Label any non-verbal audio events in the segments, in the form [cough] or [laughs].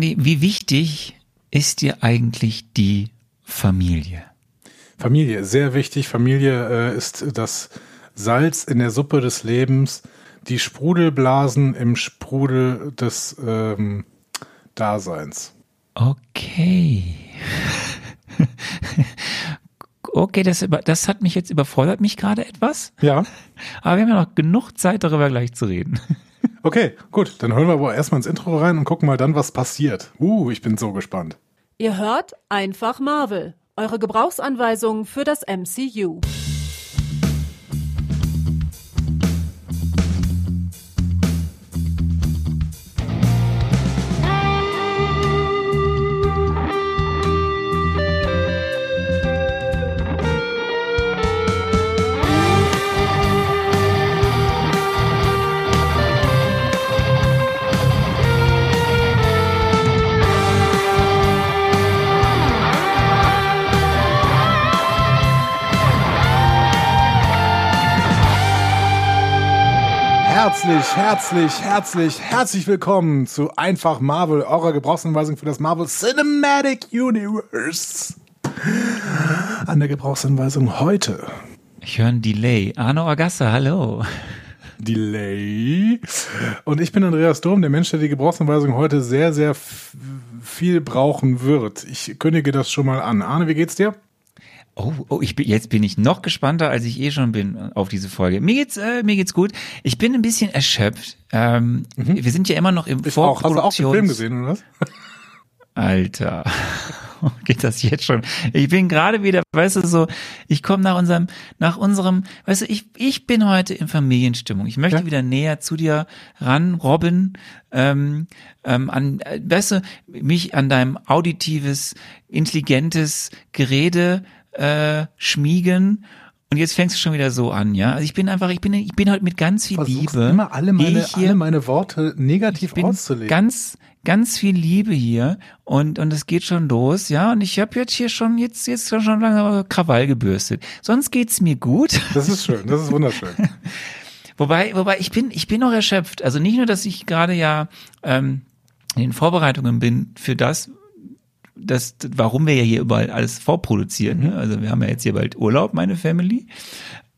Andi, wie wichtig ist dir eigentlich die Familie? Familie, sehr wichtig. Familie äh, ist das Salz in der Suppe des Lebens, die Sprudelblasen im Sprudel des ähm, Daseins. Okay. [laughs] okay, das, das hat mich jetzt überfordert mich gerade etwas. Ja. Aber wir haben ja noch genug Zeit, darüber gleich zu reden. Okay, gut. Dann hören wir aber erstmal ins Intro rein und gucken mal dann, was passiert. Uh, ich bin so gespannt. Ihr hört einfach Marvel. Eure Gebrauchsanweisung für das MCU. Herzlich, herzlich, herzlich, herzlich willkommen zu Einfach Marvel, eurer Gebrauchsanweisung für das Marvel Cinematic Universe. An der Gebrauchsanweisung heute. Ich höre ein Delay. Arno Agassa, hallo. Delay. Und ich bin Andreas Dom, der Mensch, der die Gebrauchsanweisung heute sehr, sehr viel brauchen wird. Ich kündige das schon mal an. Arne, wie geht's dir? Oh, oh ich bin, jetzt bin ich noch gespannter, als ich eh schon bin auf diese Folge. Mir geht's, äh, mir geht's gut. Ich bin ein bisschen erschöpft. Ähm, mhm. Wir sind ja immer noch im ich Auch. Hast du auch den Film gesehen, oder was? Alter, [laughs] geht das jetzt schon? Ich bin gerade wieder, weißt du, so, ich komme nach unserem, nach unserem, weißt du, ich, ich bin heute in Familienstimmung. Ich möchte ja? wieder näher zu dir ran, Robin, ähm, ähm, an, äh, weißt du, mich an deinem auditives, intelligentes Gerede äh, schmiegen und jetzt fängst du schon wieder so an, ja? Also ich bin einfach, ich bin, ich bin heute mit ganz viel Versuchst Liebe. immer alle meine, hier, alle meine Worte negativ ich auszulegen. Ganz, ganz viel Liebe hier und und es geht schon los, ja? Und ich habe jetzt hier schon jetzt jetzt schon lange Krawall gebürstet. Sonst geht's mir gut. Das ist schön, das ist wunderschön. [laughs] wobei, wobei ich bin, ich bin noch erschöpft. Also nicht nur, dass ich gerade ja ähm, in den Vorbereitungen bin für das, das, warum wir ja hier überall alles vorproduzieren. Ne? Also wir haben ja jetzt hier bald Urlaub, meine Family.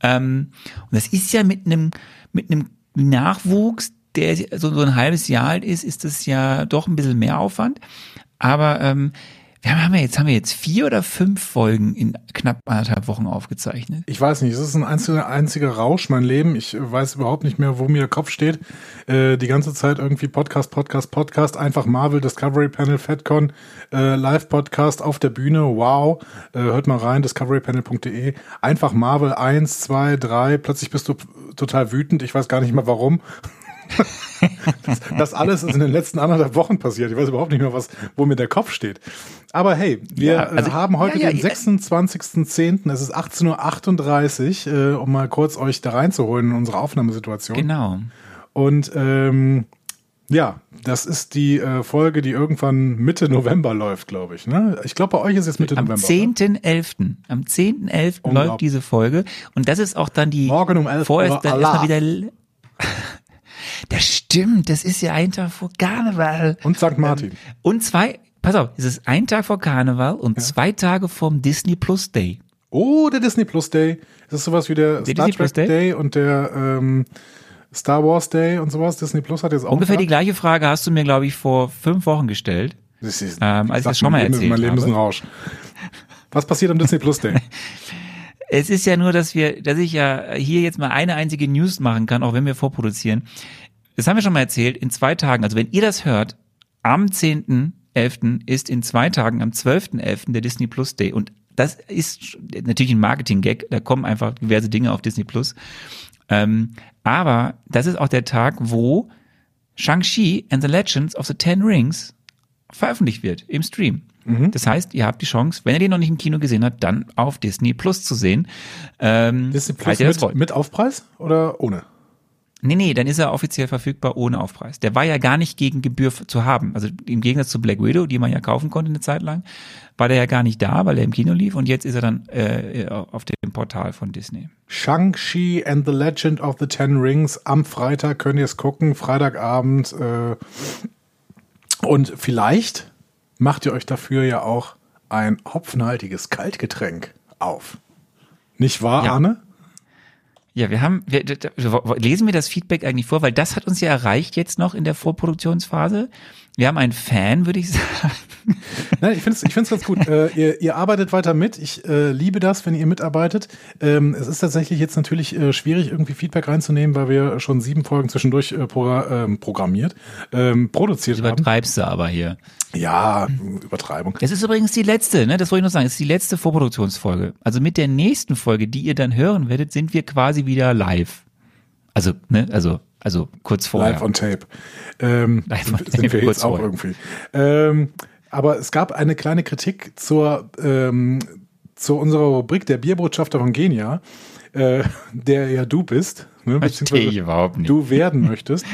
Ähm, und das ist ja mit einem mit einem Nachwuchs, der so, so ein halbes Jahr alt ist, ist das ja doch ein bisschen mehr Aufwand. Aber ähm, wir haben, jetzt, haben wir jetzt vier oder fünf Folgen in knapp anderthalb Wochen aufgezeichnet? Ich weiß nicht, es ist ein einziger, einziger Rausch, mein Leben. Ich weiß überhaupt nicht mehr, wo mir der Kopf steht. Äh, die ganze Zeit irgendwie Podcast, Podcast, Podcast, einfach Marvel, Discovery Panel, FedCon, äh, Live-Podcast auf der Bühne, wow. Äh, hört mal rein, discoverypanel.de. Einfach Marvel 1, 2, 3, plötzlich bist du total wütend, ich weiß gar nicht mehr warum das, [laughs] das, alles ist in den letzten anderthalb Wochen passiert. Ich weiß überhaupt nicht mehr, was, wo mir der Kopf steht. Aber hey, wir ja, also, haben heute ja, ja, den 26.10. Es ist 18.38 Uhr, äh, um mal kurz euch da reinzuholen in unsere Aufnahmesituation. Genau. Und ähm, ja, das ist die äh, Folge, die irgendwann Mitte November läuft, glaube ich. Ne? Ich glaube, bei euch ist es Mitte Am November. 10.11. Am 10.11. läuft diese Folge. Und das ist auch dann die Morgen um 11 vorerst dann erstmal wieder [laughs] das stimmt, das ist ja ein Tag vor Karneval. Und St. Martin. Ähm, und zwei, pass auf, es ist ein Tag vor Karneval und ja. zwei Tage vom Disney Plus Day. Oh, der Disney Plus Day. Das ist sowas wie der, der Star Disney Trek Day? Day? und der ähm, Star Wars Day und sowas. Disney Plus hat jetzt auch. Ungefähr die gleiche Frage hast du mir, glaube ich, vor fünf Wochen gestellt. Das ist, ähm, als ich das schon mal erzählt Mein Leben ist ein Rausch. Was passiert am Disney Plus Day? [laughs] Es ist ja nur, dass wir, dass ich ja hier jetzt mal eine einzige News machen kann, auch wenn wir vorproduzieren das haben wir schon mal erzählt, in zwei Tagen, also wenn ihr das hört, am 10.11. ist in zwei Tagen, am 12.11. der Disney Plus Day. Und das ist natürlich ein Marketing-Gag, da kommen einfach diverse Dinge auf Disney Plus. Ähm, aber das ist auch der Tag, wo Shang-Chi and the Legends of the Ten Rings veröffentlicht wird im Stream. Mhm. Das heißt, ihr habt die Chance, wenn ihr den noch nicht im Kino gesehen habt, dann auf Disney Plus zu sehen. Ähm, Disney Plus mit, mit Aufpreis oder ohne? Nee, nee, dann ist er offiziell verfügbar ohne Aufpreis. Der war ja gar nicht gegen Gebühr zu haben. Also im Gegensatz zu Black Widow, die man ja kaufen konnte eine Zeit lang, war der ja gar nicht da, weil er im Kino lief und jetzt ist er dann äh, auf dem Portal von Disney. Shang-Chi and the Legend of the Ten Rings. Am Freitag könnt ihr es gucken, Freitagabend. Äh Und vielleicht macht ihr euch dafür ja auch ein hopfenhaltiges Kaltgetränk auf. Nicht wahr, Ja. Arne? Ja, wir haben, wir, lesen wir das Feedback eigentlich vor, weil das hat uns ja erreicht jetzt noch in der Vorproduktionsphase. Wir haben einen Fan, würde ich sagen. Nein, ich finde es ich find's ganz gut. äh, ihr, ihr arbeitet weiter mit. Ich äh, liebe das, wenn ihr mitarbeitet. Ähm, es ist tatsächlich jetzt natürlich äh, schwierig, irgendwie Feedback reinzunehmen, weil wir schon sieben Folgen zwischendurch äh, pro, ähm, programmiert, ähm, produziert haben. Übertreibst du aber hier. Ja, Übertreibung. Es ist übrigens die letzte, ne? Das wollte ich noch sagen. Es ist die letzte Vorproduktionsfolge. Also mit der nächsten Folge, die ihr dann hören werdet, sind wir quasi wieder live. Also, ne, also, also kurz vorher. Live on Tape. Ähm, Live on sind Tape, wir kurz jetzt auch vorher. irgendwie. Ähm, aber es gab eine kleine Kritik zur, ähm, zu unserer Rubrik der Bierbotschafter von Genia, äh, der ja du bist, ne, Verstehe ich überhaupt nicht. du werden möchtest.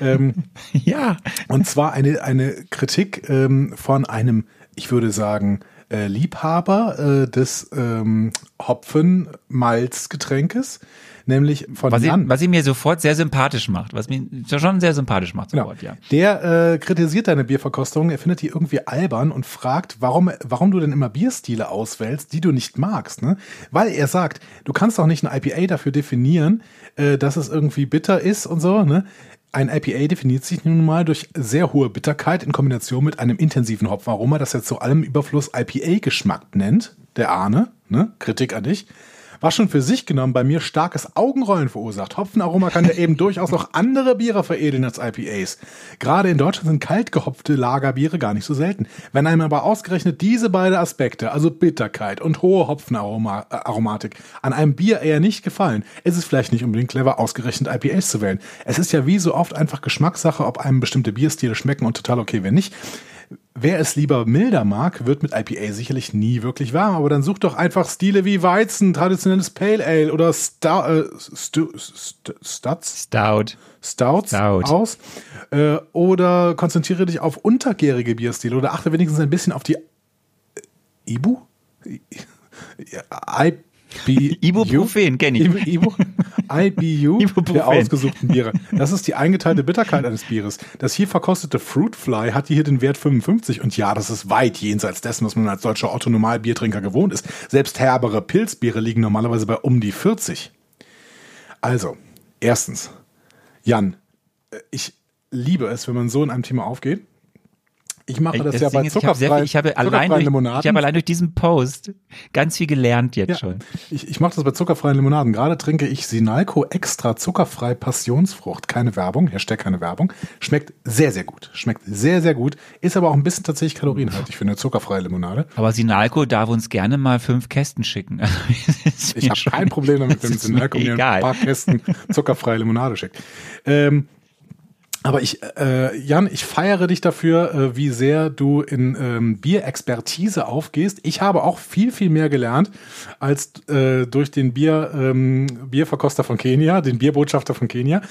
ähm, [laughs] Ja. und zwar eine, eine Kritik ähm, von einem, ich würde sagen, äh, Liebhaber äh, des ähm, Hopfen-Malz-Getränkes, nämlich von Was, Jan. was ich mir sofort sehr sympathisch macht, was mir schon sehr sympathisch macht Genau. sofort, ja. Der äh, kritisiert deine Bierverkostung, er findet die irgendwie albern und fragt, warum, warum du denn immer Bierstile auswählst, die du nicht magst. Ne? Weil er sagt, du kannst doch nicht ein IPA dafür definieren, äh, dass es irgendwie bitter ist und so. Ne? Ein IPA definiert sich nun mal durch sehr hohe Bitterkeit in Kombination mit einem intensiven Hopfenaroma, das er zu allem Überfluss IPA-Geschmack nennt. Der Ahne, ne? Kritik an dich. Was schon für sich genommen bei mir starkes Augenrollen verursacht. Hopfenaroma kann ja eben [laughs] durchaus auch andere Biere veredeln als IPAs. Gerade in Deutschland sind kalt gehopfte Lagerbiere gar nicht so selten. Wenn einem aber ausgerechnet diese beiden Aspekte, also Bitterkeit und hohe Hopfenaromatik, an einem Bier eher nicht gefallen, ist es vielleicht nicht unbedingt clever, ausgerechnet IPAs zu wählen. Es ist ja wie so oft einfach Geschmackssache, ob einem bestimmte Bierstile schmecken und total okay, wenn nicht. Wer es lieber milder mag, wird mit IPA sicherlich nie wirklich warm, aber dann sucht doch einfach Stile wie Weizen, traditionelles Pale Ale oder Stou, äh, Stu, St Stouts, Stout. Stouts Stout. aus äh, oder konzentriere dich auf untergärige Bierstile oder achte wenigstens ein bisschen auf die äh, Ibu? I- IB Ibuprofen, kenn ich. Ibu, Ibu, IBU Ibuprofen. der ausgesuchten Biere. Das ist die eingeteilte Bitterkeit [laughs] eines Bieres. Das hier verkostete Fruitfly hat hier den Wert 55 und ja, das ist weit jenseits dessen, was man als deutscher Otto-Normal-Biertrinker gewohnt ist. Selbst herbere Pilzbiere liegen normalerweise bei um die 40. Also, erstens, Jan, äh, ich liebe es, wenn man so in einem Thema aufgeht. Ich mache das, Das ja bei ist, ich habe viel, ich habe allein durch, Limonaden. ich habe allein durch diesen Post ganz viel gelernt jetzt Ja, schon. ich, ich mache das bei zuckerfreien Limonaden. Gerade trinke ich Sinalco extra zuckerfrei Passionsfrucht. Keine Werbung, Hashtag keine Werbung. Schmeckt sehr, sehr gut. Schmeckt sehr, sehr gut. Ist aber auch ein bisschen tatsächlich kalorienhaltig für eine zuckerfreie Limonade. Aber Sinalco darf uns gerne mal fünf Kästen schicken. [laughs] Also, Ich habe kein Problem damit, wenn Sinalco mir mir ein paar Kästen zuckerfreie Limonade schickt. Ähm, aber ich, äh, Jan, ich feiere dich dafür, äh, wie sehr du in ähm, Bierexpertise aufgehst. Ich habe auch viel, viel mehr gelernt als äh, durch den Bier, ähm, Bierverkoster von Kenia, den Bierbotschafter von Kenia.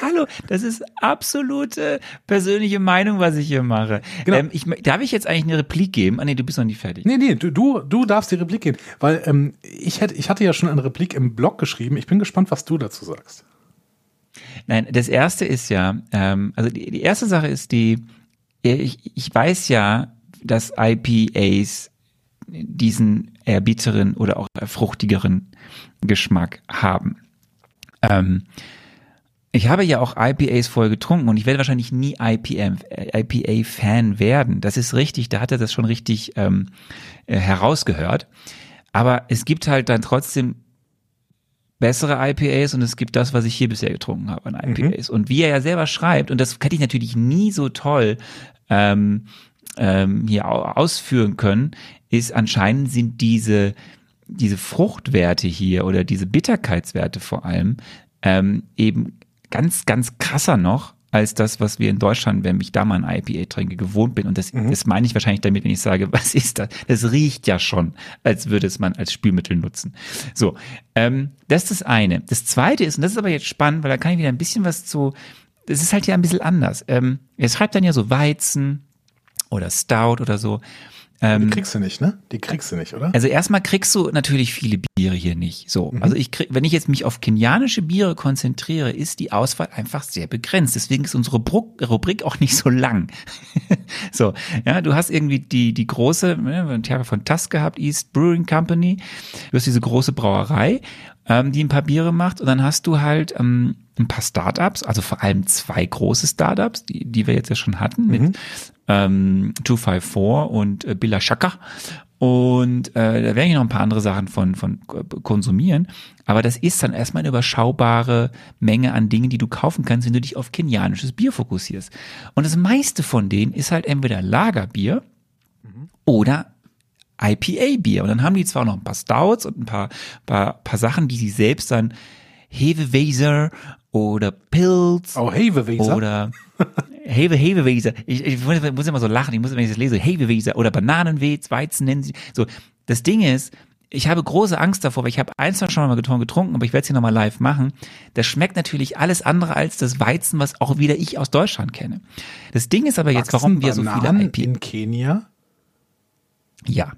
Hallo, das ist absolute persönliche Meinung, was ich hier mache. Genau. Ähm, ich, darf ich jetzt eigentlich eine Replik geben? Ah nee, du bist noch nicht fertig. Nee, nee, du, du, du darfst die Replik gehen. Weil ähm, ich, hätte, ich hatte ja schon eine Replik im Blog geschrieben. Ich bin gespannt, was du dazu sagst. Nein, das erste ist ja, ähm, also die, die erste Sache ist die, ich, ich weiß ja, dass IPAs diesen eher oder auch fruchtigeren Geschmack haben. Ähm, ich habe ja auch IPAs voll getrunken und ich werde wahrscheinlich nie IPA-Fan werden. Das ist richtig, da hat er das schon richtig ähm, äh, herausgehört. Aber es gibt halt dann trotzdem bessere IPAs und es gibt das, was ich hier bisher getrunken habe an IPAs. Und wie er ja selber schreibt, und das hätte ich natürlich nie so toll ähm, ähm, hier au- ausführen können, ist anscheinend sind diese, diese Fruchtwerte hier oder diese Bitterkeitswerte vor allem ähm, eben ganz, ganz krasser noch als das, was wir in Deutschland, wenn ich da mal ein IPA trinke, gewohnt bin. Und das, das meine ich wahrscheinlich damit, wenn ich sage, [laughs] was ist das? Das riecht ja schon, als würde es man als Spülmittel nutzen. So, ähm, das ist das eine. Das zweite ist, und das ist aber jetzt spannend, weil da kann ich wieder ein bisschen was zu, das ist halt ja ein bisschen anders. Ähm, er schreibt dann ja so Weizen, oder Stout oder so. Die kriegst du nicht, ne? Die kriegst du nicht, oder? Also erstmal kriegst du natürlich viele Biere hier nicht. So, Mhm. also ich krieg, wenn ich jetzt mich auf kenianische Biere konzentriere, ist die Auswahl einfach sehr begrenzt. Deswegen ist unsere Bru- Rubrik auch nicht so lang. [laughs] so, ja, du hast irgendwie die die große, ne, ich habe von Tusk gehabt, East Brewing Company. Du hast diese große Brauerei, ähm, die ein paar Biere macht, und dann hast du halt ähm, ein paar Startups, also vor allem zwei große Startups, die, die wir jetzt ja schon hatten mit ähm, 254 und äh, Billa Shaka. Und äh, da werden ja noch ein paar andere Sachen von, von äh, konsumieren. Aber das ist dann erstmal eine überschaubare Menge an Dingen, die du kaufen kannst, wenn du dich auf kenianisches Bier fokussierst. Und das meiste von denen ist halt entweder Lagerbier oder IPA-Bier. Und dann haben die zwar noch ein paar Stouts und ein paar, paar, paar Sachen, die sie selbst dann Hefeweiser oder Pilz Oh, Hefeweiser? oder [laughs] Hewe, Hefeweiser. Ich, ich muss immer so lachen, ich muss, wenn ich das lese, Hefeweiser oder Bananenwez, Weizen nennen sie. So, das Ding ist, ich habe große Angst davor, weil ich habe eins schon mal getrunken, aber ich werde es hier nochmal live machen. Das schmeckt natürlich alles andere als das Weizen, was auch wieder ich aus Deutschland kenne. Das Ding ist aber jetzt, warum wir so viele IPA... in Kenia? Ja.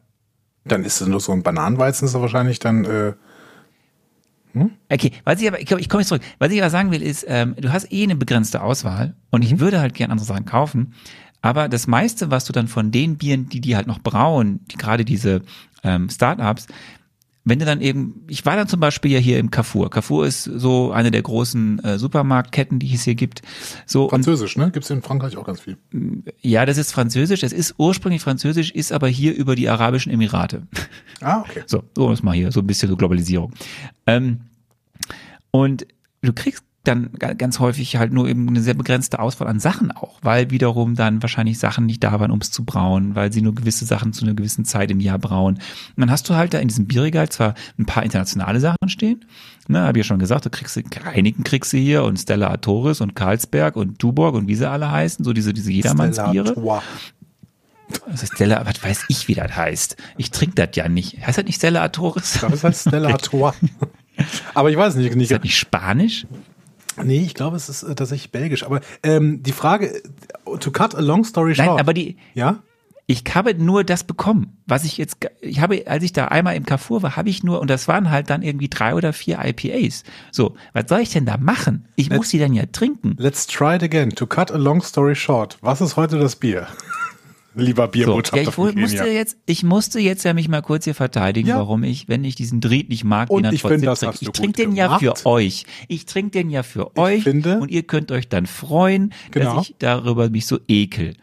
Dann ist es nur so ein Bananenweizen, ist er wahrscheinlich dann, äh, Okay, was ich aber, ich, ich komme jetzt zurück. Was ich aber sagen will, ist, ähm, du hast eh eine begrenzte Auswahl und Mhm. ich würde halt gern andere Sachen kaufen. Aber das meiste, was du dann von den Bieren, die die halt noch brauen, die, gerade diese ähm, Startups, wenn du dann eben, ich war dann zum Beispiel ja hier im Carrefour. Carrefour ist so eine der großen äh, Supermarktketten, die es hier gibt. So und französisch, ne? Gibt's in Frankreich auch ganz viel. ja, das ist Französisch. Es ist ursprünglich Französisch, ist aber hier über die Arabischen Emirate. Ah, okay. [laughs] So, so ist mal hier, so ein bisschen so Globalisierung. Ähm, und du kriegst dann ga- ganz häufig halt nur eben eine sehr begrenzte Auswahl an Sachen auch, weil wiederum dann wahrscheinlich Sachen nicht da waren, um es zu brauen, weil sie nur gewisse Sachen zu einer gewissen Zeit im Jahr brauen. Und dann hast du halt da in diesem Bierregal zwar ein paar internationale Sachen stehen, ne, habe ich ja schon gesagt, du kriegst Reinigen kriegst du hier und Stella Artoris und Carlsberg und Tuborg und wie sie alle heißen, so diese, diese Jedermannsbiere. Stella Artois. Also Stella, was weiß ich, wie das heißt. Ich trinke das ja nicht. Heißt das nicht Stella Artoris? Das ist halt Stella [laughs] Artois. Aber ich weiß nicht, nicht. Ist das nicht Spanisch? Nee, ich glaube, es ist äh, tatsächlich belgisch. Aber ähm, die Frage, äh, to cut a long story short. Nein, aber die, ja? ich habe nur das bekommen, was ich jetzt, ich habe, als ich da einmal im Carrefour war, habe ich nur, und das waren halt dann irgendwie drei oder vier IPAs. So, was soll ich denn da machen? Ich muss die dann ja trinken. Let's try it again. To cut a long story short. Was ist heute das Bier? Lieber So, Bierbotschafter ja, ich musste jetzt, ich musste jetzt ja mich mal kurz hier verteidigen, Ja. warum ich, wenn ich diesen Dried nicht mag, Und ihn dann ich finde, trotzdem trinke. du Ich trinke den ja gemacht. für euch. Ich trinke den ja für euch. finde- und ihr könnt euch dann freuen, Genau. dass ich darüber mich so ekel.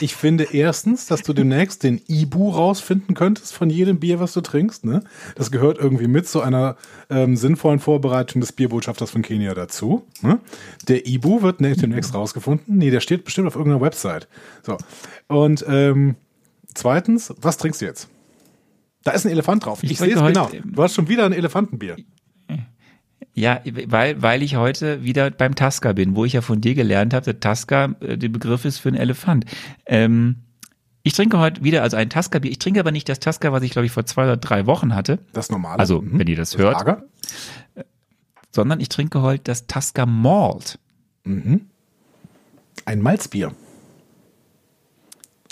Ich finde erstens, dass du demnächst den Ibu rausfinden könntest von jedem Bier, was du trinkst. Ne? Das gehört irgendwie mit zu einer ähm, sinnvollen Vorbereitung des Bierbotschafters von Kenia dazu. Ne? Der Ibu wird demnächst rausgefunden. Nee, der steht bestimmt auf irgendeiner Website. So. Und ähm, zweitens, was trinkst du jetzt? Da ist ein Elefant drauf. Ich, Ich sehe es genau. Du hast schon wieder ein Elefantenbier. Ja, weil, weil ich heute wieder beim Tasca bin, wo ich ja von dir gelernt habe, der Tasca, äh, der Begriff ist für einen Elefant. Ähm, ich trinke heute wieder, also ein Tasca-Bier. Ich trinke aber nicht das Tasca, was ich glaube ich vor zwei oder drei Wochen hatte, Das normale. Also, Mhm. wenn ihr das hört. Lager. sondern ich trinke heute das Tasca Malt. Ein Malzbier.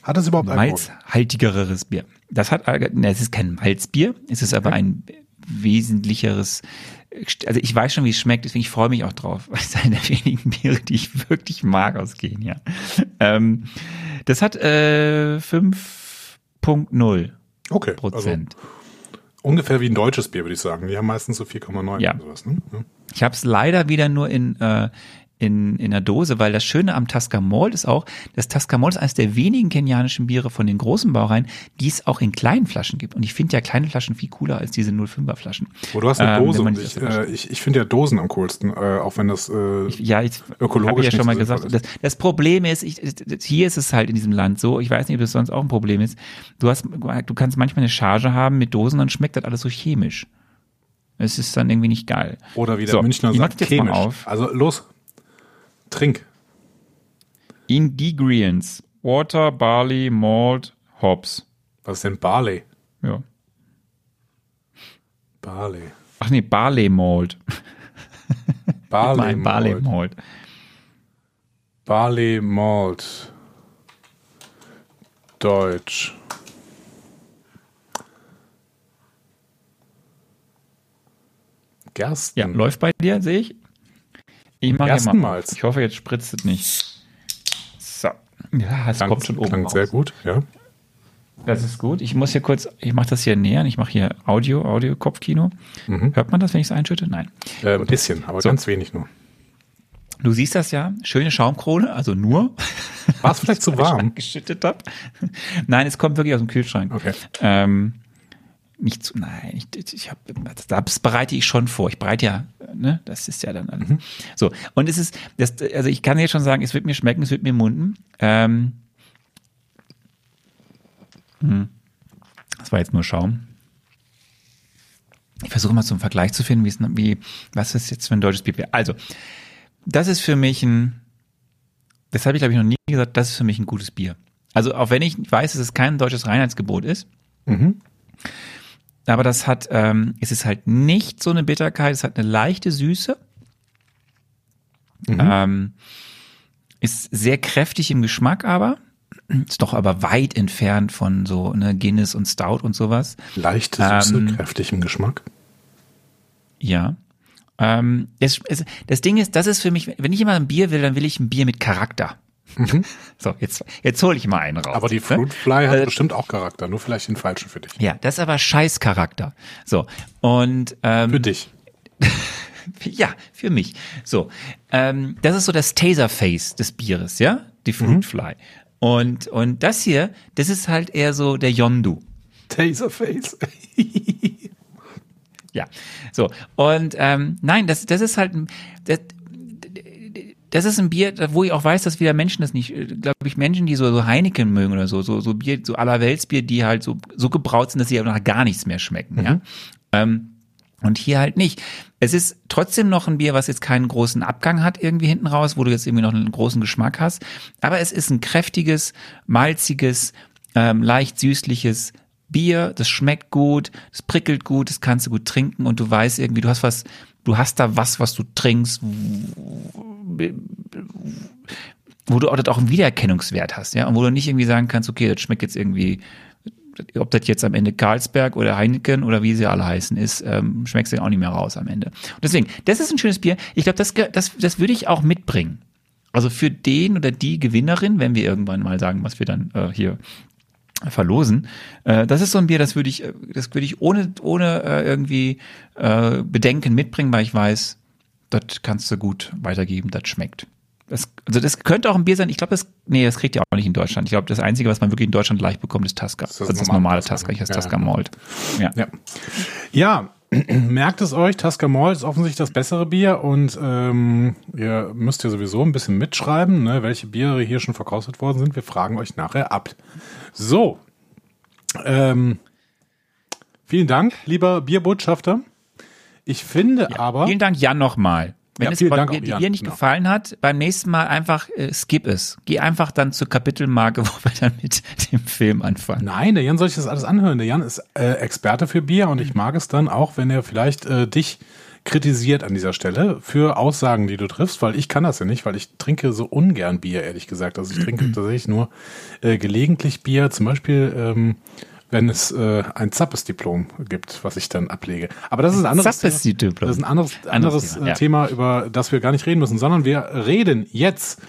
Hat das überhaupt Alkohol? Malzhaltigeres Bier. Das hat, Alge- ne, es ist kein Malzbier, es ist aber ein wesentlicheres, also ich weiß schon, wie es schmeckt, deswegen ich freue mich auch drauf, [laughs] es ist eine der wenigen Biere, die ich wirklich mag aus Kenia. Ähm, das hat äh, 5.0 Okay. Prozent. Also ungefähr wie ein deutsches Bier, würde ich sagen. Die haben meistens so 4,9 Ja. Ne? Ja. Ich habe es leider wieder nur in, äh, in, in der Dose, weil das Schöne am Tasca Malt ist auch, das Tasca Malt ist eines der wenigen kenianischen Biere von den großen Brauereien, die es auch in kleinen Flaschen gibt. Und ich finde ja kleine Flaschen viel cooler als diese 05er Flaschen. Wo du hast eine Ähm, Dose und ich, äh, ich, ich finde ja Dosen am coolsten, äh, auch wenn das äh, Ja, ich Ökologisch habe ja schon mal gesagt. Das, das Problem ist, ich, hier ist es halt in diesem Land so. Ich weiß nicht, ob das sonst auch ein Problem ist. Du hast, du kannst manchmal eine Charge haben mit Dosen, dann schmeckt das alles so chemisch. Es ist dann irgendwie nicht geil. oder wie der So, Münchner ich sagt, chemisch. auf. Also los, trink. Ingredients: Water, Barley, Malt, Hops. Was ist denn Barley? Ja. Barley. Ach nee, Barley Malt. [laughs] Barley Mein Barley Malt. Barley Malt. Deutsch. Gersten. Ja, läuft bei dir, sehe ich. Ich mache hier mal. Ich hoffe, jetzt spritzt es nicht. So. Ja, es Klang, kommt schon oben klang raus. sehr gut, ja. Das ist gut. Ich muss hier kurz, ich mache das hier näher. Ich mache hier Audio, Audio-Kopfkino. Mhm. Hört man das, wenn ich es einschütte? Nein. Äh, ein bisschen, aber So. ganz wenig nur. Du siehst das ja. Schöne Schaumkrone, also nur. War es vielleicht zu [laughs] warm? geschüttet habe. Nein, es kommt wirklich aus dem Kühlschrank. Okay. Ähm, nicht zu, nein, ich, ich hab, das bereite ich schon vor. Ich bereite ja, ne, das ist ja dann alles. Mhm. So, und es ist, das, also ich kann jetzt schon sagen, es wird mir schmecken, es wird mir munden. Ähm, hm. das war jetzt nur Schaum. Ich versuche mal zum Vergleich zu finden, wie was ist jetzt für ein deutsches Bier. Also, das ist für mich ein, das habe ich glaube ich noch nie gesagt, das ist für mich ein gutes Bier. Also auch wenn ich weiß, dass es kein deutsches Reinheitsgebot ist, Mhm. Aber das hat, ähm, es ist halt nicht so eine Bitterkeit, es hat eine leichte Süße, Mhm. ähm, ist sehr kräftig im Geschmack aber, ist doch aber weit entfernt von so ne, Guinness und Stout und sowas. Leichte Süße, Ähm, kräftig im Geschmack. Ja. Ähm, es, es, das Ding ist, das ist für mich, wenn ich immer ein Bier will, dann will ich ein Bier mit Charakter. [laughs] So, jetzt, jetzt hole ich mal einen raus. Mhm. Aber die ne? Fruit Fly hat Äh, bestimmt auch Charakter, nur vielleicht den falschen für dich. Ja, das ist aber Scheißcharakter. So, und ähm, Für dich. [laughs] ja, für mich. So, ähm, das ist so das Taserface des Bieres, ja, die Mhm. Fruit Fly. Und und das hier, das ist halt eher so der Yondu. Taserface. [laughs] Ja, so und ähm, nein, das das ist halt ein- das, das ist ein Bier, wo ich auch weiß, dass wieder Menschen das nicht, glaube ich, Menschen, die so, so Heineken mögen oder so, so, so Bier, so Allerweltsbier, die halt so, so gebraut sind, dass sie nach gar nichts mehr schmecken, ja. Ähm, und hier halt nicht. Es ist trotzdem noch ein Bier, was jetzt keinen großen Abgang hat irgendwie hinten raus, wo du jetzt irgendwie noch einen großen Geschmack hast. Aber es ist ein kräftiges, malziges, ähm, leicht süßliches Bier. Das schmeckt gut, das prickelt gut, das kannst du gut trinken und du weißt irgendwie, du hast was, du hast da was, was du trinkst, wo du auch, das auch einen Wiedererkennungswert hast, ja, und wo du nicht irgendwie sagen kannst, okay, das schmeckt jetzt irgendwie, ob das jetzt am Ende Carlsberg oder Heineken oder wie sie alle heißen ist, ähm, schmeckst du auch nicht mehr raus am Ende. Und deswegen, das ist ein schönes Bier. Ich glaube, das, das, das würde ich auch mitbringen. Also für den oder die Gewinnerin, wenn wir irgendwann mal sagen, was wir dann äh, hier verlosen. Äh, das ist so ein Bier, das würde ich, äh, das würde ich ohne, ohne äh, irgendwie äh, Bedenken mitbringen, weil ich weiß, das kannst du gut weitergeben, das schmeckt. Das, also das könnte auch ein Bier sein. Ich glaube, das, nee, das kriegt ihr auch nicht in Deutschland. Ich glaube, das Einzige, was man wirklich in Deutschland leicht bekommt, ist Tasca. Das, das ist das normale Tasca, ich heiße ja, Tasca. Malt. Ja. Ja. Ja, [clears throat] merkt es euch, Tasca Mall ist offensichtlich das bessere Bier und ähm, ihr müsst ja sowieso ein bisschen mitschreiben, ne, welche Biere hier schon verkostet worden sind. Wir fragen euch nachher ab. So, ähm, vielen Dank, lieber Bierbotschafter. Ich finde aber, Vielen Dank, Jan, nochmal. Wenn Ja, es Dank dir dir nicht gefallen hat, beim nächsten Mal einfach äh, skip es. Geh einfach dann zur Kapitelmarke, [laughs] wo wir dann mit dem Film anfangen. Nein, der Jan soll sich das alles anhören. Der Jan ist äh, Experte für Bier und ich mag es dann auch, wenn er vielleicht äh, dich kritisiert an dieser Stelle für Aussagen, die du triffst, weil ich kann das ja nicht, weil ich trinke so ungern Bier, ehrlich gesagt. Also ich trinke [clears throat] tatsächlich nur äh, gelegentlich Bier, zum Beispiel ähm, wenn es äh, ein Zappes-Diplom gibt, was ich dann ablege. Aber das ist ein anderes Zappes-Diplom. Das ist ein anderes, anderes, Anderes Thema, Thema, ja. Thema, über das wir gar nicht reden müssen, sondern wir reden jetzt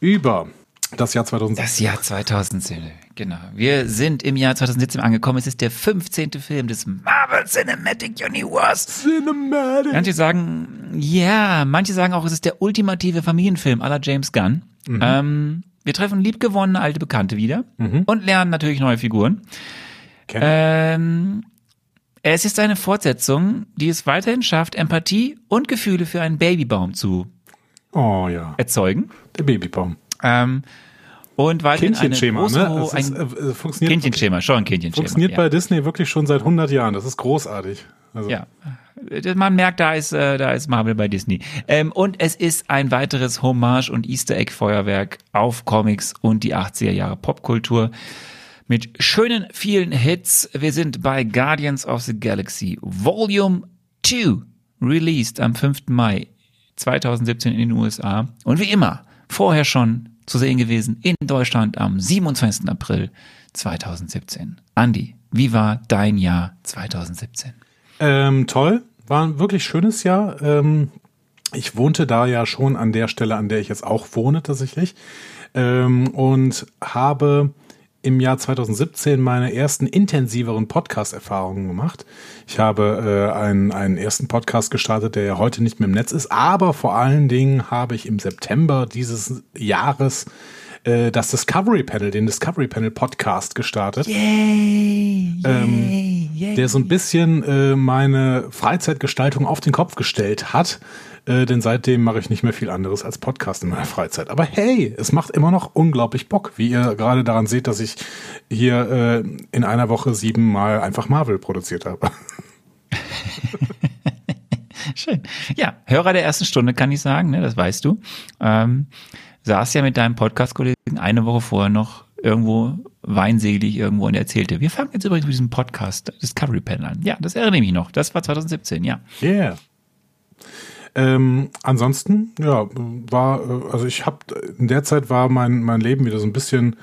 über das Jahr 2016. Das Jahr 2017, genau. Wir sind im Jahr 2017 angekommen. Es ist der 15. Film des Marvel Cinematic Universe. Cinematic. Manche sagen, ja, manche sagen auch, es ist der ultimative Familienfilm aller James Gunn. Ähm, wir treffen liebgewonnene alte Bekannte wieder und lernen natürlich neue Figuren. Ähm, es ist eine Fortsetzung, die es weiterhin schafft, Empathie und Gefühle für einen Babybaum zu Oh ja, erzeugen. der Babybaum. Ähm, und weiterhin Kindchenschema, ne? Es ist, äh, äh, funktioniert, Kindchenschema, schon ein Kindchenschema. funktioniert ja. bei Disney wirklich schon seit 100 Jahren. Das ist großartig. Also, Ja. Man merkt, da ist, äh, da ist Marvel bei Disney. Ähm, und es ist ein weiteres Hommage und Easter Egg Feuerwerk auf Comics und die 80er Jahre Popkultur. Mit schönen, vielen Hits. Wir sind bei Guardians of the Galaxy Volume 2, released am 5. Mai 2017 in den USA. Und wie immer, vorher schon zu sehen gewesen in Deutschland am 27. April 2017. Andi, wie war dein Jahr 2017? Ähm, toll, war ein wirklich schönes Jahr. Ähm, ich wohnte da ja schon an der Stelle, an der ich jetzt auch wohne tatsächlich. Ähm, und habe im Jahr 2017 meine ersten intensiveren Podcast-Erfahrungen gemacht. Ich habe äh, einen, einen ersten Podcast gestartet, der ja heute nicht mehr im Netz ist, aber vor allen Dingen habe ich im September dieses Jahres äh, das Discovery Panel, den Discovery Panel Podcast gestartet. Yay, yay, Ähm, yay. der so ein bisschen äh, meine Freizeitgestaltung auf den Kopf gestellt hat. Äh, denn seitdem mache ich nicht mehr viel anderes als Podcast in meiner Freizeit. Aber hey, es macht immer noch unglaublich Bock, wie ihr gerade daran seht, dass ich hier äh, in einer Woche siebenmal einfach Marvel produziert habe. [laughs] Schön. Ja, Hörer der ersten Stunde kann ich sagen, ne, das weißt du. Ähm, saß ja mit deinem Podcast-Kollegen eine Woche vorher noch irgendwo weinselig irgendwo und erzählte, wir fangen jetzt übrigens mit diesem Podcast Discovery Panel an. Ja, das erinnere ich mich noch. Das war 2017, ja. Yeah. Ähm, ansonsten, ja, war, äh, also ich habe in der Zeit war mein, mein Leben wieder so ein bisschen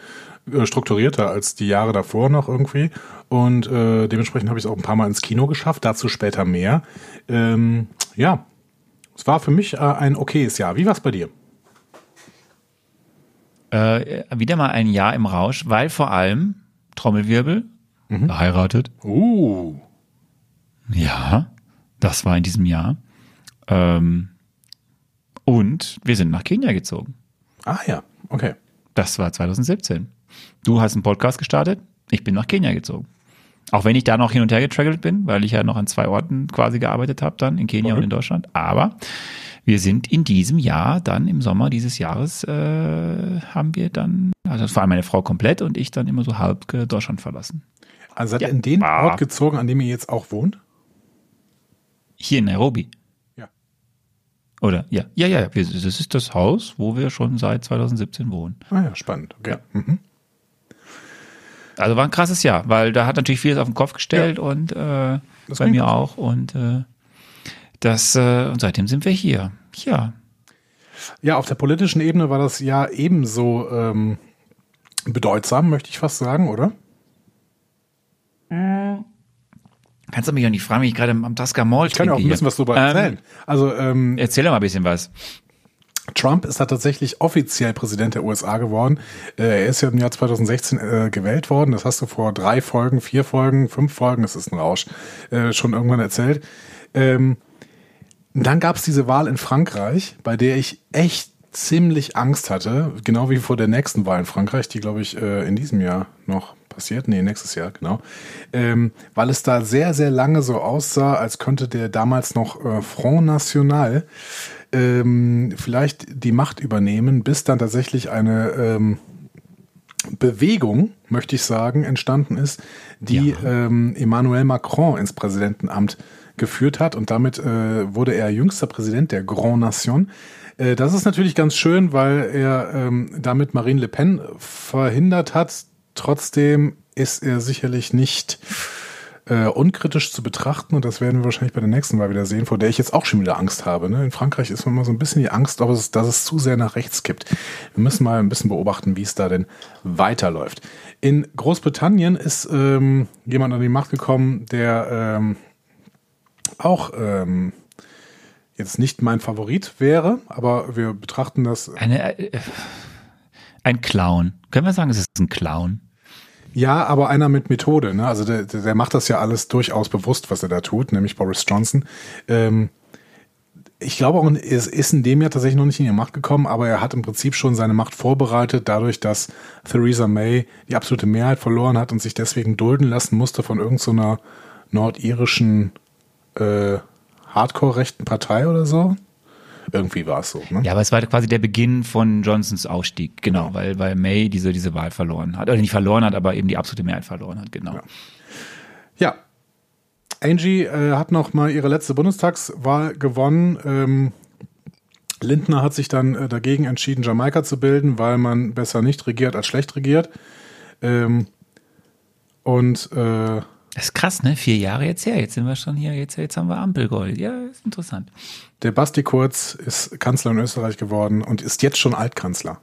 äh, strukturierter als die Jahre davor noch irgendwie. Und äh, dementsprechend habe ich es auch ein paar Mal ins Kino geschafft, dazu später mehr. Ähm, ja, es war für mich äh, ein okayes Jahr. Wie war es bei dir? Äh, wieder mal ein Jahr im Rausch, weil vor allem Trommelwirbel, verheiratet. Uh, Ja, das war in diesem Jahr. Ähm, und wir sind nach Kenia gezogen. ah ja, okay. Das war 2017. Du hast einen Podcast gestartet, ich bin nach Kenia gezogen. Auch wenn ich da noch hin und her getraggelt bin, weil ich ja noch an zwei Orten quasi gearbeitet habe, dann in Kenia und in Deutschland. Aber wir sind in diesem Jahr, dann im Sommer dieses Jahres, äh, haben wir dann, also vor allem meine Frau komplett und ich dann immer so halb äh, Deutschland verlassen. Also seid Ja. ihr in den Ah. Ort gezogen, an dem ihr jetzt auch wohnt? Hier in Nairobi. Ja. Oder? Ja, ja, ja. Wir, das ist das Haus, wo wir schon seit 2017 wohnen. Ah ja, spannend. Okay. Mhm. Also war ein krasses Jahr, weil da hat natürlich vieles auf den Kopf gestellt und äh, Das bei mir gut. auch. Und äh, das äh, und seitdem sind wir hier. Ja. Ja, auf der politischen Ebene war das Jahr ebenso ähm, bedeutsam, möchte ich fast sagen, oder? Kannst du mich auch nicht fragen, wie ich gerade am Tasca Mall Ich kann ja auch ein bisschen was drüber erzählen. Also ähm, Erzähl doch mal ein bisschen was. Trump ist da tatsächlich offiziell Präsident der USA geworden. Äh, er ist ja im Jahr 2016 äh, gewählt worden. Das hast du vor drei Folgen, vier Folgen, fünf Folgen, das ist ein Rausch, äh, schon irgendwann erzählt. Ähm, dann gab es diese Wahl in Frankreich, bei der ich echt ziemlich Angst hatte, genau wie vor der nächsten Wahl in Frankreich, die glaube ich äh, in diesem Jahr noch passiert, nee, nächstes Jahr, genau, ähm, weil es da sehr, sehr lange so aussah, als könnte der damals noch äh, Front National ähm, vielleicht die Macht übernehmen, bis dann tatsächlich eine ähm, Bewegung, möchte ich sagen, entstanden ist, die ähm, Emmanuel Macron ins Präsidentenamt geführt hat und damit äh, wurde er jüngster Präsident der Grand Nation. Äh, das ist natürlich ganz schön, weil er ähm, damit Marine Le Pen verhindert hat. Trotzdem ist er sicherlich nicht äh, unkritisch zu betrachten und das werden wir wahrscheinlich bei der nächsten Mal wieder sehen, vor der ich jetzt auch schon wieder Angst habe. Ne? In Frankreich ist immer so ein bisschen die Angst, es, dass es zu sehr nach rechts kippt. Wir müssen mal ein bisschen beobachten, wie es da denn weiterläuft. In Großbritannien ist ähm, jemand an die Macht gekommen, der ähm, auch ähm, jetzt nicht mein Favorit wäre, aber wir betrachten das Eine, äh, ein Clown. Können wir sagen, es ist ein Clown? Ja, aber einer mit Methode. Ne? Also der, der macht das ja alles durchaus bewusst, was er da tut, nämlich Boris Johnson. Ähm, ich glaube auch, es ist in dem Jahr tatsächlich noch nicht in die Macht gekommen, aber er hat im Prinzip schon seine Macht vorbereitet, dadurch, dass Theresa May die absolute Mehrheit verloren hat und sich deswegen dulden lassen musste von irgendeiner nordirischen äh, Hardcore-rechten Partei oder so. Irgendwie war es so. Ne? Ja, aber es war quasi der Beginn von Johnsons Ausstieg, genau, weil, weil May diese, diese Wahl verloren hat. Oder nicht verloren hat, aber eben die absolute Mehrheit verloren hat, genau. Ja. Angie äh, hat noch mal ihre letzte Bundestagswahl gewonnen. Ähm, Lindner hat sich dann äh, dagegen entschieden, Jamaika zu bilden, weil man besser nicht regiert als schlecht regiert. Ähm, und äh, Das ist krass, ne? Vier Jahre jetzt her. Jetzt sind wir schon hier, jetzt, jetzt haben wir Ampelgold. Ja, ist interessant. der Basti Kurz ist Kanzler in Österreich geworden und ist jetzt schon Altkanzler.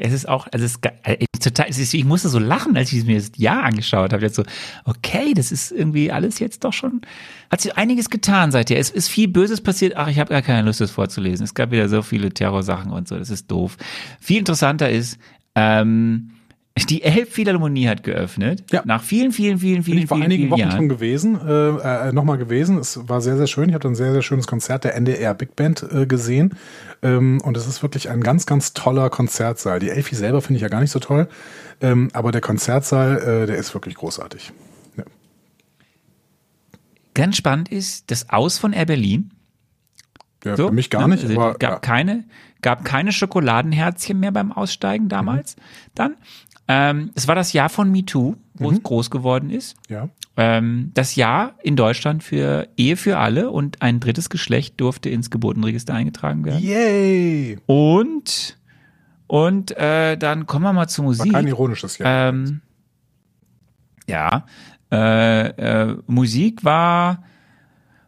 es ist auch, also es ist, äh, total, es ist, ich musste so lachen, als ich mir das Jahr angeschaut habe. Jetzt so, okay, das ist irgendwie alles jetzt doch schon, hat sich einiges getan seither. Es ist viel Böses passiert. Ach, ich habe gar keine Lust, das vorzulesen. Es gab wieder so viele Terrorsachen und so. Das ist doof. Viel interessanter ist, ähm, die Elbphilharmonie hat geöffnet. Ja. Nach vielen, vielen, vielen, Bin vielen, ich vor vielen, einigen vielen Wochen Jahren. schon gewesen, äh, äh, nochmal gewesen. Es war sehr, sehr schön. Ich habe ein sehr, sehr schönes Konzert der NDR Big Band äh, gesehen. Ähm, und es ist wirklich ein ganz, ganz toller Konzertsaal. Die Elfi selber finde ich ja gar nicht so toll. Ähm, aber der Konzertsaal, äh, der ist wirklich großartig. Ja. Ganz spannend ist das Aus von Air Berlin. Ja, So, für mich gar ne? nicht, Also, aber gab ja. keine, gab keine Schokoladenherzchen mehr beim Aussteigen damals. Dann, ähm, es war das Jahr von MeToo, wo es groß geworden ist. ja. Ähm, das Jahr in Deutschland für Ehe für alle und ein drittes Geschlecht durfte ins Geburtenregister eingetragen werden. Yay! Und und äh, dann kommen wir mal zur War Musik. kein ironisches Jahr. Ähm, ja, äh, äh, Musik war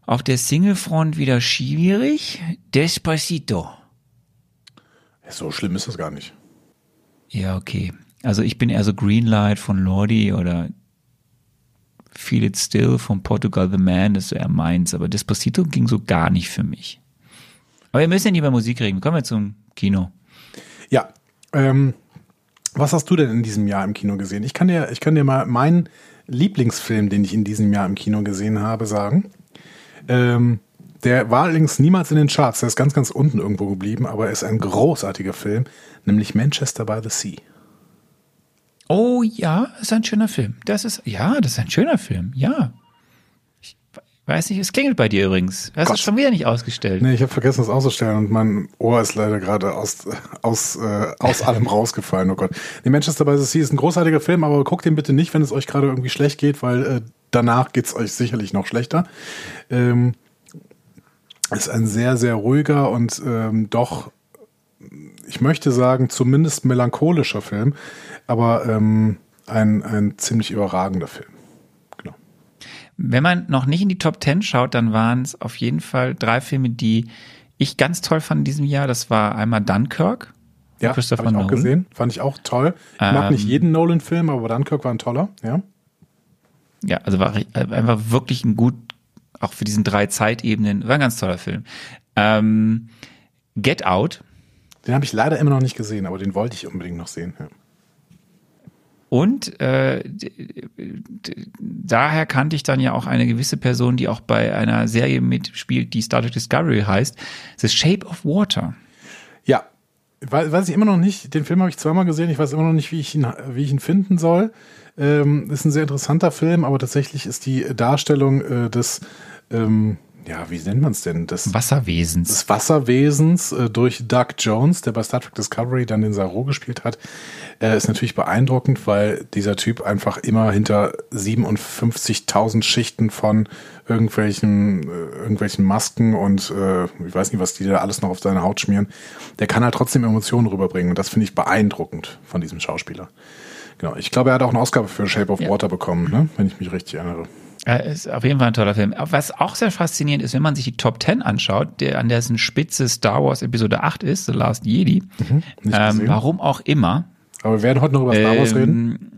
auf der Singlefront wieder schwierig. Despacito. so schlimm ist das gar nicht. Ja, okay. Also ich bin eher so Greenlight von Lordi oder Feel It Still von Portugal The Man, das ist eher meins. Aber Despacito ging so gar nicht für mich. Aber wir müssen ja nicht über Musik reden. Kommen wir zum Kino. Ja. Ähm, was hast du denn in diesem Jahr im Kino gesehen? Ich kann dir, ich kann dir mal meinen Lieblingsfilm, den ich in diesem Jahr im Kino gesehen habe, sagen. Ähm, der war allerdings niemals in den Charts. Der ist ganz, ganz unten irgendwo geblieben, aber er ist ein großartiger Film, nämlich Manchester by the Sea. Oh ja, ist ein schöner Film. Das ist, ja, das ist ein schöner Film. Ja. Ich weiß nicht, es klingelt bei dir übrigens. Hast du es schon wieder nicht ausgestellt? Nee, ich habe vergessen, das auszustellen und mein Ohr ist leider gerade aus, aus, äh, aus allem [laughs] rausgefallen. Oh Gott. Nee, Manchester by the Sea ist ein großartiger Film, aber guckt den bitte nicht, wenn es euch gerade irgendwie schlecht geht, weil äh, danach geht's euch sicherlich noch schlechter. Ähm, ist ein sehr, sehr ruhiger und ähm, doch, ich möchte sagen, zumindest melancholischer Film, aber ähm, ein, ein ziemlich überragender Film. Genau. Wenn man noch nicht in die Top 10 schaut, dann waren es auf jeden Fall drei Filme, die ich ganz toll fand in diesem Jahr. Das war einmal Dunkirk. Ja, Christopher habe ich auch Nolan. gesehen. Fand ich auch toll. Ich mag Ähm, nicht jeden Nolan-Film, aber Dunkirk war ein toller. Ja. Ja, also war äh, einfach wirklich ein gut, auch für diesen drei Zeitebenen, war ein ganz toller Film. Ähm, Get Out Den habe ich leider immer noch nicht gesehen, aber den wollte ich unbedingt noch sehen. Ja. Und äh, daher kannte ich dann ja auch eine gewisse Person, die auch bei einer Serie mitspielt, die Star Trek Discovery heißt, The Shape of Water. Ja, weiß, weiß ich immer noch nicht. Den Film habe ich zweimal gesehen. Ich weiß immer noch nicht, wie ich ihn, wie ich ihn finden soll. Ähm, ist ein sehr interessanter Film, aber tatsächlich ist die Darstellung äh, des, ähm, ja, wie nennt man es denn? Des, Wasserwesens. des Wasserwesens äh, durch Doug Jones, der bei Star Trek Discovery dann den Saru gespielt hat, äh, ist natürlich beeindruckend, weil dieser Typ einfach immer hinter 57.000 Schichten von irgendwelchen, äh, irgendwelchen Masken und äh, ich weiß nicht, was die da alles noch auf seine Haut schmieren, der kann halt trotzdem Emotionen rüberbringen und das finde ich beeindruckend von diesem Schauspieler. Genau, ich glaube, er hat auch eine Ausgabe für Shape of Ja. Water bekommen, ne? wenn ich mich richtig erinnere. Ist auf jeden Fall ein toller Film. Was auch sehr faszinierend ist, wenn man sich die Top 10 anschaut, der an dessen Spitze Star Wars Episode 8 ist, The Last Jedi, Nicht ähm, warum auch immer, Aber wir werden heute noch über Star Wars reden.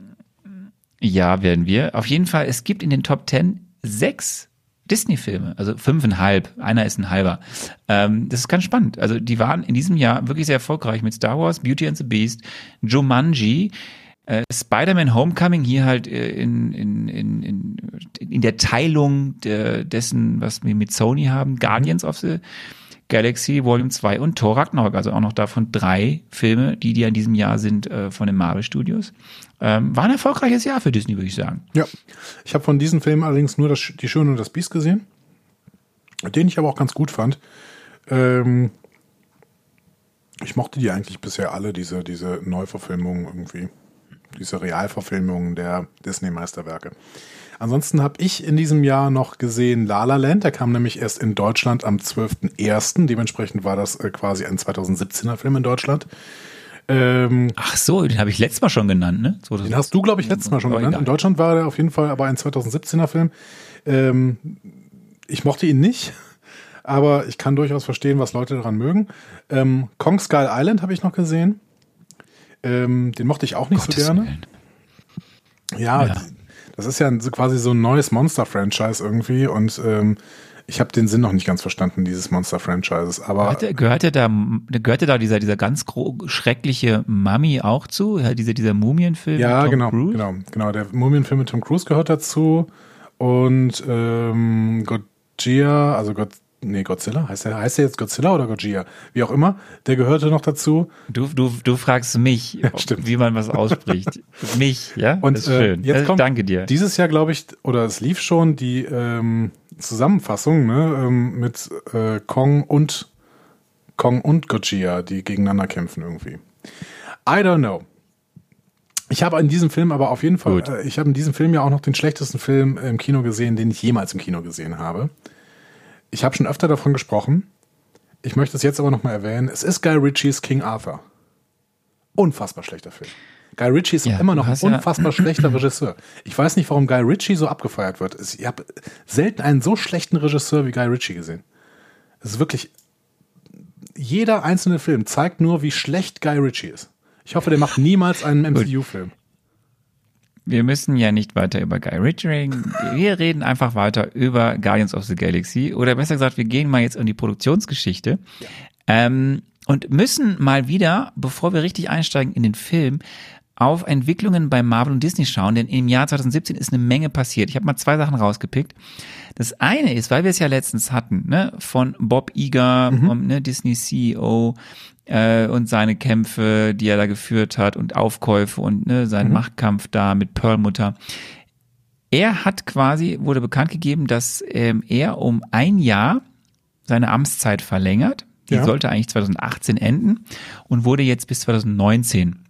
Ähm, Ja, werden wir. Auf jeden Fall, es gibt in den Top Ten sechs Disney-Filme, also fünfeinhalb, einer ist ein halber. Ähm, das ist ganz spannend. Also die waren in diesem Jahr wirklich sehr erfolgreich mit Star Wars, Beauty and the Beast, Jumanji, äh, Spider-Man Homecoming hier halt äh, in, in, in, in, in der Teilung der, dessen, was wir mit Sony haben, Guardians of the Galaxy Volume 2 und Thor Ragnarok, also auch noch davon drei Filme, die die in diesem Jahr sind äh, von den Marvel Studios. Ähm, war ein erfolgreiches Jahr für Disney, würde ich sagen. Ja, ich habe von diesen Filmen allerdings nur das, die Schöne und das Biest gesehen, den ich aber auch ganz gut fand. Ähm, ich mochte die eigentlich bisher alle, diese, diese Neuverfilmungen irgendwie, diese Realverfilmungen der Disney-Meisterwerke. Ansonsten habe ich in diesem Jahr noch gesehen La La Land, der kam nämlich erst in Deutschland am 12.01., dementsprechend war das äh, quasi ein 2017er Film in Deutschland. Ähm, Ach so, den habe ich letztes Mal schon genannt, ne? den hast du, glaube ich, letztes Mal schon genannt. egal. In Deutschland war der auf jeden Fall aber ein 2017er Film. Ähm, ich mochte ihn nicht, aber ich kann durchaus verstehen, was Leute daran mögen. Ähm, Kong Skull Island habe ich noch gesehen. Ähm, den mochte ich auch nicht Gottes so gerne. Willen. Ja, Ja. das ist ja so quasi so ein neues Monster-Franchise irgendwie und ähm, ich habe den Sinn noch nicht ganz verstanden, dieses Monster-Franchises. Aber Hatte, gehörte da, gehörte da dieser, dieser ganz schreckliche Mummy auch zu? Ja, dieser, dieser Mumienfilm? ja, mit Tom genau, Cruise? genau, genau. Der Mumienfilm mit Tom Cruise gehört dazu und ähm, Godzilla, also God, nee, Godzilla, heißt der, heißt der jetzt Godzilla oder Godzilla? Wie auch immer, der gehörte noch dazu. Du, du, du fragst mich, [laughs] stimmt. wie man was ausspricht. [laughs] mich, ja? Und das ist äh, schön. jetzt Äh, kommt Danke dir. dieses Jahr, glaube ich, oder es lief schon die ähm, Zusammenfassung ne, ähm, mit äh, Kong und Kong und Godzilla, die gegeneinander kämpfen irgendwie. I don't know. Ich habe in diesem Film aber auf jeden Fall, äh, ich habe in diesem Film ja auch noch den schlechtesten Film im Kino gesehen, den ich jemals im Kino gesehen habe. Ich habe schon öfter davon gesprochen. Ich möchte es jetzt aber nochmal erwähnen. Es ist Guy Ritchies King Arthur. Unfassbar schlechter Film. Guy Ritchie ist Ja, immer noch ein hast ja- unfassbar schlechter Regisseur. Ich weiß nicht, warum Guy Ritchie so abgefeiert wird. Ich habe selten einen so schlechten Regisseur wie Guy Ritchie gesehen. Es ist wirklich, jeder einzelne Film zeigt nur, wie schlecht Guy Ritchie ist. Ich hoffe, der macht niemals einen MCU-Film. Wir müssen ja nicht weiter über Guy Ritchie reden. Wir reden einfach weiter über Guardians of the Galaxy. Oder besser gesagt, wir gehen mal jetzt in die Produktionsgeschichte. Ähm, und müssen mal wieder, bevor wir richtig einsteigen in den Film, auf Entwicklungen bei Marvel und Disney schauen, denn im Jahr 2017 ist eine Menge passiert. Ich habe mal zwei Sachen rausgepickt. Das eine ist, weil wir es ja letztens hatten, ne, von Bob Iger, vom ne, Disney CEO äh, und seine Kämpfe, die er da geführt hat und Aufkäufe und ne, seinen Machtkampf da mit Perlmutter. Er hat quasi, wurde bekannt gegeben, dass ähm, er um ein Jahr seine Amtszeit verlängert. Die Ja. sollte eigentlich 2018 enden und wurde jetzt bis 2019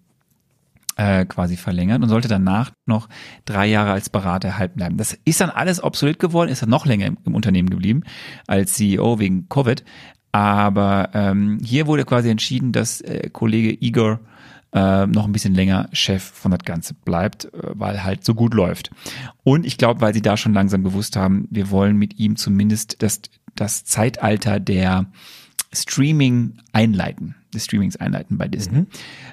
äh, quasi verlängert und sollte danach noch drei Jahre als Berater erhalten bleiben. Das ist dann alles obsolet geworden, ist dann noch länger im, im Unternehmen geblieben als CEO wegen Covid. Aber ähm, hier wurde quasi entschieden, dass äh, Kollege Igor äh, noch ein bisschen länger Chef von das Ganze bleibt, äh, weil halt so gut läuft. Und ich glaube, weil sie da schon langsam gewusst haben, wir wollen mit ihm zumindest das, das Zeitalter der Streaming einleiten, des Streamings einleiten bei Disney.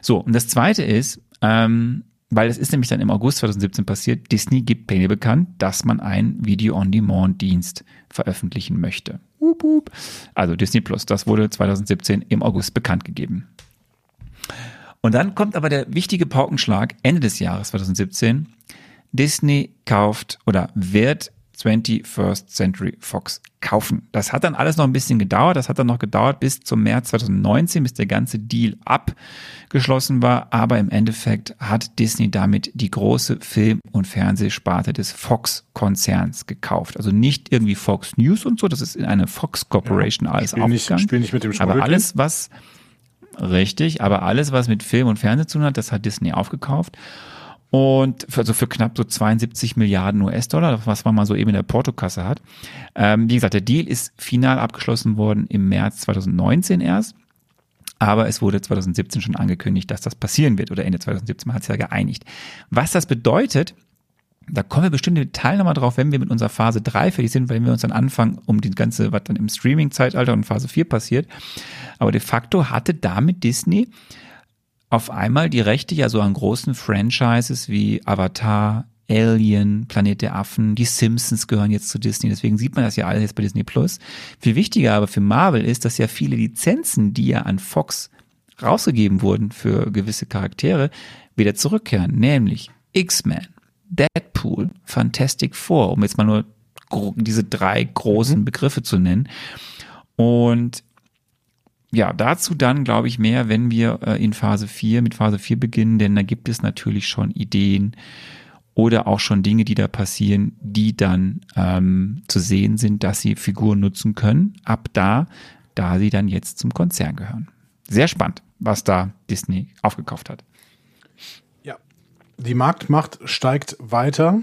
So, und das zweite ist, ähm, weil es ist nämlich dann im August 2017 passiert, Disney gibt Payne bekannt, dass man einen Video-on-Demand-Dienst veröffentlichen möchte. Also Disney Plus, das wurde 2017 im August bekannt gegeben. Und dann kommt aber der wichtige Paukenschlag Ende des Jahres 2017. Disney kauft oder wird 21st Century Fox kaufen. Das hat dann alles noch ein bisschen gedauert. Das hat dann noch gedauert bis zum März 2019, bis der ganze Deal abgeschlossen war. Aber im Endeffekt hat Disney damit die große Film- und Fernsehsparte des Fox-Konzerns gekauft. Also nicht irgendwie Fox News und so. Das ist in eine Fox Corporation alles Spiel nicht, aufgegangen. spiel nicht mit dem Aber alles, was richtig, aber alles, was mit Film und Fernsehen zu tun hat, das hat Disney aufgekauft. Und für, also für knapp so 72 Milliarden US-Dollar, was man mal so eben in der Portokasse hat. Ähm, wie gesagt, der Deal ist final abgeschlossen worden im März 2019 erst. Aber es wurde 2017 schon angekündigt, dass das passieren wird. Oder Ende 2017 man hat es ja geeinigt. Was das bedeutet, da kommen wir bestimmt im Detail nochmal drauf, wenn wir mit unserer Phase 3 fertig sind, wenn wir uns dann anfangen, um die ganze, was dann im Streaming-Zeitalter und Phase 4 passiert. Aber de facto hatte damit Disney auf einmal die Rechte ja so an großen Franchises wie Avatar, Alien, Planet der Affen, die Simpsons gehören jetzt zu Disney, deswegen sieht man das ja alles jetzt bei Disney Plus. Viel wichtiger aber für Marvel ist, dass ja viele Lizenzen, die ja an Fox rausgegeben wurden für gewisse Charaktere, wieder zurückkehren, nämlich X-Men, Deadpool, Fantastic Four, um jetzt mal nur diese drei großen Begriffe zu nennen. Und ja, dazu dann glaube ich mehr, wenn wir äh, in Phase 4 mit Phase 4 beginnen, denn da gibt es natürlich schon Ideen oder auch schon Dinge, die da passieren, die dann ähm, zu sehen sind, dass sie Figuren nutzen können, ab da, da sie dann jetzt zum Konzern gehören. Sehr spannend, was da Disney aufgekauft hat. Ja. Die Marktmacht steigt weiter.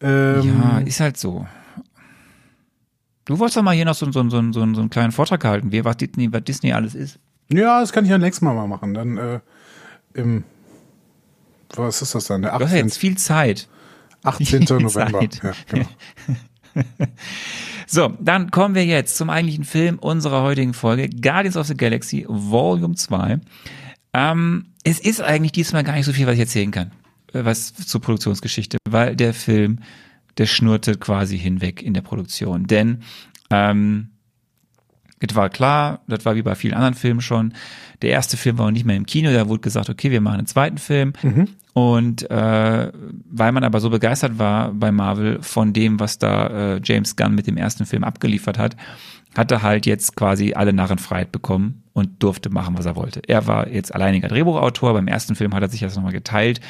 Ähm, ja, ist halt so. Du wolltest doch mal hier noch so, so, so, so, so einen kleinen Vortrag halten, wie was Disney, was Disney alles ist. Ja, das kann ich ja nächstes Mal mal machen. Dann äh, im was ist das dann? Der Du hast ja 18. jetzt viel Zeit. 18. [laughs] November. Zeit. Ja, genau. [laughs] So, dann kommen wir jetzt zum eigentlichen Film unserer heutigen Folge, Guardians of the Galaxy Volume 2. Ähm, es ist eigentlich diesmal gar nicht so viel, was ich erzählen kann, äh, was zur Produktionsgeschichte, weil der Film, der schnurrte quasi hinweg in der Produktion. Denn ähm, es war klar, das war wie bei vielen anderen Filmen schon. Der erste Film war auch nicht mehr im Kino, da wurde gesagt, okay, wir machen einen zweiten Film. Mhm. Und äh, weil man aber so begeistert war bei Marvel von dem, was da äh, James Gunn mit dem ersten Film abgeliefert hat, hat er halt jetzt quasi alle Narrenfreiheit bekommen und durfte machen, was er wollte. Er war jetzt alleiniger Drehbuchautor. Beim ersten Film hat er sich das nochmal geteilt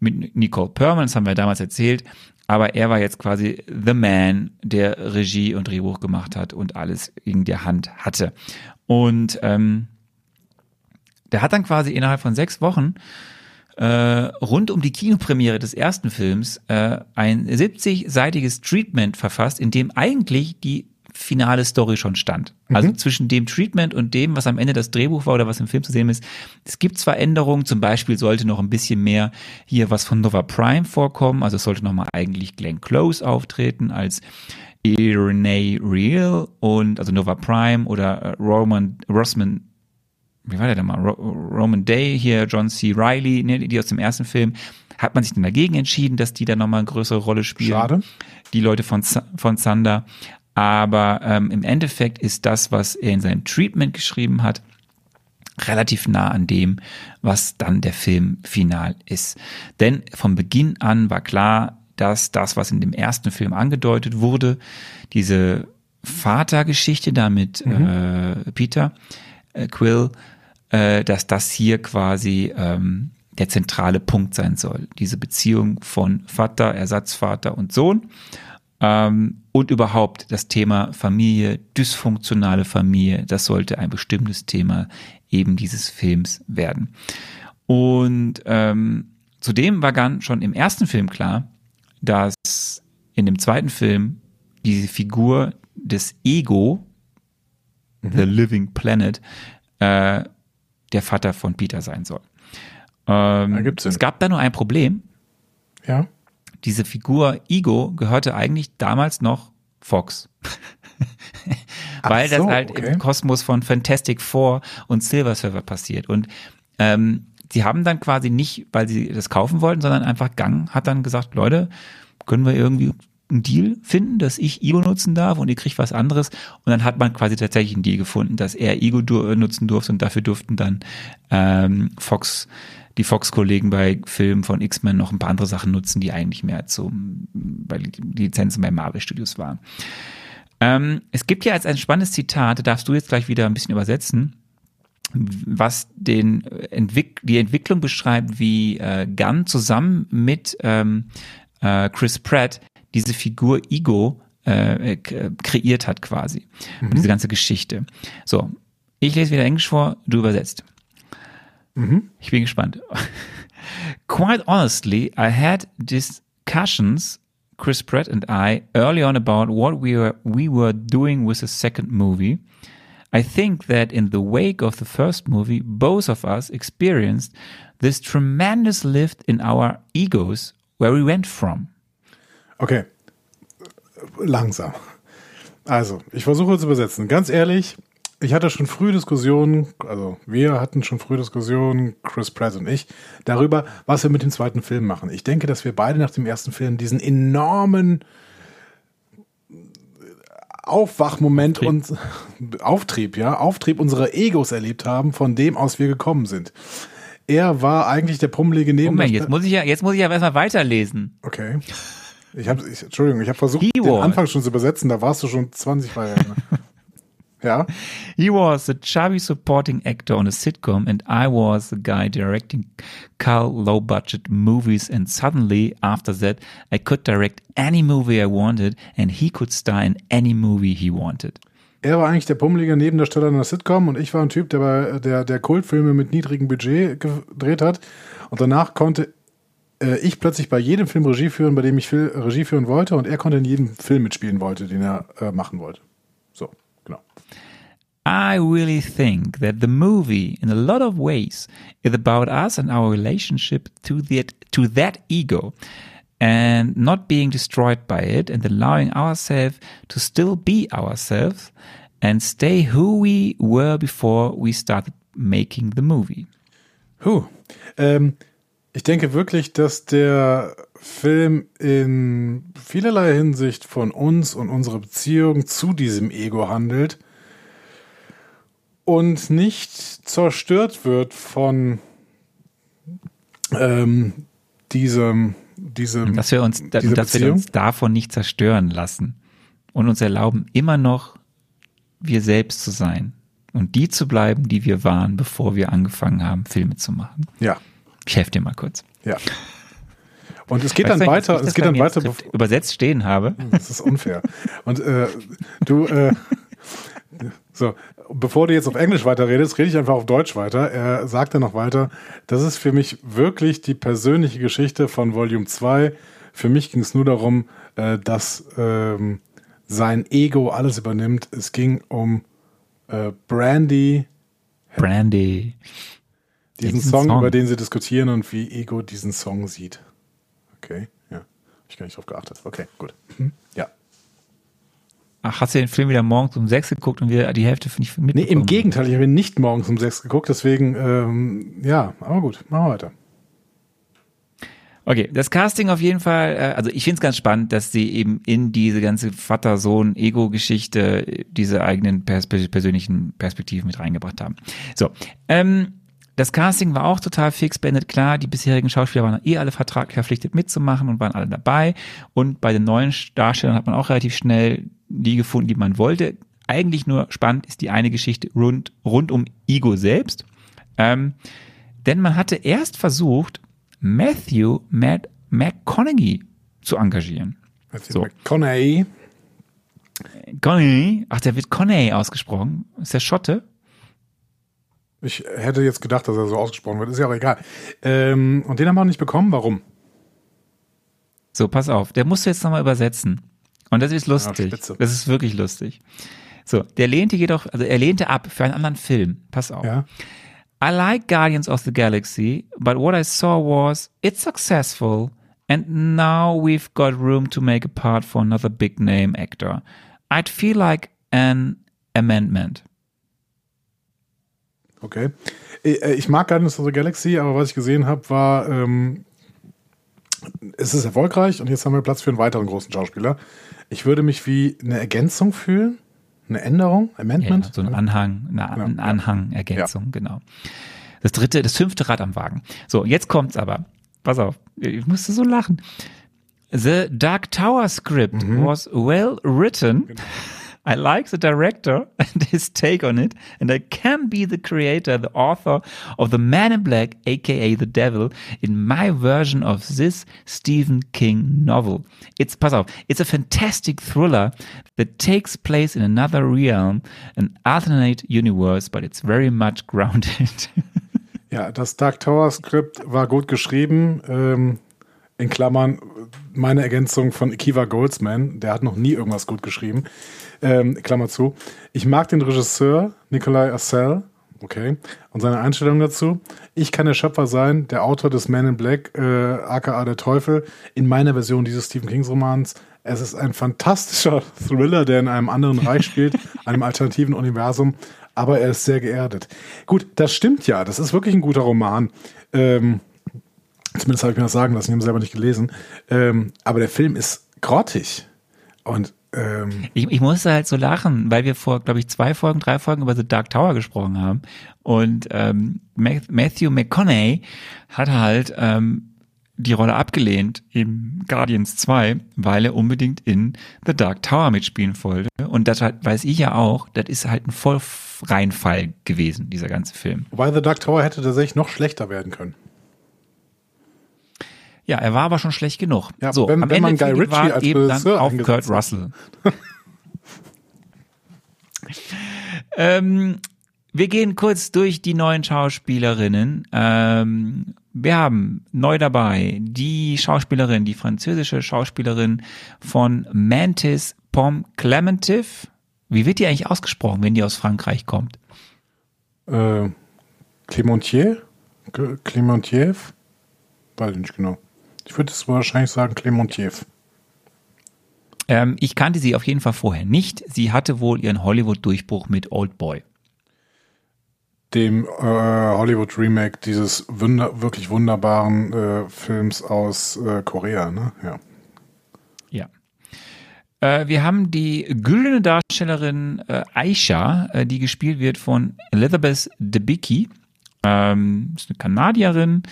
mit Nicole Perman, das haben wir damals erzählt. Aber er war jetzt quasi the man, der Regie und Drehbuch gemacht hat und alles in der Hand hatte. Und ähm, der hat dann quasi innerhalb von sechs Wochen äh, rund um die Kinopremiere des ersten Films äh, ein 70-seitiges Treatment verfasst, in dem eigentlich die finale Story schon stand. Also zwischen dem Treatment und dem, was am Ende das Drehbuch war oder was im Film zu sehen ist. Es gibt zwar Änderungen, zum Beispiel sollte noch ein bisschen mehr hier was von Nova Prime vorkommen, also es sollte nochmal eigentlich Glenn Close auftreten als Renee Real und also Nova Prime oder äh, Roman Rossman wie war der denn mal? Ro Roman Day hier, John C. Riley, ne, die aus dem ersten Film, hat man sich dann dagegen entschieden, dass die da nochmal eine größere Rolle spielen. Schade. Die Leute von, von Zander. Aber ähm, im Endeffekt ist das, was er in seinem Treatment geschrieben hat, relativ nah an dem, was dann der Film final ist. Denn von Beginn an war klar, dass das, was in dem ersten Film angedeutet wurde, diese Vatergeschichte da mit äh, Peter äh, Quill, äh, dass das hier quasi ähm, der zentrale Punkt sein soll. Diese Beziehung von Vater, Ersatzvater und Sohn. Ähm, und überhaupt das Thema Familie, dysfunktionale Familie, das sollte ein bestimmtes Thema eben dieses Films werden. Und ähm, zudem war Gunn schon im ersten Film klar, dass in dem zweiten Film diese Figur des Ego, The Living Planet, äh, der Vater von Peter sein soll. Ähm, Ergibt Sinn. es gab da nur ein Problem. Ja. Diese Figur Ego gehörte eigentlich damals noch Fox. [laughs] Weil so, das halt okay. im Kosmos von Fantastic Four und Silver Surfer passiert. Und ähm, sie haben dann quasi nicht, weil sie das kaufen wollten, sondern einfach Gang hat dann gesagt, Leute, können wir irgendwie einen Deal finden, dass ich Ego nutzen darf und ihr kriegt was anderes. Und dann hat man quasi tatsächlich einen Deal gefunden, dass er Ego nutzen durfte und dafür durften dann ähm, Fox, die Fox-Kollegen bei Filmen von X-Men noch ein paar andere Sachen nutzen, die eigentlich mehr zum, bei Lizenzen bei Marvel Studios waren. Ähm, es gibt ja als ein spannendes Zitat, da darfst du jetzt gleich wieder ein bisschen übersetzen, was den Entwick die Entwicklung beschreibt, wie äh, Gunn zusammen mit ähm, äh, Chris Pratt diese Figur Ego äh, k- kreiert hat quasi. Und diese ganze Geschichte. So, ich lese wieder Englisch vor, du übersetzt. Ich bin gespannt. [laughs] Quite honestly, I had discussions, Chris Pratt and I, early on about what we were we were doing with the second movie. I think that in the wake of the first movie, both of us experienced this tremendous lift in our egos where we went from. Okay. Langsam. Also, ich versuche zu übersetzen. Ganz ehrlich, ich hatte schon früh Diskussionen, also wir hatten schon früh Diskussionen, Chris Pratt und ich, darüber, was wir mit dem zweiten Film machen. Ich denke, dass wir beide nach dem ersten Film diesen enormen Aufwachmoment Auftrieb. und Auftrieb, ja, Auftrieb unserer Egos erlebt haben, von dem aus wir gekommen sind. Er war eigentlich der pummelige Neben. Moment, jetzt muss ich ja, jetzt muss ich ja erstmal weiterlesen. Okay. Ich habe, Entschuldigung, ich habe versucht, den. Anfang schon zu übersetzen, da warst du schon 20 Jahre. [laughs] Ja, He was a chubby supporting actor on a sitcom, and I was the guy directing Carl low budget movies. And suddenly, after that, I could direct any movie I wanted, and he could star in any movie he wanted. er war eigentlich der pummelige Nebendarsteller in einer Sitcom und ich war ein Typ, der bei der, der Kultfilme mit niedrigem Budget gedreht hat. Und danach konnte äh, ich plötzlich bei jedem Film Regie führen, bei dem ich Regie führen wollte, und er konnte in jedem Film mitspielen wollte, den er äh, machen wollte. I really think that the movie, in a lot of ways, is about us and our relationship to that to that ego, and not being destroyed by it, and allowing ourselves to still be ourselves and stay who we were before we started making the movie. Huh. Ähm, ich denke wirklich, dass der Film in vielerlei Hinsicht von uns und unserer Beziehung zu diesem Ego handelt und nicht zerstört wird von ähm, diesem, diesem. Dass wir uns, dass dieser wir uns davon nicht zerstören lassen und uns erlauben, immer noch wir selbst zu sein und die zu bleiben, die wir waren, bevor wir angefangen haben, Filme zu machen. Ja. Ich helfe dir mal kurz. Ja. Und es geht Weißt dann weiter, ich es geht dann weiter, übersetzt stehen habe. das ist unfair. Und äh, du, äh, [laughs] so, bevor du jetzt auf Englisch weiterredest, rede ich einfach auf Deutsch weiter. Er sagte noch weiter, das ist für mich wirklich die persönliche Geschichte von Volume 2. Für mich ging es nur darum, äh, dass ähm, sein Ego alles übernimmt. Es ging um äh, Brandy, Brandy. diesen Diesen Song, Song. über den sie diskutieren und wie Ego diesen Song sieht. Okay, ja. Hab Ich gar nicht drauf geachtet. Okay, gut. Mhm. Ja. Ach, hast du den Film wieder morgens um sechs geguckt und wieder die Hälfte nicht Nee, mitbekommen? im Gegenteil, ich habe ihn nicht morgens um sechs geguckt, deswegen, ähm, ja, aber gut, machen wir weiter. Okay, das Casting auf jeden Fall, äh, also ich finde es ganz spannend, dass sie eben in diese ganze Vater-Sohn-Ego-Geschichte äh, diese eigenen pers persönlichen Perspektiven mit reingebracht haben. So, ähm, das Casting war auch total fix beendet. Klar, die bisherigen Schauspieler waren eh alle vertraglich verpflichtet mitzumachen und waren alle dabei. Und bei den neuen Darstellern hat man auch relativ schnell die gefunden, die man wollte. Eigentlich nur spannend ist die eine Geschichte rund, rund um Ego selbst. Ähm, denn man hatte erst versucht, Matthew Matt McConaughey zu engagieren. Matthew So. McConaughey, Coney, ach, der wird Coney ausgesprochen. Ist der Schotte? ich hätte jetzt gedacht, dass er so ausgesprochen wird, ist ja auch egal. Ähm, und den haben wir auch nicht bekommen, warum? So, pass auf, der musst du jetzt nochmal übersetzen. Und das ist lustig. spitze. das ist wirklich lustig. So, der lehnte jedoch, also er lehnte ab für einen anderen Film. Pass auf. Ja. I like Guardians of the Galaxy, but what I saw was it's successful, and now we've got room to make a part for another big name actor. I'd feel like an amendment. Okay. Äh, Ich mag Guardians of the Galaxy, aber was ich gesehen habe, war, ähm, es ist erfolgreich und jetzt haben wir Platz für einen weiteren großen Schauspieler. Ich würde mich wie eine Ergänzung fühlen, eine Änderung, Ja, Amendment. so ein Anhang, eine, Genau, ein ja. Anhang, Ergänzung, genau. Das dritte, das fünfte Rad am Wagen. So, jetzt kommt's aber. Pass auf, ich musste so lachen. The Dark Tower script Mhm. was well written. Genau. I like the director and his take on it, and I can be the creator, the author of The Man in Black, aka The Devil, in my version of this Stephen King novel. It's, pass auf, it's a fantastic thriller that takes place in another realm, an alternate universe, but it's very much grounded. [laughs] Ja, das Dark Tower Skript war gut geschrieben. Ähm, in Klammern meine Ergänzung von Kiva Goldsman. Der hat noch nie irgendwas gut geschrieben. Ähm, Klammer zu. Ich mag den Regisseur Nikolai Assel. Okay. Und seine Einstellung dazu. Ich kann der Schöpfer sein, der Autor des Man in Black, äh, aka der Teufel, in meiner Version dieses Stephen Kings Romans. Es ist ein fantastischer [laughs] Thriller, der in einem anderen Reich spielt, [laughs] einem alternativen Universum, aber er ist sehr geerdet. Gut, das stimmt ja. Das ist wirklich ein guter Roman. Ähm, zumindest habe ich mir das sagen lassen, ich habe ihn selber nicht gelesen. Ähm, aber der Film ist grottig. Und ähm, Ich, ich musste halt so lachen, weil wir vor, glaube ich, zwei Folgen, drei Folgen über The Dark Tower gesprochen haben. Und ähm, Ma- Matthew McConaughey hat halt ähm, die Rolle abgelehnt in Guardians 2, weil er unbedingt in The Dark Tower mitspielen wollte. Und das halt, weiß ich ja auch, das ist halt ein Vollreinfall gewesen, dieser ganze Film. wobei The Dark Tower hätte tatsächlich noch schlechter werden können. Ja, er war aber schon schlecht genug. Ja, so, wenn- am wenn Ende man Guy Ritchie Wahl als eben dann auf Kurt. Russell. [laughs] ähm, wir gehen kurz durch die neuen Schauspielerinnen. Ähm, wir haben neu dabei die Schauspielerin, die französische Schauspielerin von Mantis Pom Clementif. Wie wird die eigentlich ausgesprochen, wenn die aus Frankreich kommt? Äh, Clémentier? G- Clémentiev? Weiß ich nicht genau. Ich würde es wahrscheinlich sagen Clémentiev. Ähm, ich kannte sie auf jeden Fall vorher nicht. Sie hatte wohl ihren Hollywood-Durchbruch mit Old Boy. dem äh, Hollywood Remake dieses wunder wirklich wunderbaren äh, Films aus äh, Korea, ne? Ja. Ja. Äh, wir haben die güldene Darstellerin äh, Aisha, äh, die gespielt wird von Elizabeth Debicki. Ähm, ist eine Kanadierin,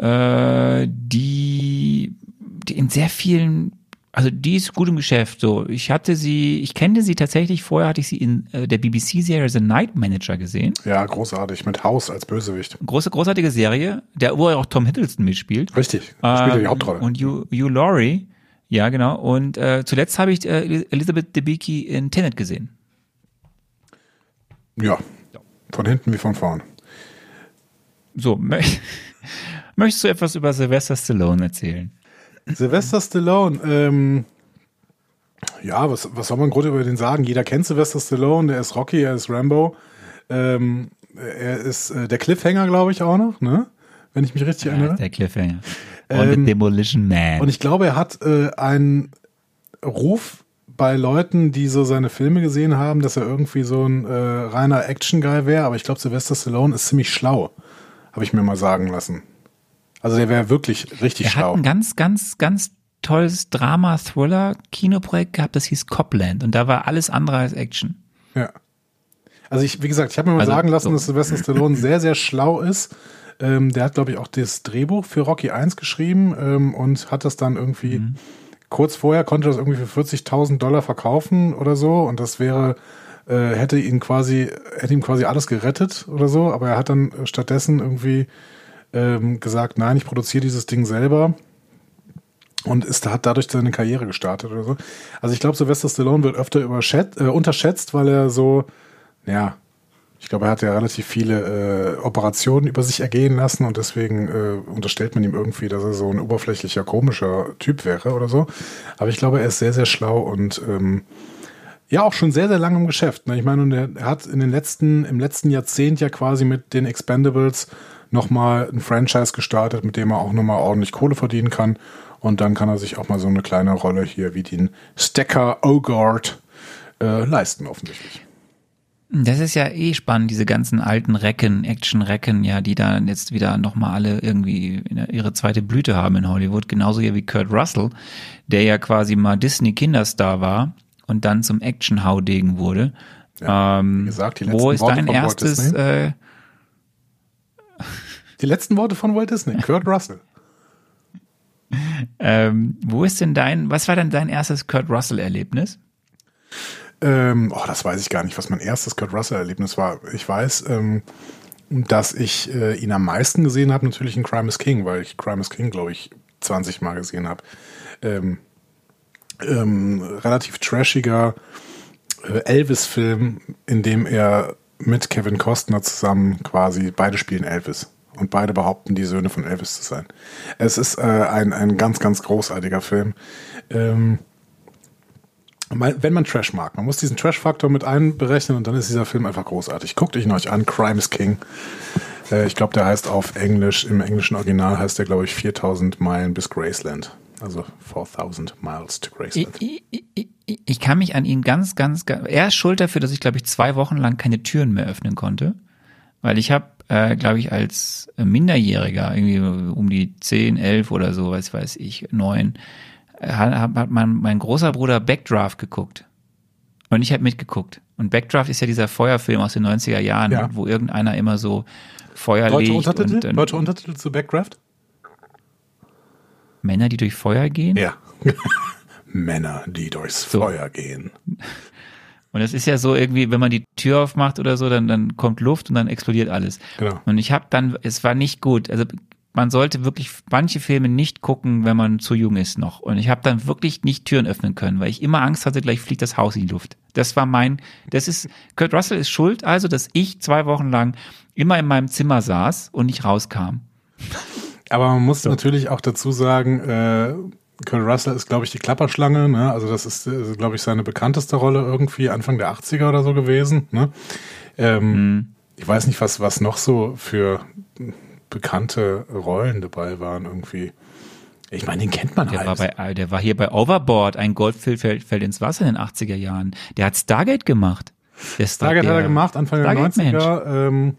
äh, die, die in sehr vielen also die ist gut im Geschäft. So, ich hatte sie, ich kenne sie tatsächlich. Vorher hatte ich sie in äh, der BBC-Serie The Night Manager gesehen. Ja, großartig mit House als Bösewicht. Große, großartige Serie, der wo auch Tom Hiddleston mitspielt. Richtig, spielt er die Ähm, Hauptrolle. Und Hugh, Hugh Laurie, ja genau. Und äh, zuletzt habe ich äh, Elizabeth Debicki in Tenet gesehen. ja, von hinten wie von vorn. So, [laughs] möchtest du etwas über Sylvester Stallone erzählen? Sylvester Stallone, ähm, ja, was, was soll man groß über den sagen? Jeder kennt Sylvester Stallone, der ist Rocky, er ist Rambo. Ähm, er ist äh, der Cliffhanger, glaube ich, auch noch, ne? Wenn ich mich richtig Ja, erinnere. der Cliffhanger. Und Ähm, Demolition Man. Und ich glaube, er hat äh, einen Ruf bei Leuten, die so seine Filme gesehen haben, dass er irgendwie so ein äh, reiner Action-Guy wäre. Aber ich glaube, Sylvester Stallone ist ziemlich schlau, habe ich mir mal sagen lassen. Also der wäre wirklich richtig er hat schlau. ein ganz, ganz, ganz tolles Drama-Thriller-Kinoprojekt gehabt, das hieß Copland. Und da war alles andere als Action. Ja. Also ich, wie gesagt, ich habe mir mal Also, sagen lassen, so. dass Sylvester Stallone sehr, sehr schlau ist. Ähm, der hat, glaube ich, auch das Drehbuch für Rocky 1 geschrieben ähm, und hat das dann irgendwie Mhm. kurz vorher konnte das irgendwie für 40.000 Dollar verkaufen oder so und das wäre äh, hätte ihn quasi hätte ihm quasi alles gerettet oder so, aber er hat dann äh, stattdessen irgendwie ähm, gesagt, nein, ich produziere dieses Ding selber und ist, hat dadurch seine Karriere gestartet oder so. Also ich glaube, Sylvester Stallone wird öfter äh, unterschätzt, weil er so, ja, ich glaube, er hat ja relativ viele äh, Operationen über sich ergehen lassen und deswegen äh, unterstellt man ihm irgendwie, dass er so ein oberflächlicher, komischer Typ wäre oder so. Aber ich glaube, er ist sehr, sehr schlau und ähm, ja auch schon sehr, sehr lange im Geschäft. Ne? Ich meine, und er hat in den letzten, im letzten Jahrzehnt ja quasi mit den Expendables nochmal ein Franchise gestartet, mit dem er auch nochmal ordentlich Kohle verdienen kann. Und dann kann er sich auch mal so eine kleine Rolle hier wie den Stacker Ogard äh, leisten, offensichtlich. Das ist ja eh spannend, diese ganzen alten Recken, Action-Recken, ja, die da jetzt wieder nochmal alle irgendwie ihre zweite Blüte haben in Hollywood. Genauso hier wie Kurt Russell, der ja quasi mal Disney-Kinderstar war und dann zum Action-Haudegen wurde. ähm, wie gesagt, die wo letzten ist Worte dein erstes, äh, Die letzten Worte von Walt Disney, Kurt Russell. [laughs] ähm, wo ist denn dein, was war denn dein erstes Kurt Russell-Erlebnis? Ähm, oh, das weiß ich gar nicht, was mein erstes Kurt Russell-Erlebnis war. Ich weiß, ähm, dass ich äh, ihn am meisten gesehen habe, natürlich in Crime is King, weil ich Crime is King, glaube ich, 20 Mal gesehen habe. Ähm, ähm, relativ trashiger äh, Elvis-Film, in dem er mit Kevin Costner zusammen quasi, beide spielen Elvis. Und beide behaupten, die Söhne von Elvis zu sein. Es ist äh, ein, ein ganz, ganz großartiger Film. Ähm, wenn man Trash mag, man muss diesen Trash-Faktor mit einberechnen und dann ist dieser Film einfach großartig. Guckt ihn euch an, Crime is King. Äh, ich glaube, der heißt auf Englisch, im englischen Original heißt der, glaube ich, 4000 Meilen bis Graceland. Also 4000 Miles to Graceland. ich, ich, ich- ich kann mich an ihn ganz, ganz, ganz, er ist schuld dafür, dass ich, glaube ich, zwei Wochen lang keine Türen mehr öffnen konnte. Weil ich habe, äh, glaube ich, als Minderjähriger, irgendwie um die 10, 11 oder so, was weiß ich, 9, äh, hat, hat mein, mein großer Bruder Backdraft geguckt. Und ich habe mitgeguckt. Und Backdraft ist ja dieser Feuerfilm aus den 90er Jahren, Ja. wo irgendeiner immer so Feuer Deutsche legt Untertitel? und dann Deutsche Untertitel zu Backdraft? Männer, die durch Feuer gehen. Ja. [laughs] Männer, die durchs So. Feuer gehen. Und es ist ja so irgendwie, wenn man die Tür aufmacht oder so, dann, dann kommt Luft und dann explodiert alles. Genau. Und ich habe dann, es war nicht gut. Also man sollte wirklich manche Filme nicht gucken, wenn man zu jung ist noch. Und ich habe dann wirklich nicht Türen öffnen können, weil ich immer Angst hatte, gleich fliegt das Haus in die Luft. Das war mein, das ist, Kurt Russell ist schuld, also dass ich zwei Wochen lang immer in meinem Zimmer saß und nicht rauskam. Aber man muss natürlich auch dazu sagen, äh, Kurt Russell ist, glaube ich, die Klapperschlange. Ne? Also das ist, äh, glaube ich, seine bekannteste Rolle irgendwie Anfang der 80er oder so gewesen. Ne? Ähm, Ich weiß nicht, was, was noch so für bekannte Rollen dabei waren irgendwie. Ich meine, den kennt man Der halt. war, bei, der war hier bei Overboard, ein Goldfill fällt, fällt ins Wasser in den 80er Jahren. Der hat Stargate gemacht. Der Star- Stargate hat er der gemacht, Anfang der Stargate-Mensch. 90er. Ähm,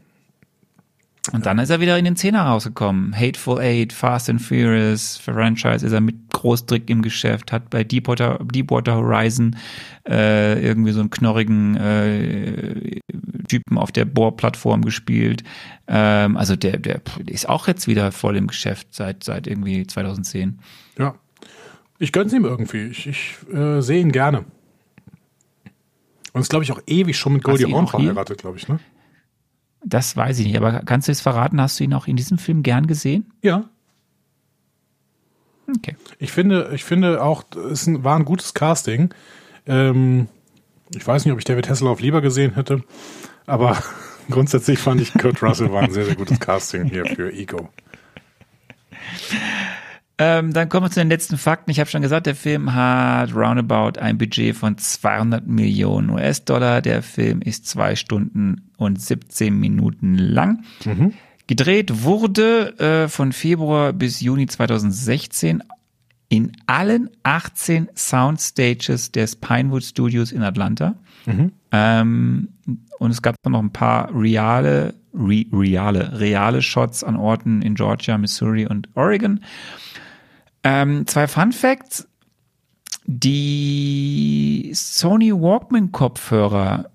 Und dann ist er wieder in den Zehner rausgekommen. Hateful Eight, Fast and Furious, Franchise ist er mit Großdrick im Geschäft, hat bei Deepwater, Deepwater Horizon äh, irgendwie so einen knorrigen äh, Typen auf der Bohrplattform gespielt. Ähm, also der, der ist auch jetzt wieder voll im Geschäft seit, seit irgendwie 2010. Ja. Ich gönn's ihm irgendwie. Ich, ich äh, sehe ihn gerne. Und ist, glaube ich, auch ewig schon mit Goldie Hawn verheiratet, glaube ich, ne? Das weiß ich nicht, aber kannst du es verraten, hast du ihn auch in diesem Film gern gesehen? Ja. Okay. Ich finde, ich finde auch, es war ein gutes Casting. Ähm, ich weiß nicht, ob ich David Hasselhoff lieber gesehen hätte, aber [laughs] grundsätzlich fand ich Kurt Russell war ein sehr, sehr gutes Casting hier für Ego. Ähm, dann kommen wir zu den letzten Fakten. Ich habe schon gesagt, der Film hat roundabout ein Budget von 200 Millionen US-Dollar. Der Film ist zwei Stunden und 17 Minuten lang. Mhm. Gedreht wurde äh, von Februar bis Juni 2016 in allen 18 Soundstages des Pinewood Studios in Atlanta. Mhm. Ähm, und es gab noch ein paar reale, re, reale, reale Shots an Orten in Georgia, Missouri und Oregon. Ähm, zwei Fun Facts. Die Sony Walkman Kopfhörer,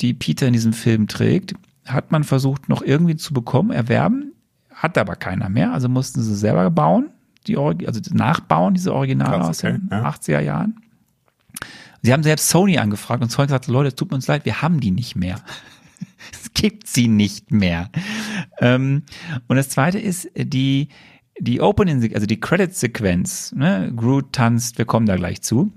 die Peter in diesem Film trägt, hat man versucht noch irgendwie zu bekommen, erwerben, hat aber keiner mehr, also mussten sie selber bauen, die also nachbauen, diese Originale Krass, aus okay, den ja. 80er Jahren. Sie haben selbst Sony angefragt und Sony gesagt, Leute, es tut uns leid, wir haben die nicht mehr. [laughs] es gibt sie nicht mehr. Ähm, und das zweite ist, die, die Opening, also die Credit-Sequenz, ne, Groot tanzt, wir kommen da gleich zu.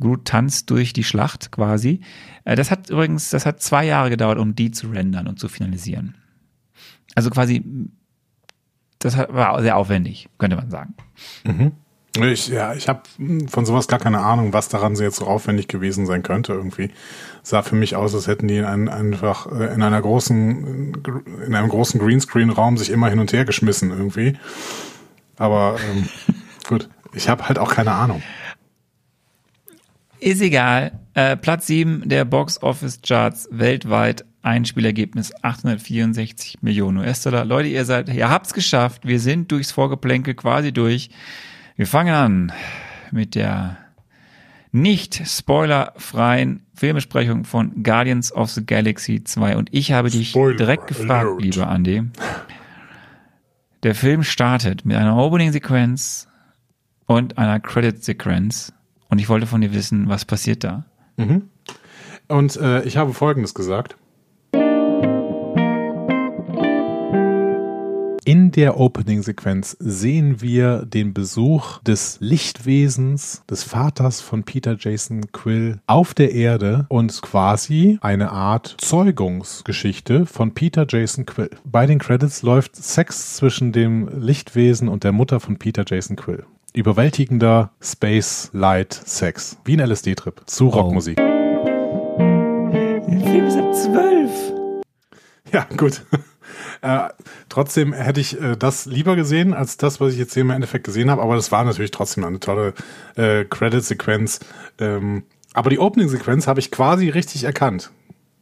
Groot tanzt durch die Schlacht quasi. Äh, das hat übrigens, das hat zwei Jahre gedauert, um die zu rendern und zu finalisieren. Also quasi, das war sehr aufwendig, könnte man sagen. Ich, ja, ich habe von sowas gar keine Ahnung, was daran so jetzt so aufwendig gewesen sein könnte irgendwie. Sah für mich aus, als hätten die in ein, einfach äh, in einer großen, in einem großen Greenscreen-Raum sich immer hin und her geschmissen irgendwie. Aber ähm, [laughs] gut, ich habe halt auch keine Ahnung. Ist egal. Äh, Platz 7 der Box Office Charts weltweit. Einspielergebnis 864 Millionen US-Dollar. Leute, ihr seid, ihr habt's geschafft. Wir sind durchs Vorgeplänkel quasi durch. Wir fangen an mit der nicht spoilerfreien Filmbesprechung von Guardians of the Galaxy 2. Und ich habe dich Spoiler direkt gefragt, alert. lieber Andy. Der Film startet mit einer Opening-Sequenz und einer Credit-Sequenz. Und ich wollte von dir wissen, was passiert da? Und äh, ich habe Folgendes gesagt. In der Opening-Sequenz sehen wir den Besuch des Lichtwesens, des Vaters von Peter Jason Quill auf der Erde und quasi eine Art Zeugungsgeschichte von Peter Jason Quill. Bei den Credits läuft Sex zwischen dem Lichtwesen und der Mutter von Peter Jason Quill. Überwältigender Space Light Sex. Wie ein LSD-Trip zu Rockmusik. Der Film ist ab zwölf. Ja, gut. Äh, trotzdem hätte ich äh, das lieber gesehen, als das, was ich jetzt hier im Endeffekt gesehen habe. Aber das war natürlich trotzdem eine tolle äh, Credit-Sequenz. Ähm, aber die Opening-Sequenz habe ich quasi richtig erkannt.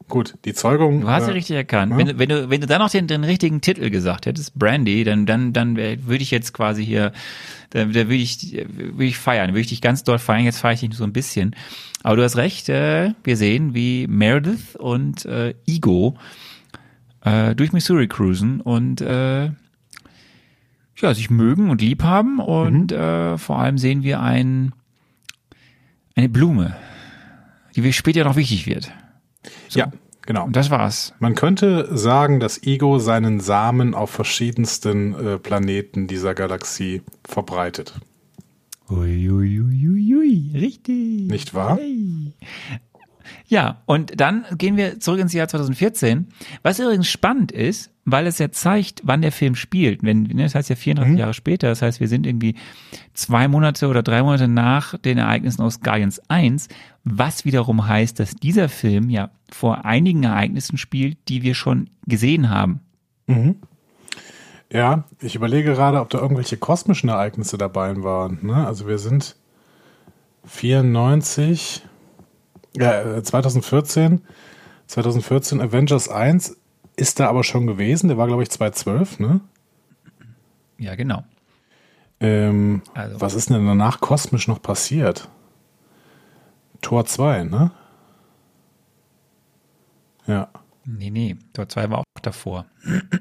Gut, die Zeugung. Du hast äh, ja richtig erkannt. ja. Wenn, du- wenn du, wenn du dann noch den, den richtigen Titel gesagt hättest, Brandy, dann, dann, dann würde ich jetzt quasi hier, da, da würde ich, würde ich feiern, würde ich dich ganz doll feiern. Jetzt feiere ich dich nur so ein bisschen. Aber du hast recht, äh, wir sehen, wie Meredith und äh, Ego äh, durch Missouri cruisen und äh, ja, sich mögen und lieb haben und äh, vor allem sehen wir ein, eine Blume, die später noch wichtig wird. Ja, genau. Und das war's. Man könnte sagen, dass Ego seinen Samen auf verschiedensten äh, Planeten dieser Galaxie verbreitet. Uiuiuiui, richtig. Nicht wahr? Hey. Ja, und dann gehen wir zurück ins Jahr 2014. Was übrigens spannend ist, weil es ja zeigt, wann der Film spielt. Wenn, ne, das heißt ja 34 Jahre später, das heißt, wir sind irgendwie zwei Monate oder drei Monate nach den Ereignissen aus Guardians 1, was wiederum heißt, dass dieser Film ja vor einigen Ereignissen spielt, die wir schon gesehen haben. Ja, ich überlege gerade, ob da irgendwelche kosmischen Ereignisse dabei waren. Ne? Also wir sind 94, ja, äh, 2014, 2014 Avengers 1. ist da aber schon gewesen. Der war, glaube ich, 2012, ne? Ja, genau. Ähm, Also- Was ist denn danach kosmisch noch passiert? Tor 2, ne? Ja. Nee, nee, Tor 2 war auch davor.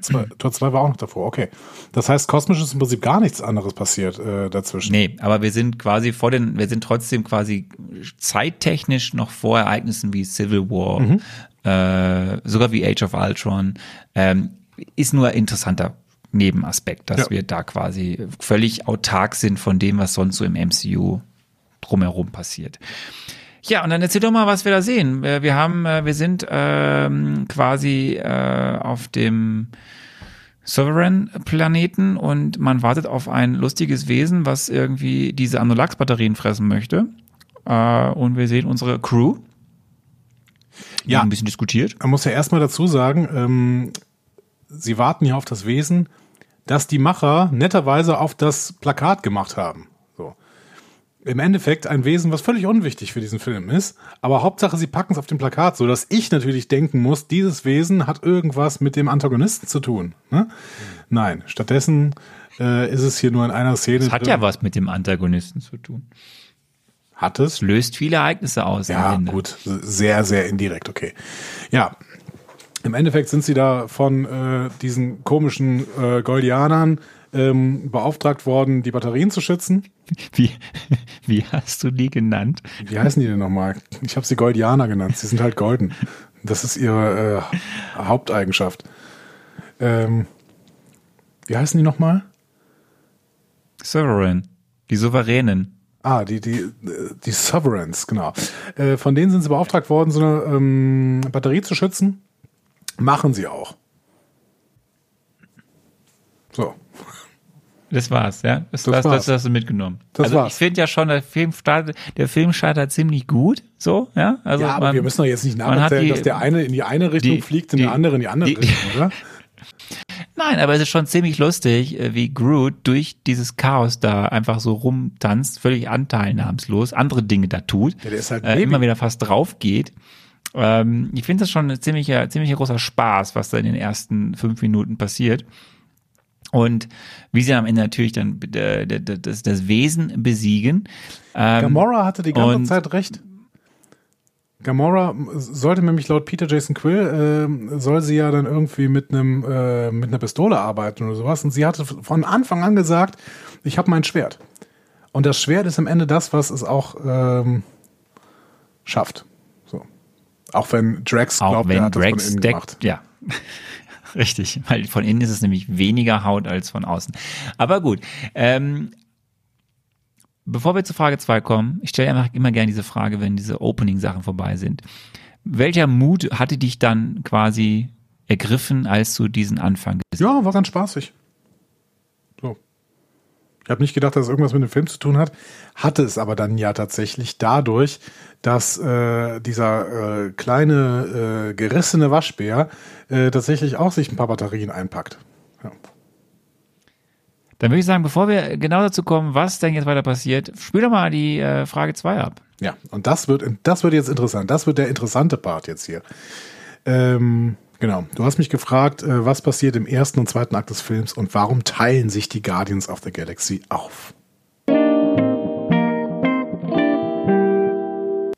Zwei, Tor 2 war auch noch davor, okay. Das heißt, kosmisch ist im Prinzip gar nichts anderes passiert äh, dazwischen. Nee, aber wir sind quasi vor den, wir sind trotzdem quasi zeittechnisch noch vor Ereignissen wie Civil War, äh, sogar wie Age of Ultron. Ähm, ist nur interessanter Nebenaspekt, dass Ja. wir da quasi völlig autark sind von dem, was sonst so im MCU drumherum passiert. Ja, und dann erzähl doch mal, was wir da sehen. Wir wir haben, äh, wir sind ähm, quasi äh, auf dem Sovereign-Planeten und man wartet auf ein lustiges Wesen, was irgendwie diese Anolax-Batterien fressen möchte. Äh, und wir sehen unsere Crew. Die Ja. ein bisschen diskutiert. Man muss ja erstmal dazu sagen, ähm, sie warten ja auf das Wesen, das die Macher netterweise auf das Plakat gemacht haben. Im Endeffekt ein Wesen, was völlig unwichtig für diesen Film ist, aber Hauptsache sie packen es auf dem Plakat, so dass ich natürlich denken muss, dieses Wesen hat irgendwas mit dem Antagonisten zu tun. Ne? Nein, stattdessen äh, ist es hier nur in einer Szene. Das hat ja was mit dem Antagonisten zu tun. Hat es? Es löst viele Ereignisse aus. Ja, gut, sehr, sehr indirekt, okay. Ja, im Endeffekt sind sie da von äh, diesen komischen äh, Goldianern ähm, beauftragt worden, die Batterien zu schützen. Wie, wie hast du die genannt? Wie heißen die denn nochmal? Ich habe sie Goldianer genannt. Sie sind halt golden. Das ist ihre äh, Haupteigenschaft. Ähm, wie heißen die nochmal? Sovereign. Die Souveränen. Ah, die, die, die Sovereigns, genau. Äh, von denen sind sie beauftragt worden, so eine ähm, Batterie zu schützen. Machen sie auch. So. Das war's, ja. Das, Das das, war's. das hast du mitgenommen. Das also war's. ich finde ja schon, der Film startet, der Film startet ziemlich gut, so, ja. Also ja, aber man- wir müssen doch jetzt nicht nacherzählen, die- dass der eine in die eine Richtung die- fliegt und die- der andere in die andere die- Richtung, [laughs] oder? Nein, aber es ist schon ziemlich lustig, äh, wie Groot durch dieses Chaos da einfach so rumtanzt, völlig anteilnahmslos, andere Dinge da tut, Ja, der ist halt äh, immer wieder fast drauf geht. Ähm, ich finde das schon ein ziemlicher, ziemlicher großer Spaß, was da in den ersten fünf Minuten passiert. Und wie sie am Ende natürlich dann äh, das, das Wesen besiegen. Ähm, Gamora hatte die ganze Zeit recht. Gamora sollte nämlich laut Peter Jason Quill, äh, soll sie ja dann irgendwie mit einem äh, mit einer Pistole arbeiten oder sowas. Und sie hatte von Anfang an gesagt, ich habe mein Schwert. Und das Schwert ist am Ende das, was es auch ähm, schafft. So. Auch wenn Drax Auch glaubt, er wenn hat das Drax von innen deckt, gemacht. ja. Richtig, weil von innen ist es nämlich weniger Haut als von außen. Aber gut, ähm, bevor wir zur Frage 2 kommen, ich stelle einfach immer gerne diese Frage, wenn diese Opening-Sachen vorbei sind. Welcher Mut hatte dich dann quasi ergriffen, als du diesen Anfang gesehen Ja, war ganz spaßig. So. Ich habe nicht gedacht, dass es irgendwas mit dem Film zu tun hat. Hatte es aber dann ja tatsächlich dadurch, dass äh, dieser äh, kleine äh, gerissene Waschbär äh, tatsächlich auch sich ein paar Batterien einpackt. Ja. Dann würde ich sagen, bevor wir genau dazu kommen, was denn jetzt weiter passiert, spiel doch mal die äh, Frage 2 ab. ja, und das wird, das wird jetzt interessant. Das wird der interessante Part jetzt hier. Ähm, genau. Du hast mich gefragt, äh, was passiert im ersten und zweiten Akt des Films und warum teilen sich die Guardians of the Galaxy auf?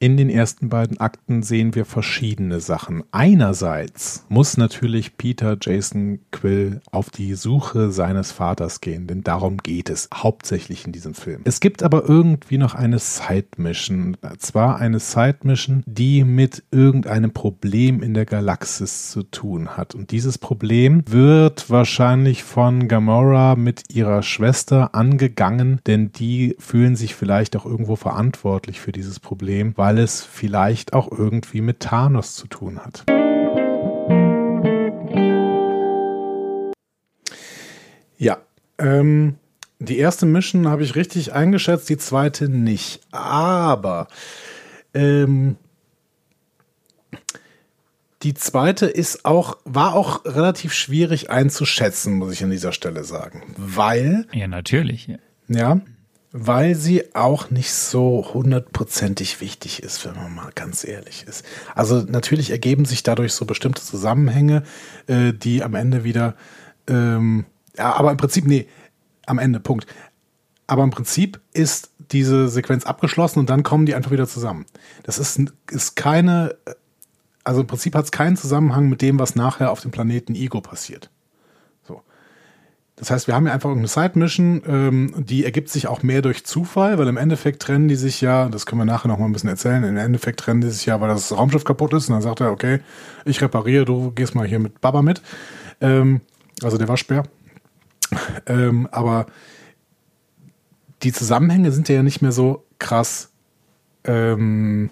In den ersten beiden Akten sehen wir verschiedene Sachen. Einerseits muss natürlich Peter Jason Quill auf die Suche seines Vaters gehen, denn darum geht es hauptsächlich in diesem Film. Es gibt aber irgendwie noch eine Side-Mission. Zwar eine Side-Mission, die mit irgendeinem Problem in der Galaxis zu tun hat. Und dieses Problem wird wahrscheinlich von Gamora mit ihrer Schwester angegangen, denn die fühlen sich vielleicht auch irgendwo verantwortlich für dieses Problem, weil es vielleicht auch irgendwie mit Thanos zu tun hat. Ja, ähm, die erste Mission habe ich richtig eingeschätzt, die zweite nicht. Aber ähm, die zweite ist auch, war auch relativ schwierig einzuschätzen, muss ich an dieser Stelle sagen. Weil Ja, natürlich. Ja. ja. Weil sie auch nicht so hundertprozentig wichtig ist, wenn man mal ganz ehrlich ist. Also natürlich ergeben sich dadurch so bestimmte Zusammenhänge, äh, die am Ende wieder, ähm, ja, aber im Prinzip, nee, am Ende, Punkt. Aber im Prinzip ist diese Sequenz abgeschlossen und dann kommen die einfach wieder zusammen. Das ist, ist keine, also im Prinzip hat es keinen Zusammenhang mit dem, was nachher auf dem Planeten Ego passiert. Das heißt, wir haben ja einfach irgendeine Side-Mission, ähm, die ergibt sich auch mehr durch Zufall, weil im Endeffekt trennen die sich ja, das können wir nachher noch mal ein bisschen erzählen, im Endeffekt trennen die sich ja, weil das Raumschiff kaputt ist und dann sagt er, okay, ich repariere, du gehst mal hier mit Baba mit. Ähm, also der Waschbär. Ähm, aber die Zusammenhänge sind ja nicht mehr so krass ähm,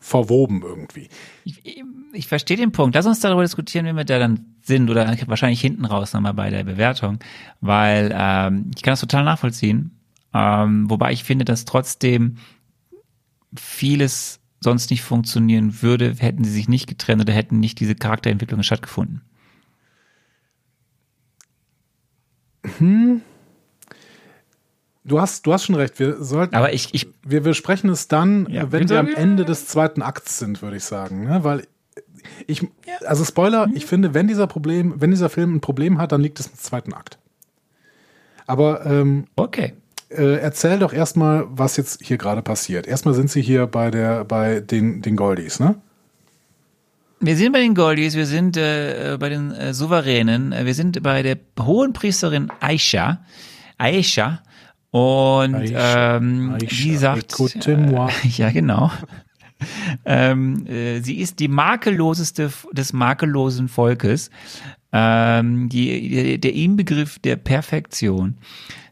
verwoben irgendwie. Ich, ich, ich verstehe den Punkt. Lass uns darüber diskutieren, wenn wir da dann sind oder wahrscheinlich hinten raus nochmal bei der Bewertung, weil ähm, ich kann das total nachvollziehen. Ähm, wobei ich finde, dass trotzdem vieles sonst nicht funktionieren würde, hätten sie sich nicht getrennt oder hätten nicht diese Charakterentwicklungen stattgefunden. Hm. Du hast, du hast schon recht. Wir sollten. Aber ich, ich wir, wir sprechen es dann, ja, wenn wir am Ende des zweiten Akts sind, würde ich sagen. Ne? Weil ich, also Spoiler, ich finde, wenn dieser Problem, wenn dieser Film ein Problem hat, dann liegt es im zweiten Akt. Aber ähm, okay. Äh, erzähl doch erstmal, was jetzt hier gerade passiert. Erstmal sind sie hier bei der, bei den, den Goldies, ne? Wir sind bei den Goldies, wir sind äh, bei den äh, Souveränen, wir sind bei der hohen Priesterin Aisha. Aisha, und Aisha, ähm, Aisha, die sagt, äh, [laughs] ja genau, [laughs] ähm, äh, sie ist die makelloseste des makellosen Volkes, ähm, die, der Inbegriff der Perfektion.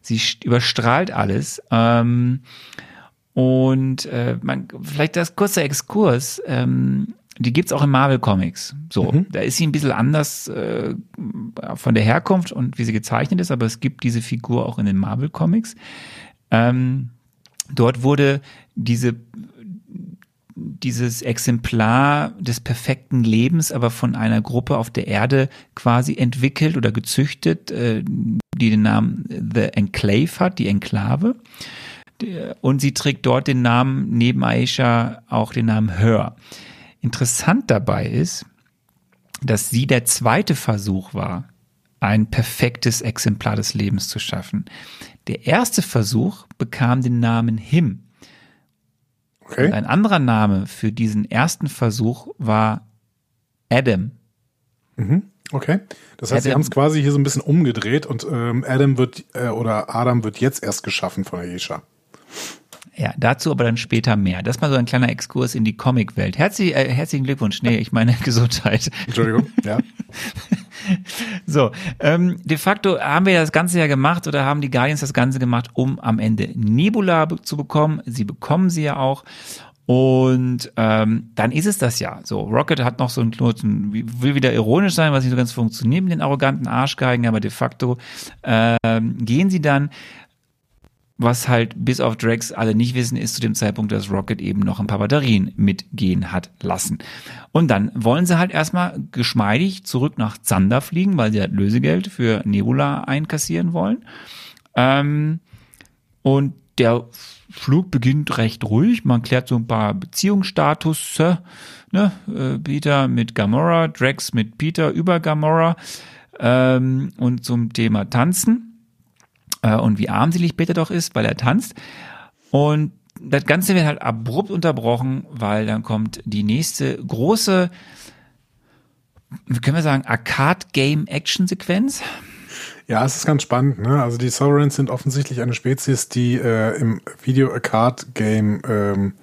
Sie überstrahlt alles. Ähm, und äh, man, vielleicht das kurze Exkurs. Ähm, die gibt's auch in Marvel Comics. So, mhm. da ist sie ein bisschen anders äh, von der Herkunft und wie sie gezeichnet ist, aber es gibt diese Figur auch in den Marvel Comics. Ähm, dort wurde diese dieses Exemplar des perfekten Lebens aber von einer Gruppe auf der Erde quasi entwickelt oder gezüchtet, äh, die den Namen The Enclave hat, die Enklave. Und sie trägt dort den Namen neben Aisha auch den Namen Her. Interessant dabei ist, dass sie der zweite Versuch war, ein perfektes Exemplar des Lebens zu schaffen. Der erste Versuch bekam den Namen Him. Okay. Und ein anderer Name für diesen ersten Versuch war Adam. Mhm. Okay. Das heißt, Adam, sie haben es quasi hier so ein bisschen umgedreht und ähm, Adam wird äh, oder Adam wird jetzt erst geschaffen von Ayesha. Ja, dazu aber dann später mehr. Das mal so ein kleiner Exkurs in die Comicwelt. Herzlich, äh, herzlichen Glückwunsch. Nee, ich meine [laughs] Gesundheit. Entschuldigung, ja. [laughs] [laughs] so, ähm, de facto haben wir das Ganze ja gemacht oder haben die Guardians das Ganze gemacht, um am Ende Nebula zu bekommen. Sie bekommen sie ja auch. Und ähm, dann ist es das ja. So, Rocket hat noch so einen kurzen, will wieder ironisch sein, was nicht so ganz funktioniert mit den arroganten Arschgeigen, aber de facto ähm, gehen sie dann was halt bis auf Drax alle nicht wissen, ist zu dem Zeitpunkt, dass Rocket eben noch ein paar Batterien mitgehen hat lassen. Und dann wollen sie halt erstmal geschmeidig zurück nach Zander fliegen, weil sie halt Lösegeld für Nebula einkassieren wollen. Ähm, und der Flug beginnt recht ruhig. Man klärt so ein paar Beziehungsstatus. Äh, ne? Peter mit Gamora, Drax mit Peter über Gamora ähm, und zum Thema Tanzen äh, und wie armselig Peter doch ist, weil er tanzt. Und das Ganze wird halt abrupt unterbrochen, weil dann kommt die nächste große, wie können wir sagen, Arcade-Game-Action-Sequenz. Ja, es ist ganz spannend. Ne? Also die Sovereigns sind offensichtlich eine Spezies, die äh, im Video-Arcade-Game ähm,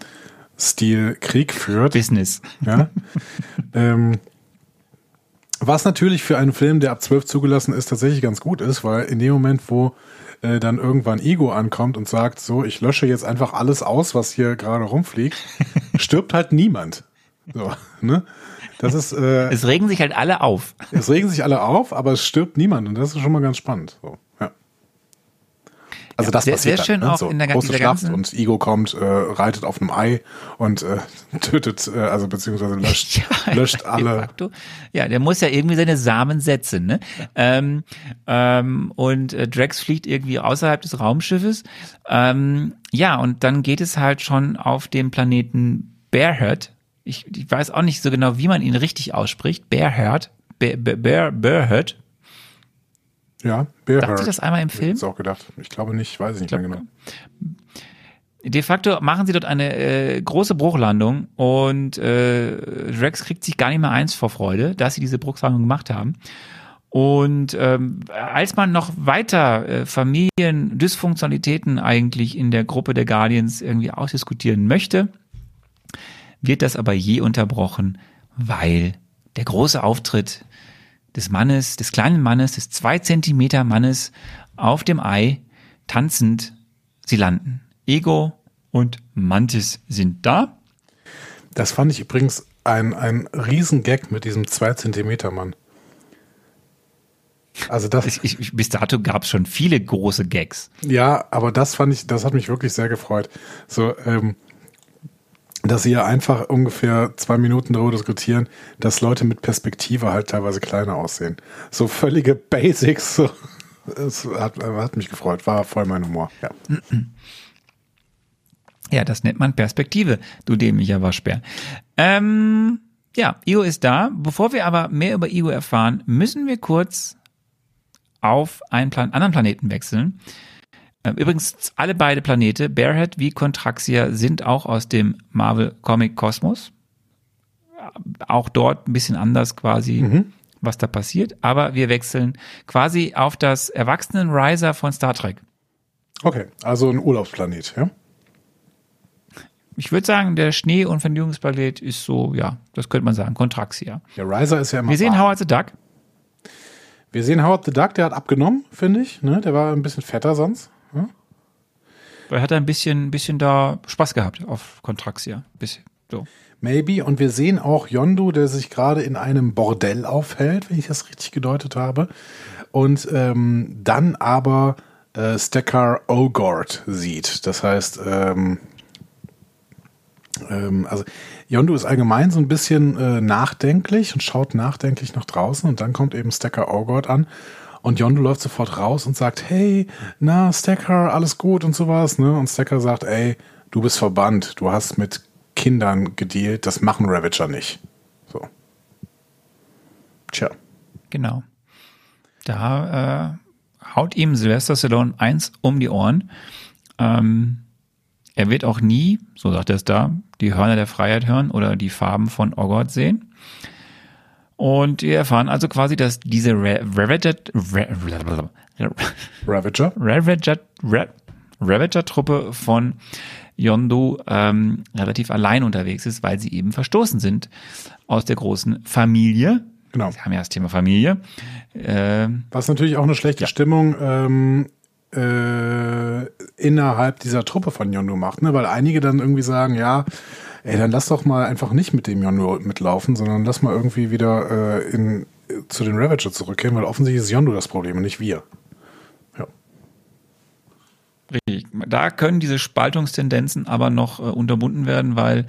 Stil Krieg führt. Business. Ja. [laughs] ähm, was natürlich für einen Film, der ab 12 zugelassen ist, tatsächlich ganz gut ist, weil in dem Moment, wo äh, dann irgendwann Ego ankommt und sagt, so, ich lösche jetzt einfach alles aus, was hier gerade rumfliegt, [laughs] stirbt halt niemand. So, ne? Das ist. Äh, es regen sich halt alle auf. Es regen sich alle auf, aber es stirbt niemand und das ist schon mal ganz spannend. So, ja. Also das sehr, passiert sehr schön dann, ne? auch so, in der, große Schlacht und Ego kommt, äh, reitet auf einem Ei und äh, [laughs] tötet, äh, also beziehungsweise [laughs] löscht, Ja, löscht alle. Ja, der muss ja irgendwie seine Samen setzen, ne? Ähm, ähm, und äh, Drax fliegt irgendwie außerhalb des Raumschiffes. Ähm, ja, und dann geht es halt schon auf dem Planeten Bearhead. Ich, ich weiß auch nicht so genau, wie man ihn richtig ausspricht. Bearhead. Bear, Bear, Bearhead. Ja, Sagt Bearheart. sie das einmal im Film? Ist auch gedacht. Ich glaube nicht, weiß ich nicht mehr genau. De facto machen sie dort eine äh, große Bruchlandung und äh, Drax kriegt sich gar nicht mehr eins vor Freude, dass sie diese Bruchlandung gemacht haben. Und ähm, als man noch weiter äh, Familiendysfunktionalitäten eigentlich in der Gruppe der Guardians irgendwie ausdiskutieren möchte, wird das aber je unterbrochen, weil der große Auftritt des Mannes, des kleinen Mannes, des zwei Zentimeter Mannes auf dem Ei, tanzend, sie landen. Ego und Mantis sind da. Das fand ich übrigens ein, ein Riesengag mit diesem 2 Zentimeter Mann. Also das, Ich, ich, bis dato gab es schon viele große Gags. ja, aber das fand ich, das hat mich wirklich sehr gefreut. So, ähm, dass sie ja einfach ungefähr zwei Minuten darüber diskutieren, dass Leute mit Perspektive halt teilweise kleiner aussehen. So völlige Basics. So. Es hat, hat mich gefreut, war voll mein Humor. Ja. Ja, das nennt man Perspektive, du dämlicher Waschbär. Ähm, ja, Ego ist da. Bevor wir aber mehr über Ego erfahren, müssen wir kurz auf einen Plan anderen Planeten wechseln. Ähm, Übrigens, alle beide Planete, Bearhead wie Contraxia, sind auch aus dem Marvel Comic Kosmos. Auch dort ein bisschen anders quasi, was da passiert. Aber wir wechseln quasi auf das Erwachsenen-Riser von Star Trek. Okay, also ein Urlaubsplanet, ja? Ich würde sagen, der Schnee- und Vergnügungsplanet ist so, ja, das könnte man sagen, Contraxia. Der Riser ist ja immer. Wir sehen warm. Howard the Duck. Wir sehen Howard the Duck, der hat abgenommen, finde ich. Ne? Der war ein bisschen fetter sonst. Weil hat er ein bisschen, bisschen da Spaß gehabt auf Contraxia. Bisschen, so. Maybe. Und wir sehen auch Yondu, der sich gerade in einem Bordell aufhält, wenn ich das richtig gedeutet habe. Und ähm, dann aber äh, Stekar Ogord sieht. Das heißt, ähm, ähm, also Yondu ist allgemein so ein bisschen äh, nachdenklich und schaut nachdenklich nach draußen. Und dann kommt eben Stekar Ogord an. Und Yondu läuft sofort raus und sagt, hey, na, Stacker, alles gut und sowas, ne? Und Stacker sagt, ey, du bist verbannt, du hast mit Kindern gedealt, das machen Ravager nicht. So. Tja. Genau. Da äh, haut ihm Sylvester Stallone eins um die Ohren. Ähm, er wird auch nie, so sagt er es da, die Hörner der Freiheit hören oder die Farben von Ogord sehen. Und wir erfahren also quasi, dass diese Ra- Ravager, Ra- Ravager. Ravager, Ra- Ravager-Truppe von Yondu ähm, relativ allein unterwegs ist, weil sie eben verstoßen sind aus der großen Familie. Genau. Wir haben ja das Thema Familie. Ähm, Was natürlich auch eine schlechte Stimmung ähm, äh, innerhalb dieser Truppe von Yondu macht, ne? Weil einige dann irgendwie sagen, ja, ey, dann lass doch mal einfach nicht mit dem Yondu mitlaufen, sondern lass mal irgendwie wieder äh, in, zu den Ravager zurückkehren, weil offensichtlich ist Yondu das Problem und nicht wir. Ja. Richtig. Da können diese Spaltungstendenzen aber noch äh, unterbunden werden, weil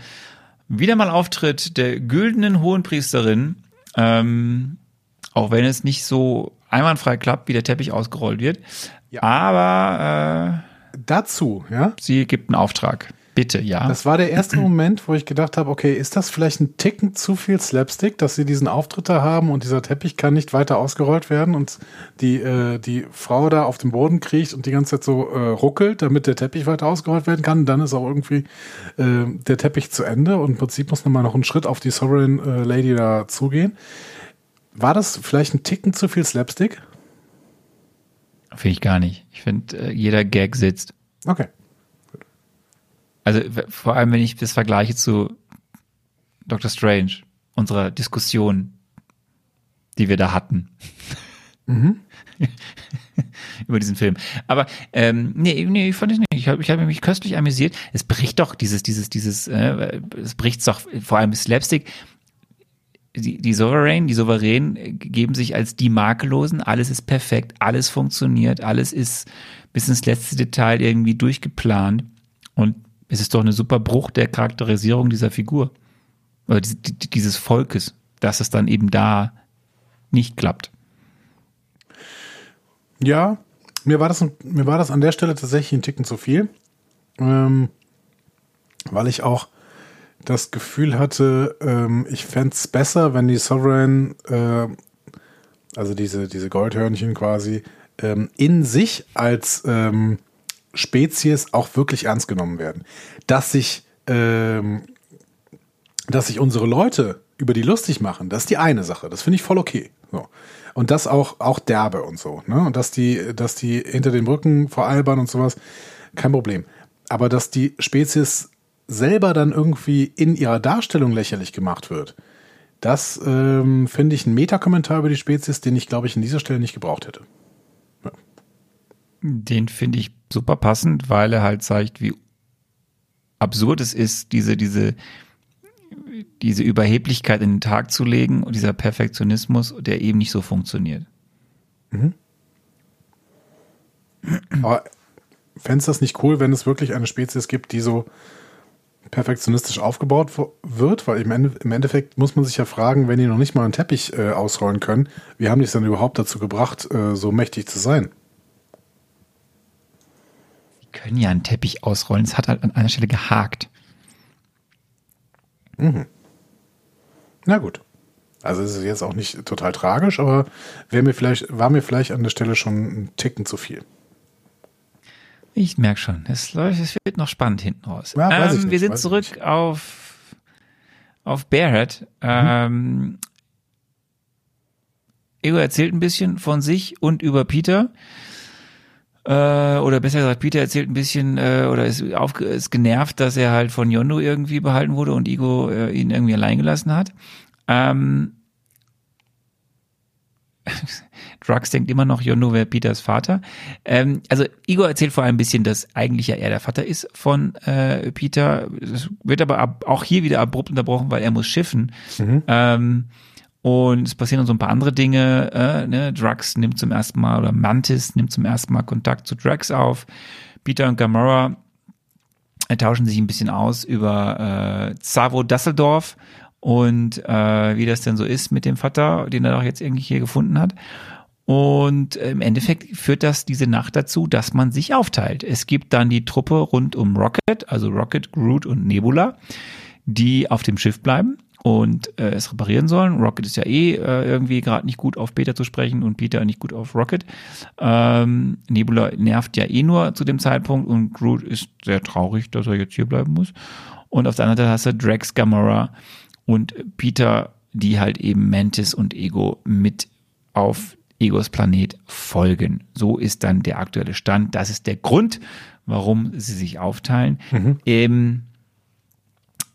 wieder mal Auftritt der güldenen Hohenpriesterin, ähm, auch wenn es nicht so einwandfrei klappt, wie der Teppich ausgerollt wird. Ja. Aber Dazu, ja, äh, sie gibt einen Auftrag. Bitte, ja. Das war der erste Moment, wo ich gedacht habe, okay, ist das vielleicht ein Ticken zu viel Slapstick, dass sie diesen Auftritt da haben und dieser Teppich kann nicht weiter ausgerollt werden und die, äh, die Frau da auf dem Boden kriecht und die ganze Zeit so äh, ruckelt, damit der Teppich weiter ausgerollt werden kann. Dann ist auch irgendwie äh, der Teppich zu Ende und im Prinzip muss man mal noch einen Schritt auf die Sovereign äh, Lady da zugehen. War das vielleicht ein Ticken zu viel Slapstick? Finde ich gar nicht. Ich finde, äh, jeder Gag sitzt. Okay. Also vor allem, wenn ich das vergleiche zu Dr. Strange, unserer Diskussion, die wir da hatten. [laughs] Über diesen Film. Aber ähm, nee, nee, ich fand ich nicht. Ich habe ich hab mich köstlich amüsiert. Es bricht doch dieses, dieses, dieses, äh, es bricht doch vor allem Slapstick. die, die Sovereign, die Souverän geben sich als die Makellosen, alles ist perfekt, alles funktioniert, alles ist bis ins letzte Detail irgendwie durchgeplant. Und es ist doch eine super Bruch der Charakterisierung dieser Figur. Oder dieses Volkes, dass es dann eben da nicht klappt. Ja, mir war das, mir war das an der Stelle tatsächlich ein Ticken zu viel. Ähm, weil ich auch das Gefühl hatte, ähm, ich fände es besser, wenn die Sovereign, äh, also diese, diese Goldhörnchen quasi, ähm, in sich als ähm, Spezies auch wirklich ernst genommen werden. Dass sich, ähm, dass sich unsere Leute über die lustig machen, das ist die eine Sache. Das finde ich voll okay. So. Und das auch, auch derbe und so. Ne? Und dass die, dass die hinter den Brücken veralbern und sowas, kein Problem. Aber dass die Spezies selber dann irgendwie in ihrer Darstellung lächerlich gemacht wird, das ähm, finde ich ein Metakommentar über die Spezies, den ich, glaube ich, an dieser Stelle nicht gebraucht hätte. Ja. Den finde ich super passend, weil er halt zeigt, wie absurd es ist, diese, diese, diese Überheblichkeit in den Tag zu legen und dieser Perfektionismus, der eben nicht so funktioniert. Mhm. Aber fändest du das nicht cool, wenn es wirklich eine Spezies gibt, die so perfektionistisch aufgebaut wird, weil im, Endeffekt muss man sich ja fragen, wenn die noch nicht mal einen Teppich äh, ausrollen können, wie haben die es dann überhaupt dazu gebracht, äh, so mächtig zu sein? Können ja einen Teppich ausrollen, es hat halt an einer Stelle gehakt. Mhm. Na gut. Also es ist jetzt auch nicht total tragisch, aber mir vielleicht, war mir vielleicht an der Stelle schon ein Ticken zu viel. Ich merke schon, es, es wird noch spannend hinten raus. Ja, ähm, nicht, wir sind zurück auf, auf Bearhead. Mhm. Ähm, Ego erzählt ein bisschen von sich und über Peter. Äh, oder besser gesagt, Peter erzählt ein bisschen äh, oder ist, auf, ist genervt, dass er halt von Yondo irgendwie behalten wurde und Ego äh, ihn irgendwie allein gelassen hat. Ähm, [laughs] Drugs denkt immer noch, Yondo wäre Peters Vater. Ähm, also Igor erzählt vor allem ein bisschen, dass eigentlich ja er der Vater ist von äh, Peter. Das wird aber ab, auch hier wieder abrupt unterbrochen, weil er muss schiffen. Mhm. Ähm, und es passieren dann so ein paar andere Dinge. Äh, ne? Drugs nimmt zum ersten Mal, oder Mantis nimmt zum ersten Mal Kontakt zu Drax auf. Peter und Gamora tauschen sich ein bisschen aus über äh, Zavo Dasseldorf und äh, wie das denn so ist mit dem Vater, den er doch jetzt irgendwie hier gefunden hat. Und im Endeffekt führt das diese Nacht dazu, dass man sich aufteilt. Es gibt dann die Truppe rund um Rocket, also Rocket, Groot und Nebula, die auf dem Schiff bleiben und äh, es reparieren sollen. Rocket ist ja eh äh, irgendwie gerade nicht gut auf Peter zu sprechen und Peter nicht gut auf Rocket. Ähm, Nebula nervt ja eh nur zu dem Zeitpunkt und Groot ist sehr traurig, dass er jetzt hier bleiben muss. Und auf der anderen Seite hast du Drax, Gamora, und Peter, die halt eben Mantis und Ego mit auf Egos Planet folgen. So ist dann der aktuelle Stand. Das ist der Grund, warum sie sich aufteilen. Mhm. Ähm,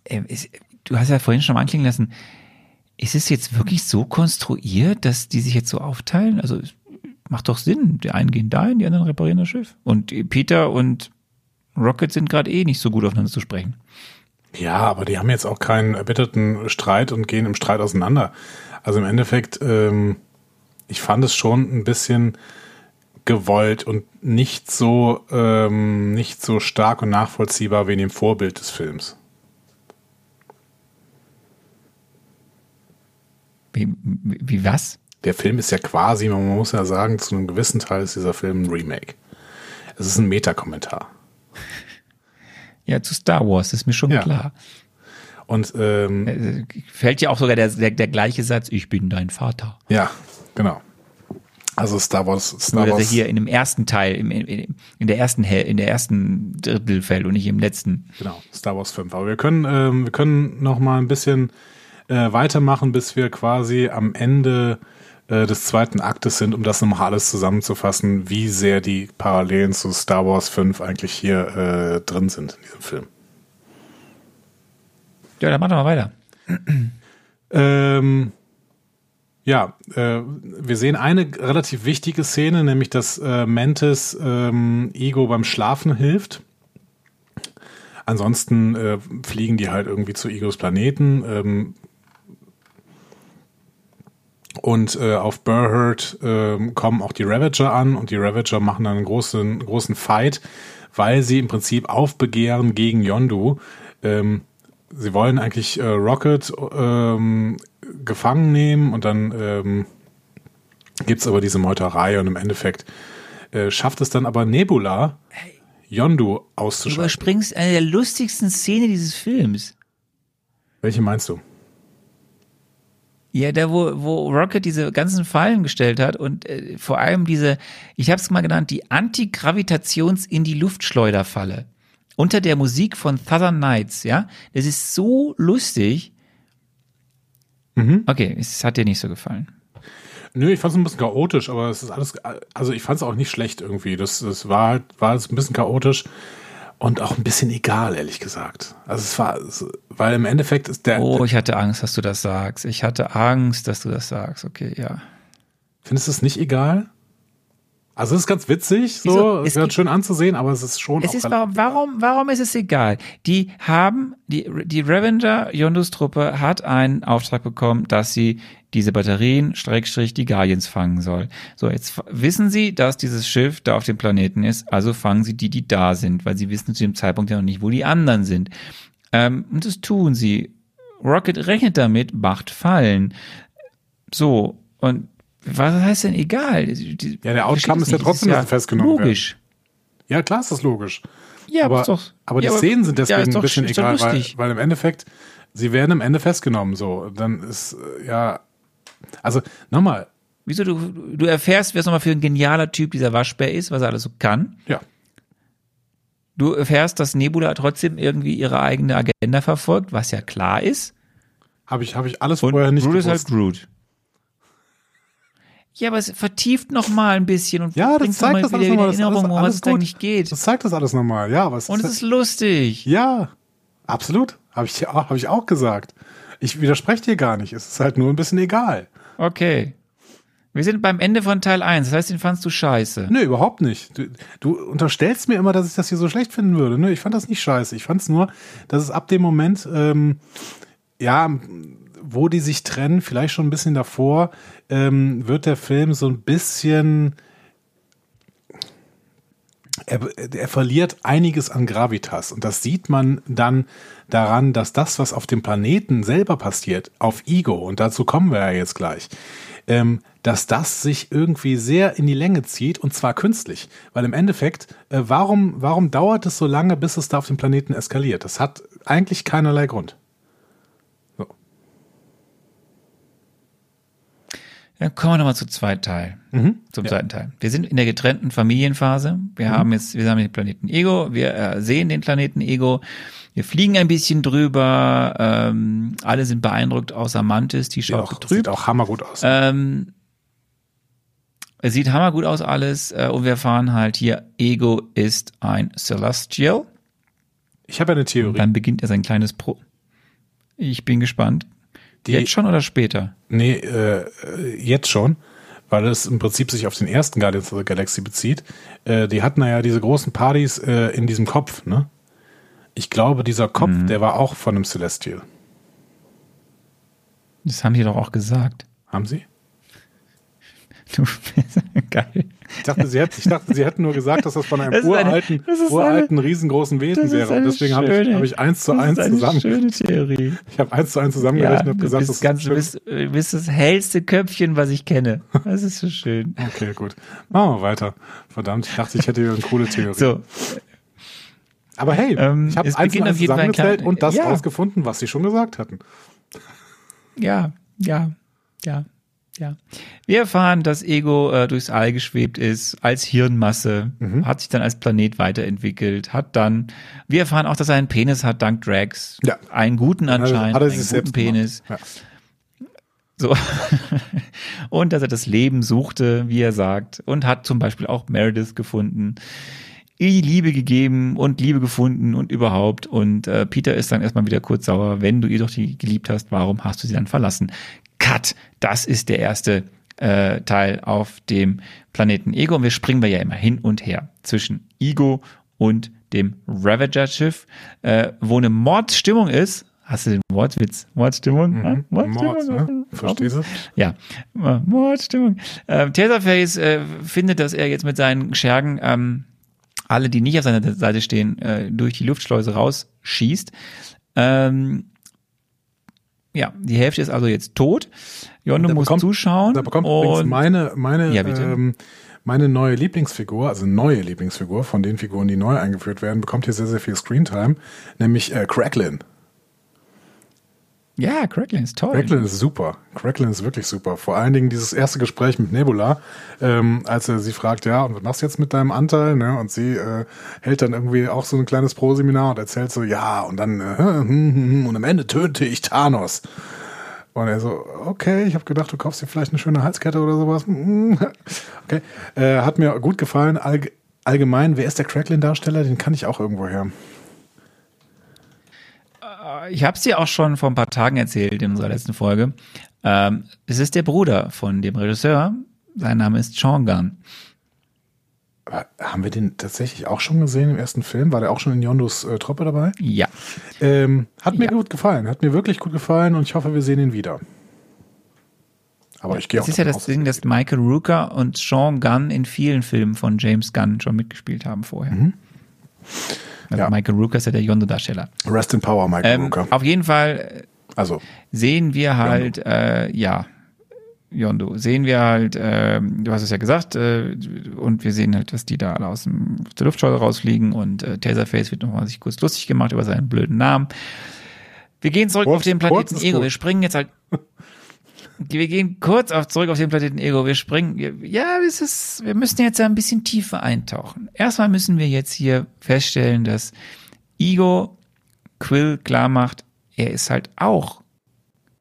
äh, ist, du hast ja vorhin schon mal anklingen lassen, ist es jetzt wirklich so konstruiert, dass die sich jetzt so aufteilen? Also macht doch Sinn. Die einen gehen dahin, die anderen reparieren das Schiff. Und Peter und Rocket sind gerade eh nicht so gut aufeinander zu sprechen. Ja, aber die haben jetzt auch keinen erbitterten Streit und gehen im Streit auseinander. Also im Endeffekt, ähm, ich fand es schon ein bisschen gewollt und nicht so ähm, nicht so stark und nachvollziehbar wie in dem Vorbild des Films. Wie, wie was? Der Film ist ja quasi, man muss ja sagen, zu einem gewissen Teil ist dieser Film ein Remake. Es ist ein Metakommentar. Ja, zu Star Wars, ist mir schon ja. klar. Und ähm, äh, fällt ja auch sogar der, der, der gleiche Satz, ich bin dein Vater. Ja, genau. Also Star Wars, Star Nur, Wars. Dass er hier in dem ersten Teil, im, in, in der ersten in der ersten Drittel fällt und nicht im letzten. Genau, Star Wars 5. Aber wir können, ähm, wir können noch mal ein bisschen äh, weitermachen, bis wir quasi am Ende äh, des zweiten Aktes sind, um das nochmal alles zusammenzufassen, wie sehr die Parallelen zu Star Wars 5 eigentlich hier äh, drin sind in diesem Film. Ja, dann machen wir mal weiter. ähm, ja, äh, wir sehen eine relativ wichtige Szene, nämlich dass äh, Mantis ähm, Ego beim Schlafen hilft. Ansonsten äh, fliegen die halt irgendwie zu Egos Planeten. Ähm, Und äh, auf Burhurt äh, kommen auch die Ravager an und die Ravager machen dann einen großen, großen Fight, weil sie im Prinzip aufbegehren gegen Yondu. Ähm, sie wollen eigentlich äh, Rocket ähm, gefangen nehmen und dann ähm, gibt es aber diese Meuterei und im Endeffekt äh, schafft es dann aber Nebula, Yondu Du auszuschalten. überspringst eine der lustigsten Szene dieses Films. Welche meinst du? Ja, da wo, wo Rocket diese ganzen Fallen gestellt hat und äh, vor allem diese, ich habe es mal genannt, die Antigravitations in die Luftschleuderfalle unter der Musik von Southern Nights, ja, das ist so lustig. Okay, es hat dir nicht so gefallen. Nö, ich fand es ein bisschen chaotisch, aber es ist alles, also ich fand es auch nicht schlecht irgendwie. Das, das war halt, war es ein bisschen chaotisch und auch ein bisschen egal, ehrlich gesagt. Also es war, weil im Endeffekt ist der, Oh, ich hatte Angst, dass du das sagst. Ich hatte Angst, dass du das sagst. Okay, ja. findest du es nicht egal? Also es ist ganz witzig, so, es wird gibt- schön anzusehen, aber es ist schon Es ist, warum, warum, warum ist es egal? Die haben, die, die Revenger, Yondus Truppe, hat einen Auftrag bekommen, dass sie diese Batterien, Schrägstrich, die Guardians fangen soll. So, jetzt wissen sie, dass dieses Schiff da auf dem Planeten ist, also fangen sie die, die da sind, weil sie wissen zu dem Zeitpunkt ja noch nicht, wo die anderen sind. Ähm, und das tun sie. Rocket rechnet damit, macht Fallen. So, und was heißt denn egal? Die- Ja, der Outcome ist ja trotzdem, dass sie festgenommen werden. Logisch. Ja, klar ist das logisch. Ja, aber, ist doch, aber die ja, Szenen sind ja, deswegen ist doch- ein bisschen egal, weil, weil im Endeffekt, sie werden am Ende festgenommen, so. Dann ist, äh, ja, also, nochmal, Wieso du, du erfährst, wer es nochmal für ein genialer Typ dieser Waschbär ist, was er alles so kann. ja. Du erfährst, dass Nebula trotzdem irgendwie ihre eigene Agenda verfolgt, was ja klar ist. Habe ich, habe ich alles Und vorher nicht Groot ist halt gewusst. Groot. Ja, aber es vertieft noch mal ein bisschen und Ja, das zeigt das alles nochmal. Das ist Erinnerung, alles, um was es da gut. nicht geht. Das zeigt das alles nochmal, ja. Es Und es ist lustig. ja, absolut. Habe ich, habe ich auch gesagt. Ich widerspreche dir gar nicht. Es ist halt nur ein bisschen egal. Okay. Wir sind beim Ende von Teil 1, das heißt, den fandst du scheiße. Nö, überhaupt nicht. Du, du unterstellst mir immer, dass ich das hier so schlecht finden würde. Nö, ich fand das nicht scheiße. Ich fand es nur, dass es ab dem Moment, ähm, ja, wo die sich trennen, vielleicht schon ein bisschen davor, ähm, wird der Film so ein bisschen. Er, er verliert einiges an Gravitas und das sieht man dann daran, dass das, was auf dem Planeten selber passiert, auf Ego, und dazu kommen wir ja jetzt gleich, ähm, dass das sich irgendwie sehr in die Länge zieht und zwar künstlich. Weil im Endeffekt, äh, warum, warum dauert es so lange, bis es da auf dem Planeten eskaliert? Das hat eigentlich keinerlei Grund. So. Dann kommen wir nochmal zu zweiten Teil. Zum zweiten Teil. Wir sind in der getrennten Familienphase. Wir haben jetzt, wir haben den Planeten Ego, wir äh, sehen den Planeten Ego, wir fliegen ein bisschen drüber, ähm, alle sind beeindruckt, außer Mantis, die Sieht schaut auch, sieht betrübt. auch hammergut aus. Ähm, es sieht hammergut aus alles äh, und wir erfahren halt hier, Ego ist ein Celestial. ich habe ja eine Theorie. Dann beginnt er sein kleines Pro. Ich bin gespannt. Die- Jetzt schon oder später? Nee, äh, jetzt schon, weil es im Prinzip sich auf den ersten Guardians of the Galaxy bezieht. Äh, die hatten ja diese großen Partys äh, in diesem Kopf, ne? Ich glaube, dieser Kopf, der war auch von einem Celestial. Das haben die doch auch gesagt. Haben sie? [laughs] Du, geil. Ich dachte, sie hätten, ich dachte, sie hätten nur gesagt, dass das von einem Das ist eine- uralten, ist uralten, riesengroßen Wesen Das ist wäre. Und eine deswegen habe ich, schöne- habe ich eins zu das eins ist eine zusammen. schöne [laughs] Theorie. Ich habe eins zu eins Ja, zusammengerechnet und du habe gesagt, bist, das ganz, du stimmt. bist, du bist das hellste Köpfchen, was ich kenne. Das ist so schön. Okay, gut. Machen wir weiter. Verdammt, ich dachte, ich hätte hier eine coole Theorie. So, Aber hey, Ähm, ich habe es eins zu beginnt eins auf jeden Fall ein zusammengezählt und das Ja. rausgefunden, was sie schon gesagt hatten. ja, ja, ja, ja. Wir erfahren, dass Ego äh, durchs All geschwebt ist, als Hirnmasse, Mhm. hat sich dann als Planet weiterentwickelt, hat dann, wir erfahren auch, dass er einen Penis hat, dank Drax. Ja. Einen guten anscheinend, Hat er einen guten Penis. gemacht. So. [laughs] und dass er das Leben suchte, wie er sagt, und hat zum Beispiel auch Meredith gefunden, die Liebe gegeben und Liebe gefunden und überhaupt. Und äh, Peter ist dann erstmal wieder kurz sauer, wenn du ihr doch die geliebt hast, warum hast du sie dann verlassen? Cut, das ist der erste äh, Teil auf dem Planeten Ego. Und wir springen wir ja immer hin und her zwischen Ego und dem Ravager-Schiff, äh, wo eine Mordstimmung ist, Hast du den Wortwitz? Mordstimmung? Mhm. Mordstimmung? Mord, ne? Verstehst du? Ja, Mordstimmung. Ähm, Taserface äh, findet, dass er jetzt mit seinen Schergen ähm, alle, die nicht auf seiner Seite stehen, äh, durch die Luftschleuse rausschießt. Ähm, ja, die Hälfte ist also jetzt tot. Jondo muss bekommt- zuschauen. Da bekommt übrigens und meine, meine, Ja, ähm, meine neue Lieblingsfigur, also neue Lieblingsfigur von den Figuren, die neu eingeführt werden, bekommt hier sehr, sehr viel Screentime, nämlich äh, Cracklin. Ja, Cracklin ist toll. Cracklin ist super. Cracklin ist wirklich super. Vor allen Dingen dieses erste Gespräch mit Nebula, ähm, als er sie fragt, ja, und was machst du jetzt mit deinem Anteil? Ne? Und sie äh, hält dann irgendwie auch so ein kleines Pro-Seminar und erzählt so, ja, und dann, äh, hm, hm, hm, und am Ende töte ich Thanos. Und er so, okay, ich habe gedacht, du kaufst dir vielleicht eine schöne Halskette oder sowas. Hm, [laughs] Okay, äh, hat mir gut gefallen. Allg allgemein, wer ist der Cracklin-Darsteller? Den kann ich auch irgendwo her. Ich habe es dir auch schon vor ein paar Tagen erzählt in unserer letzten Folge. Ähm, es ist der Bruder von dem Regisseur. Sein Name ist Sean Gunn. Aber Haben wir den tatsächlich auch schon gesehen im ersten Film? War der auch schon in Yondos äh, Truppe dabei? Ja. Ähm, hat mir Ja. gut gefallen, hat mir wirklich gut gefallen und ich hoffe, wir sehen ihn wieder. Aber ich gehe auch Das ist ja das Ding, dass Michael Rooker und Sean Gunn in vielen Filmen von James Gunn schon mitgespielt haben vorher. Also. Ja. Michael Rooker ist ja der Yondo-Darsteller. Rest in Power, Michael Ähm, Rooker. auf jeden Fall Also, sehen wir halt, äh, ja, Yondo, sehen wir halt, äh, du hast es ja gesagt, äh, und wir sehen halt, dass die da alle aus, dem, der Luftschleuse rausfliegen und äh, Taserface wird nochmal sich kurz lustig gemacht über seinen blöden Namen. Wir gehen zurück Kurz- auf den Planeten Ego. Wir springen jetzt halt. [laughs] Wir gehen kurz auf, zurück auf den Planeten Ego. Wir springen. Ja, es ist, wir müssen jetzt ein bisschen tiefer eintauchen. Erstmal müssen wir jetzt hier feststellen, dass Ego Quill klar macht, er ist halt auch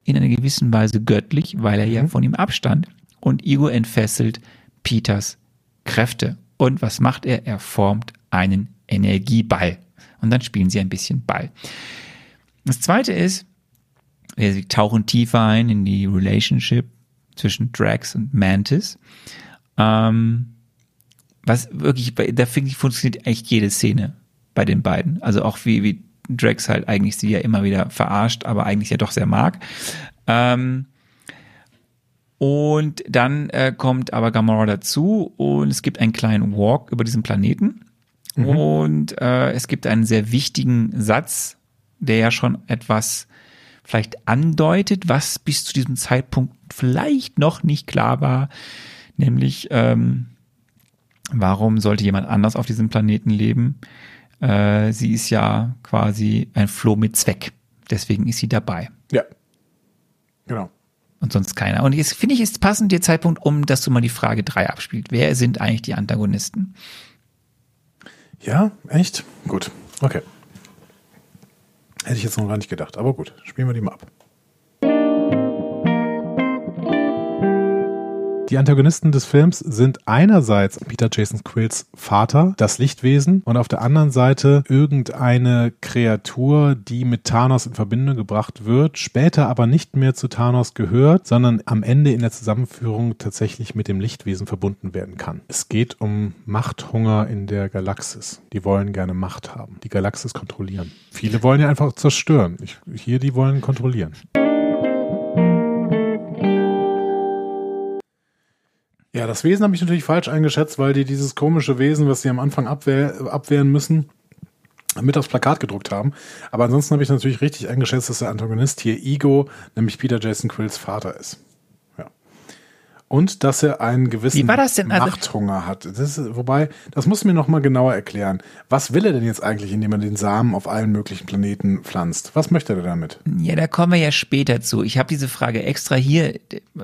in einer gewissen Weise göttlich, weil er ja von ihm abstand. Und Ego entfesselt Peters Kräfte. Und was macht er? Er formt einen Energieball. Und dann spielen sie ein bisschen Ball. Das zweite ist, wir tauchen tiefer ein in die Relationship zwischen Drax und Mantis. Ähm, was wirklich, da finde ich, funktioniert eigentlich jede Szene bei den beiden. Also auch wie, wie Drax halt eigentlich sie ja immer wieder verarscht, aber eigentlich ja doch sehr mag. Ähm, und dann äh, kommt aber Gamora dazu und es gibt einen kleinen Walk über diesen Planeten. Und äh, es gibt einen sehr wichtigen Satz, der ja schon etwas vielleicht andeutet, was bis zu diesem Zeitpunkt vielleicht noch nicht klar war, nämlich ähm, warum sollte jemand anders auf diesem Planeten leben? Äh, sie ist ja quasi ein Floh mit Zweck, deswegen ist sie dabei ja. Genau. und sonst keiner. Und jetzt finde ich, ist passend der Zeitpunkt, um dass du mal die Frage 3 abspielt. Wer sind eigentlich die Antagonisten? Ja, echt? Gut. Okay. Hätte ich jetzt noch gar nicht gedacht, aber gut, spielen wir die mal ab. Die Antagonisten des Films sind einerseits Peter Jason Quills Vater, das Lichtwesen, und auf der anderen Seite irgendeine Kreatur, die mit Thanos in Verbindung gebracht wird, später aber nicht mehr zu Thanos gehört, sondern am Ende in der Zusammenführung tatsächlich mit dem Lichtwesen verbunden werden kann. Es geht um Machthunger in der Galaxis. Die wollen gerne Macht haben, die Galaxis kontrollieren. Viele wollen ja einfach zerstören. Ich, hier, die wollen kontrollieren. Ja, das Wesen habe ich natürlich falsch eingeschätzt, weil die dieses komische Wesen, was sie am Anfang abwehr, abwehren müssen, mit aufs Plakat gedruckt haben. Aber ansonsten habe ich natürlich richtig eingeschätzt, dass der Antagonist hier Ego, nämlich Peter Jason Quills Vater ist. Und dass er einen gewissen? Also- Machthunger hat. Das ist, wobei, das muss mir noch mal genauer erklären. Was will er denn jetzt eigentlich, indem er den Samen auf allen möglichen Planeten pflanzt? Was möchte er damit? Ja, da kommen wir ja später zu. Ich habe diese Frage extra hier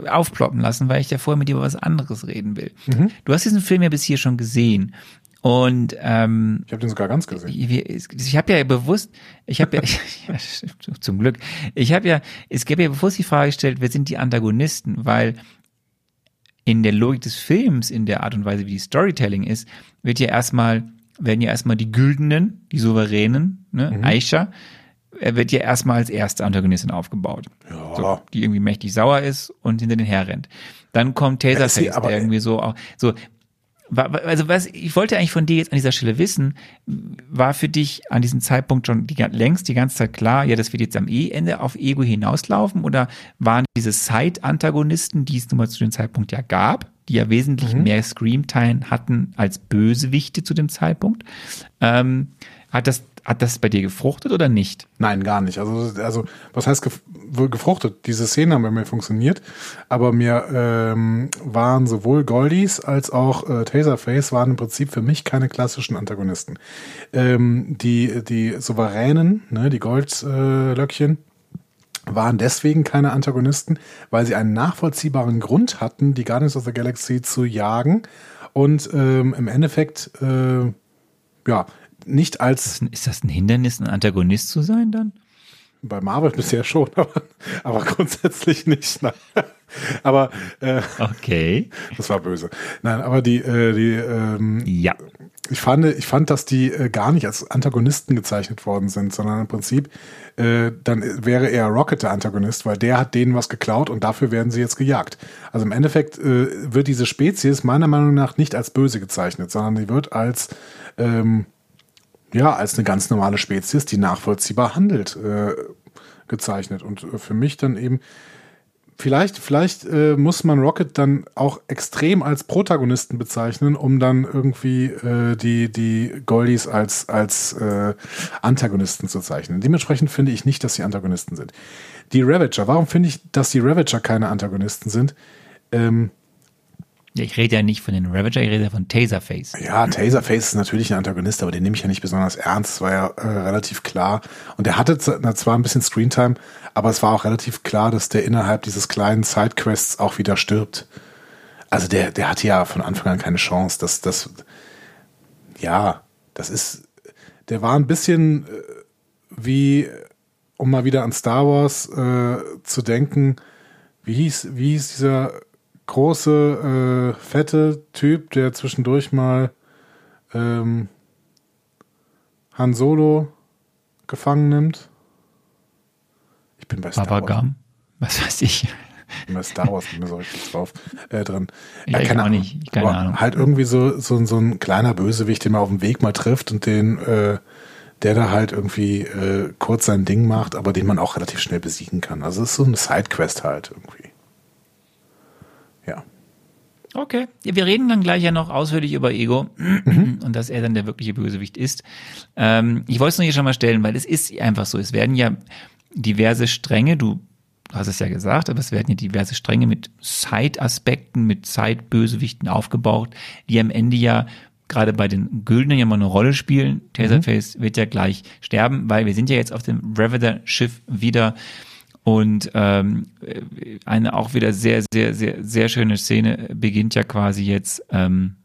aufploppen lassen, weil ich ja vorher mit dir über was anderes reden will. Du hast diesen Film ja bis hier schon gesehen. Und ähm, Ich habe den sogar ganz gesehen. wir- ich habe ja bewusst, ich habe ja, [laughs] ja, zum Glück, ich habe ja, es gäbe ja bewusst die Frage gestellt, wer sind die Antagonisten, weil in der Logik des Films, in der Art und Weise, wie die Storytelling ist, wird ja erstmal, werden ja erstmal die Güldenen, die Souveränen, ne, Aisha, er wird ja erstmal als erste Antagonistin aufgebaut. Ja. So, die irgendwie mächtig sauer ist und hinter den her rennt. Dann kommt Taserface, aber- der irgendwie so, auch- so, Also was ich wollte eigentlich von dir jetzt an dieser Stelle wissen, war für dich an diesem Zeitpunkt schon die, längst die ganze Zeit klar, ja, das wird jetzt am E-Ende auf Ego hinauslaufen oder waren diese Side-Antagonisten, die es nun mal zu dem Zeitpunkt ja gab, die ja wesentlich mhm. mehr Screamtime hatten als Bösewichte zu dem Zeitpunkt, ähm, hat das hat das bei dir gefruchtet oder nicht? Nein, gar nicht. Also, also was heißt gef gefruchtet? Diese Szenen haben bei mir funktioniert, aber mir ähm, waren sowohl Goldies als auch äh, Taserface waren im Prinzip für mich keine klassischen Antagonisten. Ähm, die, die Souveränen, ne, die Goldlöckchen, äh, waren deswegen keine Antagonisten, weil sie einen nachvollziehbaren Grund hatten, die Guardians of the Galaxy zu jagen und ähm, im Endeffekt äh, ja nicht als. Ist das ein Hindernis, ein Antagonist zu sein dann? Bei Marvel bisher schon, [laughs] aber, aber grundsätzlich nicht. Nein. [laughs] Aber äh, okay, das war böse. Nein, aber die äh, die ähm, ja. Ich fand, ich fand, dass die äh, gar nicht als Antagonisten gezeichnet worden sind, sondern im Prinzip äh, dann wäre eher Rocket der Antagonist, weil der hat denen was geklaut und dafür werden sie jetzt gejagt. Also im Endeffekt äh, wird diese Spezies meiner Meinung nach nicht als böse gezeichnet, sondern die wird als ähm, ja, als eine ganz normale Spezies, die nachvollziehbar handelt, äh, gezeichnet. Und äh, für mich dann eben, vielleicht, vielleicht äh, muss man Rocket dann auch extrem als Protagonisten bezeichnen, um dann irgendwie äh, die, die Goldies als, als äh, Antagonisten zu zeichnen. Dementsprechend finde ich nicht, dass sie Antagonisten sind. Die Ravager, warum finde ich, dass die Ravager keine Antagonisten sind? Ähm, ich rede ja nicht von den Ravager, ich rede ja von Taserface. Ja, Taserface ist natürlich ein Antagonist, aber den nehme ich ja nicht besonders ernst. Das war ja äh, relativ klar. Und er hatte zwar ein bisschen Screentime, aber es war auch relativ klar, dass der innerhalb dieses kleinen Sidequests auch wieder stirbt. Also der, der hatte ja von Anfang an keine Chance. Das, das, ja, das ist, der war ein bisschen äh, wie, um mal wieder an Star Wars äh, zu denken, wie hieß, wie hieß dieser große, äh, fette Typ, der zwischendurch mal ähm, Han Solo gefangen nimmt. Ich bin bei Star Babagam? Wars. Was weiß ich. Ich bin bei Star Wars nicht mehr so richtig drauf äh, drin. Ja, ja keine, Ahnung. Nicht. keine Ahnung. Halt irgendwie so, so, so ein kleiner Bösewicht, den man auf dem Weg mal trifft und den, äh, der da halt irgendwie äh, kurz sein Ding macht, aber den man auch relativ schnell besiegen kann. Also es ist so eine Sidequest halt irgendwie. Ja. Okay. Wir reden dann gleich ja noch ausführlich über Ego mhm. und dass er dann der wirkliche Bösewicht ist. Ähm, ich wollte es nur hier schon mal stellen, weil es ist einfach so. Es werden ja diverse Stränge, du hast es ja gesagt, aber es werden ja diverse Stränge mit Side-Aspekten, mit Side-Bösewichten aufgebaut, die am Ende ja gerade bei den Güldenen ja mal eine Rolle spielen. Taserface mhm. wird ja gleich sterben, weil wir sind ja jetzt auf dem Ravager-Schiff wieder und ähm, eine auch wieder sehr, sehr, sehr, sehr schöne Szene beginnt ja quasi jetzt. Ähm,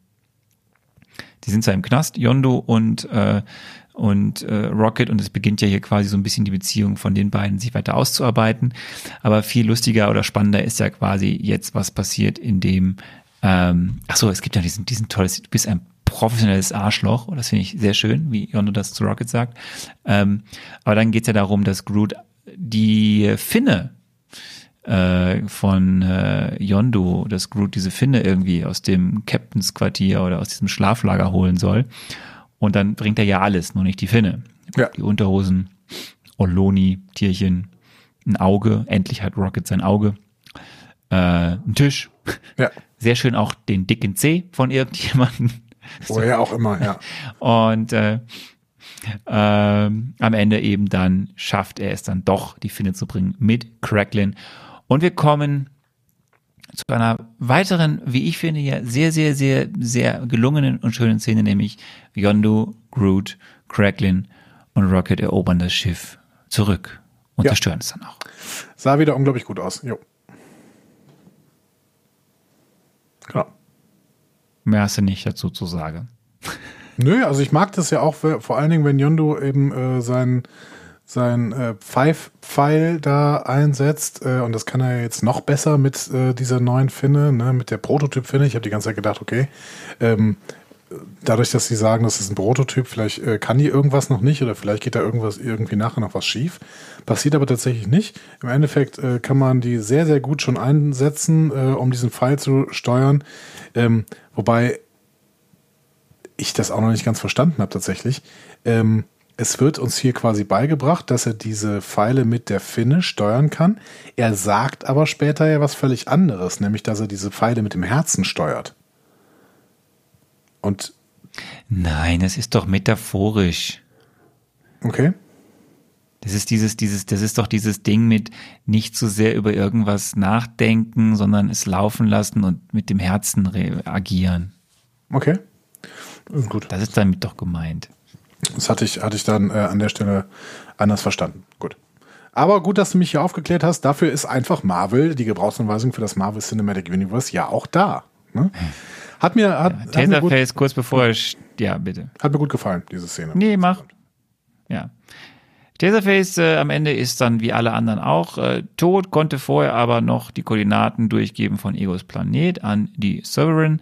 die sind zwar im Knast, Yondo und äh, und äh, Rocket und es beginnt ja hier quasi so ein bisschen die Beziehung von den beiden sich weiter auszuarbeiten. Aber viel lustiger oder spannender ist ja quasi jetzt, was passiert, in dem ähm, ach so, es gibt ja diesen diesen tolles, du bist ein professionelles Arschloch, und das finde ich sehr schön, wie Yondo das zu Rocket sagt. Ähm, aber dann geht es ja darum, dass Groot die Finne äh, von äh, Yondu, dass Groot diese Finne irgendwie aus dem Captains Quartier oder aus diesem Schlaflager holen soll. Und dann bringt er ja alles, nur nicht die Finne. Ja. Die Unterhosen, Oloni, Tierchen, ein Auge, endlich hat Rocket sein Auge, äh, ein Tisch. Ja. Sehr schön auch den dicken C von irgendjemandem. Woher auch immer, ja. Und äh, ähm, am Ende eben dann schafft er es dann doch, die Finne zu bringen mit Cracklin. Und wir kommen zu einer weiteren, wie ich finde, ja sehr, sehr, sehr, sehr gelungenen und schönen Szene, nämlich Yondu, Groot, Cracklin und Rocket erobern das Schiff zurück und ja. zerstören es dann auch. Sah wieder unglaublich gut aus. Jo. Genau. Mehr hast du nicht dazu zu sagen. [laughs] Nö, also ich mag das ja auch, vor allen Dingen, wenn Yondo eben äh, sein, sein äh, Pfeif-Pfeil da einsetzt. Äh, und das kann er jetzt noch besser mit äh, dieser neuen Finne, ne, mit der Prototyp-Finne. Ich habe die ganze Zeit gedacht, okay, ähm, dadurch, dass sie sagen, das ist ein Prototyp, vielleicht äh, kann die irgendwas noch nicht oder vielleicht geht da irgendwas irgendwie nachher noch was schief. Passiert aber tatsächlich nicht. Im Endeffekt äh, kann man die sehr, sehr gut schon einsetzen, äh, um diesen Pfeil zu steuern. Ähm, wobei ich das auch noch nicht ganz verstanden habe tatsächlich. Ähm, es wird uns hier quasi beigebracht, dass er diese Pfeile mit der Finne steuern kann. Er sagt aber später ja was völlig anderes, nämlich dass er diese Pfeile mit dem Herzen steuert. Und Nein, das ist doch metaphorisch. okay, Das ist dieses, dieses, das ist doch dieses Ding mit nicht zu sehr über irgendwas nachdenken, sondern es laufen lassen und mit dem Herzen reagieren. okay, gut. Das ist damit doch gemeint. Das hatte ich, hatte ich dann äh, an der Stelle anders verstanden. Gut. Aber gut, dass du mich hier aufgeklärt hast. Dafür ist einfach Marvel, die Gebrauchsanweisung für das Marvel Cinematic Universe, ja auch da. Ne? Hat mir, hat, hat, mir gut, kurz bevor er, sch- ja, bitte. hat mir gut gefallen, diese Szene. Nee, mach. Ja. Taserface äh, am Ende ist dann wie alle anderen auch äh, tot, konnte vorher aber noch die Koordinaten durchgeben von Egos Planet an die Sovereign.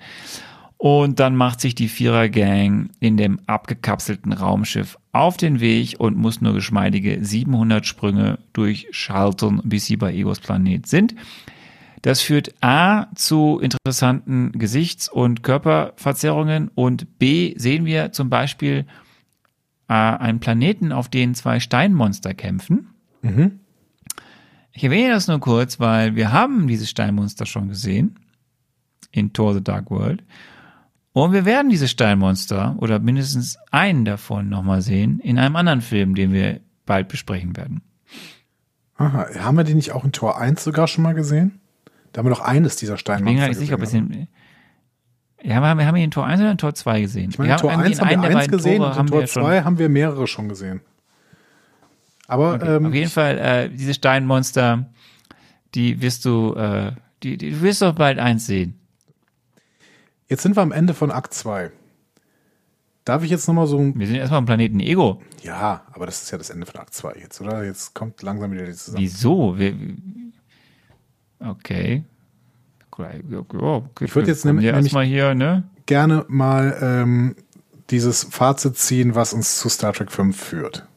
Und dann macht sich die Vierer-Gang in dem abgekapselten Raumschiff auf den Weg und muss nur geschmeidige 700 Sprünge durchschalten, bis sie bei Egos Planet sind. Das führt A zu interessanten Gesichts- und Körperverzerrungen und B sehen wir zum Beispiel äh, einen Planeten, auf den zwei Steinmonster kämpfen. Ich erwähne das nur kurz, weil wir haben diese Steinmonster schon gesehen in Thor the Dark World. Und wir werden diese Steinmonster oder mindestens einen davon nochmal sehen in einem anderen Film, den wir bald besprechen werden. Aha, haben wir die nicht auch in Tor 1 sogar schon mal gesehen? Da haben wir doch eines dieser Ich bin Steinmonster gar nicht sicher, ob es gesehen, in. Ja, wir haben, wir haben ihn in Tor 1 oder in Tor 2 gesehen. Ich meine, in Tor 1 haben wir eins gesehen und in Tor 2 haben wir mehrere schon gesehen. Aber Okay, ähm, auf jeden Fall, äh, diese Steinmonster, die wirst du, äh, die, die, du wirst doch bald eins sehen. Jetzt sind wir am Ende von Akt 2. Darf ich jetzt nochmal so ein. Wir sind erstmal am Planeten Ego. Ja, aber das ist ja das Ende von Akt 2 jetzt, oder? Jetzt kommt langsam wieder die zusammen. Wieso? Wir, okay. Okay, okay. Ich würd jetzt kommen nämlich- erstmal hier, ne? Gerne mal ähm, dieses Fazit ziehen, was uns zu Star Trek 5 führt.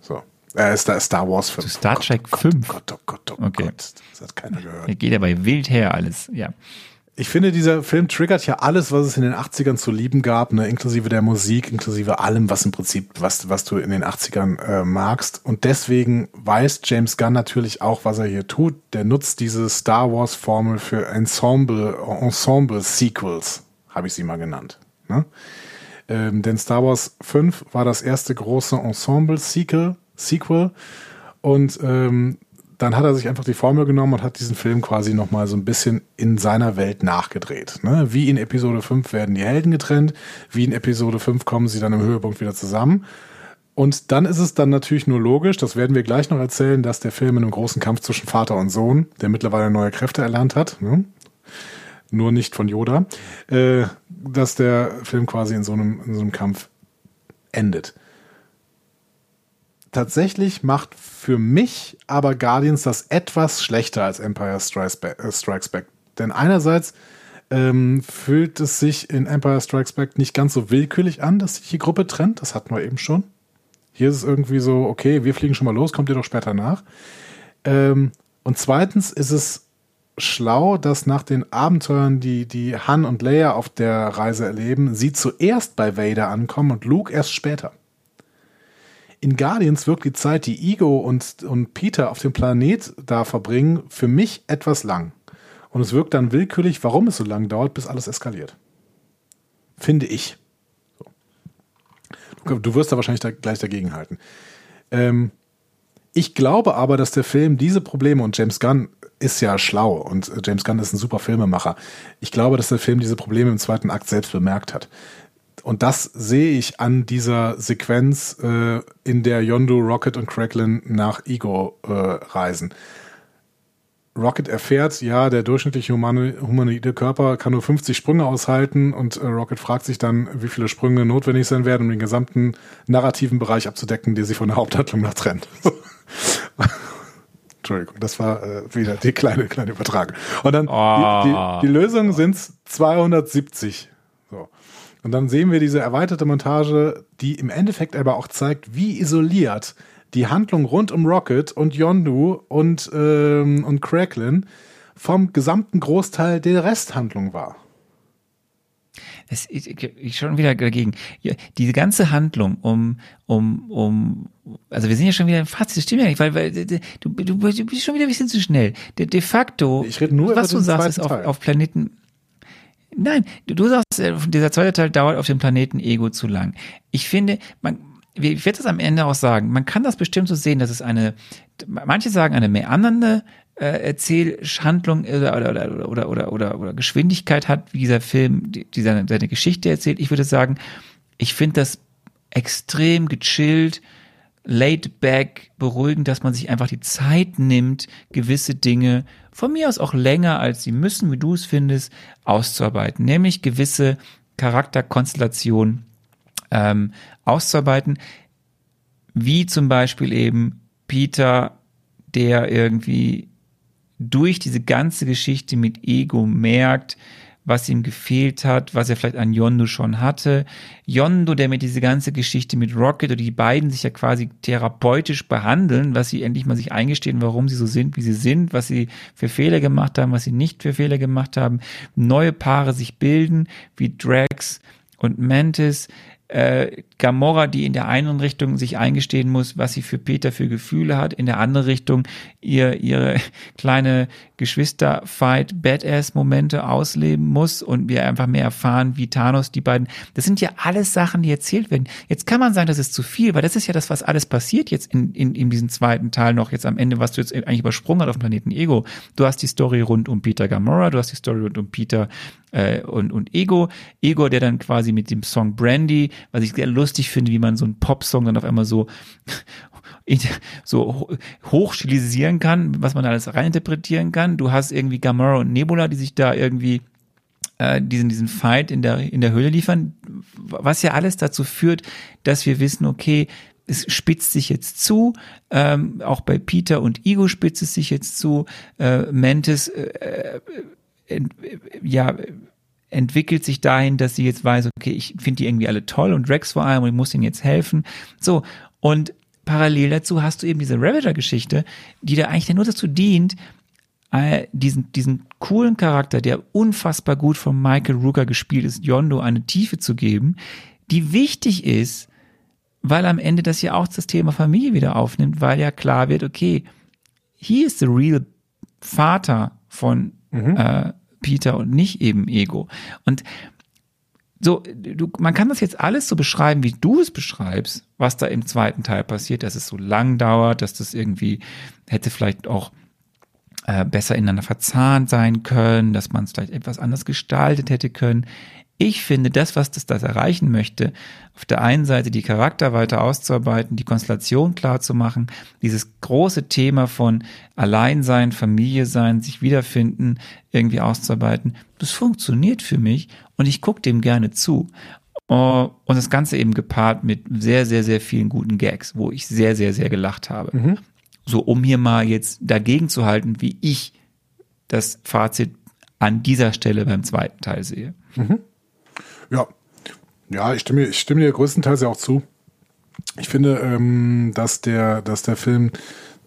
So. Äh, Star, Star Wars 5. Zu Star Oh Trek Gott, 5? Oh Gott, oh Gott, oh Okay. Gott. Das hat keiner gehört. Hier geht aber wild her alles. Ja. Ich finde, dieser Film triggert ja alles, was es in den 80ern zu lieben gab, ne, inklusive der Musik, inklusive allem, was im Prinzip, was, was du in den 80ern äh, magst. Und deswegen weiß James Gunn natürlich auch, was er hier tut. Der nutzt diese Star Wars Formel für Ensemble, Ensemble Sequels, habe ich sie mal genannt. Ne? Ähm, denn Star Wars 5 war das erste große Ensemble-Sequel. Sequel. Und ähm, dann hat er sich einfach die Formel genommen und hat diesen Film quasi nochmal so ein bisschen in seiner Welt nachgedreht. Ne? Wie in Episode 5 werden die Helden getrennt, wie in Episode 5 kommen sie dann im Höhepunkt wieder zusammen. Und dann ist es dann natürlich nur logisch, das werden wir gleich noch erzählen, dass der Film in einem großen Kampf zwischen Vater und Sohn, der mittlerweile neue Kräfte erlernt hat, ne? nur nicht von Yoda, äh, dass der Film quasi in so einem, in so einem Kampf endet. Tatsächlich macht für mich aber Guardians das etwas schlechter als Empire Strikes Back. Äh, Strikes Back. Denn einerseits ähm, fühlt es sich in Empire Strikes Back nicht ganz so willkürlich an, dass sich die Gruppe trennt. Das hatten wir eben schon. Hier ist es irgendwie so, okay, wir fliegen schon mal los, kommt ihr doch später nach. Ähm, und zweitens ist es schlau, dass nach den Abenteuern, die, die Han und Leia auf der Reise erleben, sie zuerst bei Vader ankommen und Luke erst später. In Guardians wirkt die Zeit, die Ego und, und Peter auf dem Planet da verbringen, für mich etwas lang. Und es wirkt dann willkürlich, warum es so lang dauert, bis alles eskaliert. Finde ich. Du, du wirst da wahrscheinlich da gleich dagegen halten. Ähm, ich glaube aber, dass der Film diese Probleme und James Gunn ist ja schlau und äh, James Gunn ist ein super Filmemacher. Ich glaube, dass der Film diese Probleme im zweiten Akt selbst bemerkt hat. Und das sehe ich an dieser Sequenz, äh, in der Yondu, Rocket und Cracklin nach Ego äh, reisen. Rocket erfährt, ja, der durchschnittliche humanoide Körper kann nur 50 Sprünge aushalten und äh, Rocket fragt sich dann, wie viele Sprünge notwendig sein werden, um den gesamten narrativen Bereich abzudecken, der sich von der Haupthandlung noch trennt. [laughs] Entschuldigung, das war äh, wieder die kleine, kleine Übertragung. Und dann Oh. die, die, die Lösung sind 270. Und dann sehen wir diese erweiterte Montage, die im Endeffekt aber auch zeigt, wie isoliert die Handlung rund um Rocket und Yondu und, ähm, und Cracklin vom gesamten Großteil der Resthandlung war. ich, ich schon wieder dagegen. Ja, diese ganze Handlung um, um, um, also wir sind ja schon wieder im Fazit, das stimmt ja nicht, weil, weil du, du, du bist schon wieder ein bisschen zu schnell. De, de facto, Ich rede nur was über du sagst, ist auf, auf Planeten. Nein, du, sagst, äh, dieser zweite Teil dauert auf dem Planeten Ego zu lang. Ich finde, man, ich werde es am Ende auch sagen, man kann das bestimmt so sehen, dass es eine, manche sagen eine meandernde äh, Erzählhandlung oder, oder, oder, oder, oder, oder, oder Geschwindigkeit hat, wie dieser Film die, die seine, seine Geschichte erzählt. Ich würde sagen, ich finde das extrem gechillt, laid back, beruhigend, dass man sich einfach die Zeit nimmt, gewisse Dinge, von mir aus auch länger als sie müssen, wie du es findest, auszuarbeiten. Nämlich gewisse Charakterkonstellationen ähm, auszuarbeiten, wie zum Beispiel eben Peter, der irgendwie durch diese ganze Geschichte mit Ego merkt, was ihm gefehlt hat, was er vielleicht an Yondo schon hatte. Yondo, der mit diese ganze Geschichte mit Rocket oder die beiden sich ja quasi therapeutisch behandeln, was sie endlich mal sich eingestehen, warum sie so sind, wie sie sind, was sie für Fehler gemacht haben, was sie nicht für Fehler gemacht haben. Neue Paare sich bilden, wie Drax und Mantis äh, Gamora, die in der einen Richtung sich eingestehen muss, was sie für Peter für Gefühle hat, in der anderen Richtung ihr ihre [laughs] kleine Geschwister-Fight, Badass-Momente ausleben muss und wir einfach mehr erfahren, wie Thanos die beiden. Das sind ja alles Sachen, die erzählt werden. Jetzt kann man sagen, das ist zu viel, weil das ist ja das, was alles passiert jetzt in, in, in diesem zweiten Teil noch, jetzt am Ende, was du jetzt eigentlich übersprungen hast auf dem Planeten Ego. Du hast die Story rund um Peter Gamora, du hast die Story rund um Peter äh, und, und Ego. Ego, der dann quasi mit dem Song Brandy, was ich sehr lustig finde, wie man so einen Popsong dann auf einmal so so ho- hochstilisieren kann, was man da alles reininterpretieren kann. Du hast irgendwie Gamora und Nebula, die sich da irgendwie äh, diesen, diesen Fight in der, in der Höhle liefern, was ja alles dazu führt, dass wir wissen, okay, es spitzt sich jetzt zu, ähm, auch bei Peter und Ego spitzt es sich jetzt zu, äh, Mantis äh, ent, ja, entwickelt sich dahin, dass sie jetzt weiß, okay, ich finde die irgendwie alle toll und Rex vor allem und ich muss ihnen jetzt helfen. So, und parallel dazu hast du eben diese Ravager-Geschichte, die da eigentlich nur dazu dient, diesen, diesen coolen Charakter, der unfassbar gut von Michael Rooker gespielt ist, Yondo eine Tiefe zu geben, die wichtig ist, weil am Ende das ja auch das Thema Familie wieder aufnimmt, weil ja klar wird, okay, he is the real Vater von äh, Peter und nicht eben Ego. Und so, du, man kann das jetzt alles so beschreiben, wie du es beschreibst, was da im zweiten Teil passiert, dass es so lang dauert, dass das irgendwie hätte vielleicht auch äh, besser ineinander verzahnt sein können, dass man es vielleicht etwas anders gestaltet hätte können. Ich finde, das, was das, das erreichen möchte, auf der einen Seite die Charakter weiter auszuarbeiten, die Konstellation klar zu machen, dieses große Thema von Alleinsein, Familie sein, sich wiederfinden, irgendwie auszuarbeiten, das funktioniert für mich und ich gucke dem gerne zu. Uh, und das Ganze eben gepaart mit sehr, sehr, sehr vielen guten Gags, wo ich sehr, sehr, sehr gelacht habe. So, um hier mal jetzt dagegen zu halten, wie ich das Fazit an dieser Stelle beim zweiten Teil sehe. Ja, ja, ich stimme, ich stimme dir größtenteils ja auch zu. Ich finde, ähm, dass der, dass der Film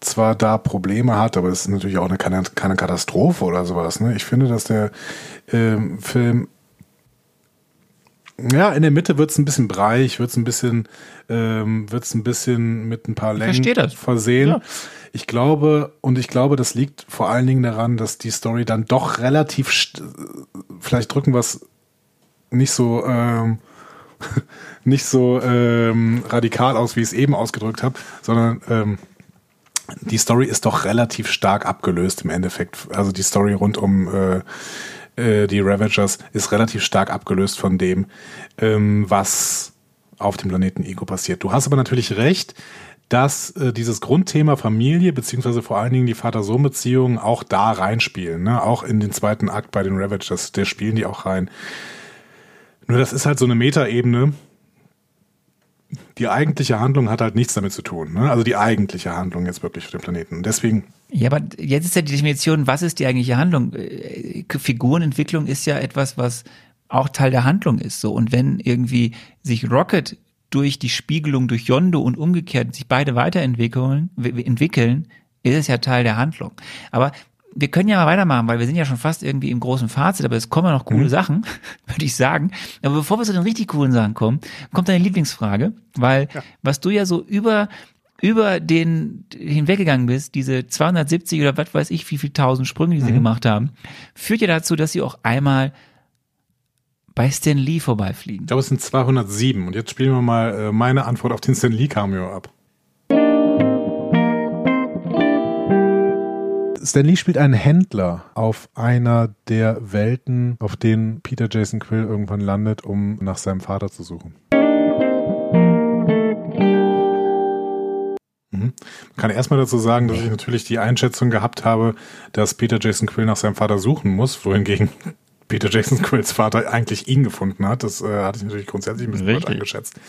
zwar da Probleme hat, aber es ist natürlich auch eine, keine, keine Katastrophe oder sowas. Ne? Ich finde, dass der ähm, Film ja, in der Mitte wird es ein bisschen breich, wird es ein bisschen, ähm, wird es ein bisschen mit ein paar Längen versehen. Ja. Ich glaube, und ich glaube, das liegt vor allen Dingen daran, dass die Story dann doch relativ, vielleicht drücken wir es nicht so, ähm, [laughs] nicht so ähm, radikal aus, wie ich es eben ausgedrückt habe, sondern ähm, die Story ist doch relativ stark abgelöst im Endeffekt. Also die Story rund um äh, äh, die Ravagers ist relativ stark abgelöst von dem, ähm, was auf dem Planeten Ego passiert. Du hast aber natürlich recht, dass äh, dieses Grundthema Familie, beziehungsweise vor allen Dingen die Vater-Sohn-Beziehungen auch da reinspielen. Ne? Auch in den zweiten Akt bei den Ravagers, der spielen die auch rein. Nur das ist halt so eine Metaebene. Die eigentliche Handlung hat halt nichts damit zu tun. Ne? Also die eigentliche Handlung jetzt wirklich für den Planeten. Deswegen, Ja, aber jetzt ist ja die Definition, was ist die eigentliche Handlung? Äh, Figurenentwicklung ist ja etwas, was auch Teil der Handlung ist. So und wenn irgendwie sich Rocket durch die Spiegelung durch Yondo und umgekehrt sich beide weiterentwickeln, entwickeln, ist es ja Teil der Handlung. Aber wir können ja mal weitermachen, weil wir sind ja schon fast irgendwie im großen Fazit, aber es kommen ja noch coole Sachen, [laughs] würde ich sagen. Aber bevor wir zu den richtig coolen Sachen kommen, kommt deine Lieblingsfrage, weil was du ja so über über den hinweggegangen bist, diese 270 oder was weiß ich, wie viel tausend Sprünge, die sie gemacht haben, führt ja dazu, dass sie auch einmal bei Stan Lee vorbeifliegen. Ich glaube, es sind 207. Und jetzt spielen wir mal äh, meine Antwort auf den Stan Lee Cameo ab. Stan Lee spielt einen Händler auf einer der Welten, auf denen Peter Jason Quill irgendwann landet, um nach seinem Vater zu suchen. Mhm. Man kann erstmal dazu sagen, dass ich natürlich die Einschätzung gehabt habe, dass Peter Jason Quill nach seinem Vater suchen muss, wohingegen Peter Jason Quills Vater eigentlich ihn gefunden hat. Das äh, hatte ich natürlich grundsätzlich ein bisschen falsch eingeschätzt.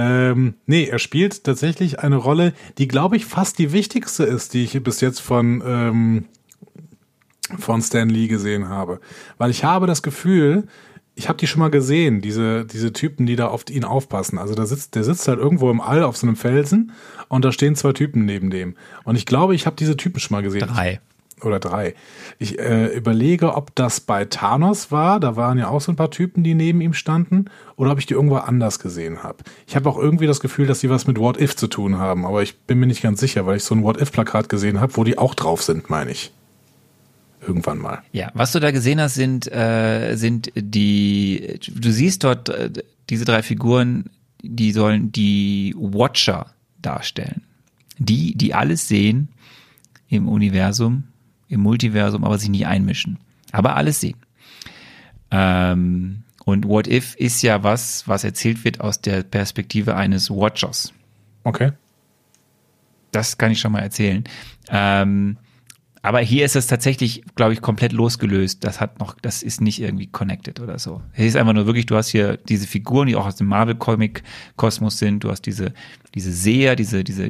Ähm, nee, er spielt tatsächlich eine Rolle, die, glaube ich, fast die wichtigste ist, die ich bis jetzt von, ähm, von Stan Lee gesehen habe. Weil ich habe das Gefühl, ich habe die schon mal gesehen, diese, diese Typen, die da auf ihn aufpassen. Also da sitzt, der sitzt halt irgendwo im All auf so einem Felsen und da stehen zwei Typen neben dem. Und ich glaube, ich habe diese Typen schon mal gesehen. Drei. Oder drei. Ich äh, überlege, ob das bei Thanos war. Da waren ja auch so ein paar Typen, die neben ihm standen. Oder ob ich die irgendwo anders gesehen habe. Ich habe auch irgendwie das Gefühl, dass die was mit What If zu tun haben. Aber ich bin mir nicht ganz sicher, weil ich so ein What If-Plakat gesehen habe, wo die auch drauf sind, meine ich. Irgendwann mal. Ja, was du da gesehen hast, sind, äh, sind die, du siehst dort äh, diese drei Figuren, die sollen die Watcher darstellen. Die, die alles sehen im Universum, im Multiversum, aber sich nie einmischen. Aber alles sehen. Ähm, und What If ist ja was, was erzählt wird aus der Perspektive eines Watchers. Okay. Das kann ich schon mal erzählen. Ähm, aber hier ist es tatsächlich, glaube ich, komplett losgelöst. Das hat noch, das ist nicht irgendwie connected oder so. Es ist einfach nur wirklich, du hast hier diese Figuren, die auch aus dem Marvel-Comic-Kosmos sind. Du hast diese, diese Seher, diese, diese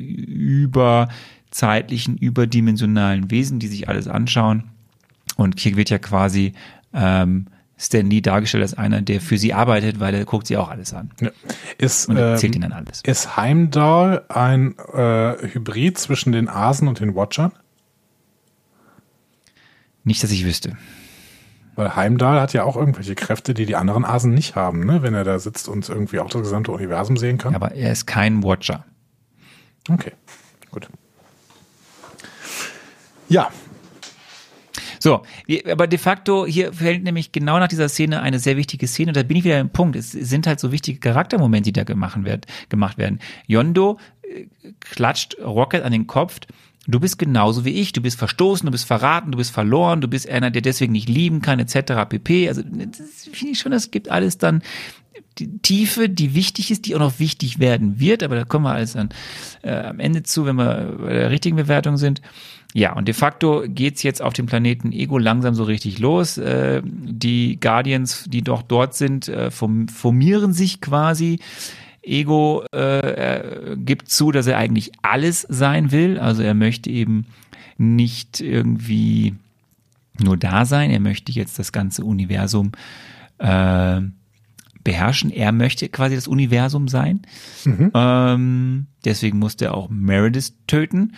überzeitlichen, überdimensionalen Wesen, die sich alles anschauen. Und hier wird ja quasi ähm, Stan Lee dargestellt als einer, der für sie arbeitet, weil er guckt sie auch alles an. Ja. Ist, Und erzählt ähm, ihnen dann alles. ist Heimdall ein äh, Hybrid zwischen den Asen und den Watchern? Nicht, dass ich wüsste. Weil Heimdall hat ja auch irgendwelche Kräfte, die die anderen Asen nicht haben, ne? wenn er da sitzt und irgendwie auch das gesamte Universum sehen kann. Aber er ist kein Watcher. Okay, gut. Ja, So, aber de facto, hier fällt nämlich genau nach dieser Szene eine sehr wichtige Szene. Da bin ich wieder im Punkt. Es sind halt so wichtige Charaktermomente, die da gemacht werden. Yondo äh, klatscht Rocket an den Kopf. Du bist genauso wie ich. Du bist verstoßen, du bist verraten, du bist verloren, du bist einer, der deswegen nicht lieben kann, etc. pp. Also, das finde ich schon, das gibt alles dann die Tiefe, die wichtig ist, die auch noch wichtig werden wird, aber da kommen wir alles dann äh, am Ende zu, wenn wir bei der richtigen Bewertung sind. Ja, und de facto geht's jetzt auf dem Planeten Ego langsam so richtig los. Äh, die Guardians, die doch dort sind, äh, form formieren sich quasi. Ego äh, er gibt zu, dass er eigentlich alles sein will. Also er möchte eben nicht irgendwie nur da sein. Er möchte jetzt das ganze Universum äh, beherrschen. Er möchte quasi das Universum sein. Ähm, deswegen musste er auch Meredith töten.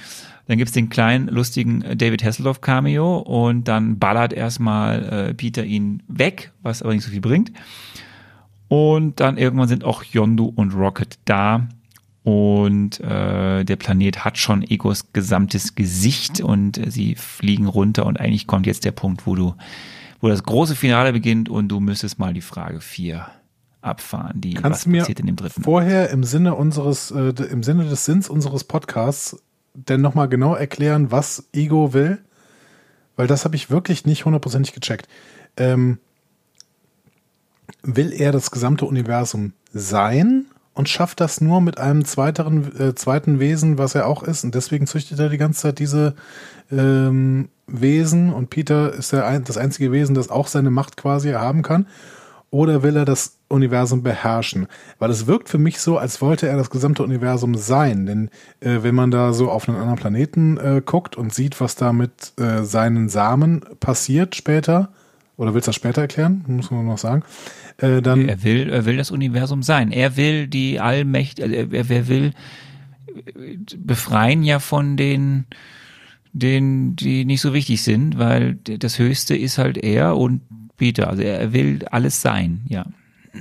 Dann gibt's den kleinen, lustigen äh, David Hasselhoff Cameo und dann ballert erstmal äh, Peter ihn weg, was aber nicht so viel bringt. Und dann irgendwann sind auch Yondu und Rocket da. Und äh, der Planet hat schon Egos gesamtes Gesicht und äh, sie fliegen runter und eigentlich kommt jetzt der Punkt, wo du, wo das große Finale beginnt und du müsstest mal die Frage 4 abfahren, die kannst was du mir passiert in dem dritten. vorher im Sinne unseres, äh, im Sinne des Sinns unseres Podcasts denn nochmal genau erklären, was Ego will? Weil das habe ich wirklich nicht hundertprozentig gecheckt. Ähm, will er das gesamte Universum sein und schafft das nur mit einem zweiteren, äh, zweiten Wesen, was er auch ist. Und deswegen züchtet er die ganze Zeit diese ähm, Wesen und Peter ist der ein, das einzige Wesen, das auch seine Macht quasi haben kann. Oder will er das Universum beherrschen? Weil es wirkt für mich so, als wollte er das gesamte Universum sein. Denn äh, wenn man da so auf einen anderen Planeten äh, guckt und sieht, was da mit äh, seinen Samen passiert später, oder willst du das später erklären? Muss man noch sagen. Äh, dann Er will, er will das Universum sein. Er will die Allmächt, er, er er will äh, befreien ja von den den, die nicht so wichtig sind, weil das Höchste ist halt er und Peter. Also er will alles sein, ja.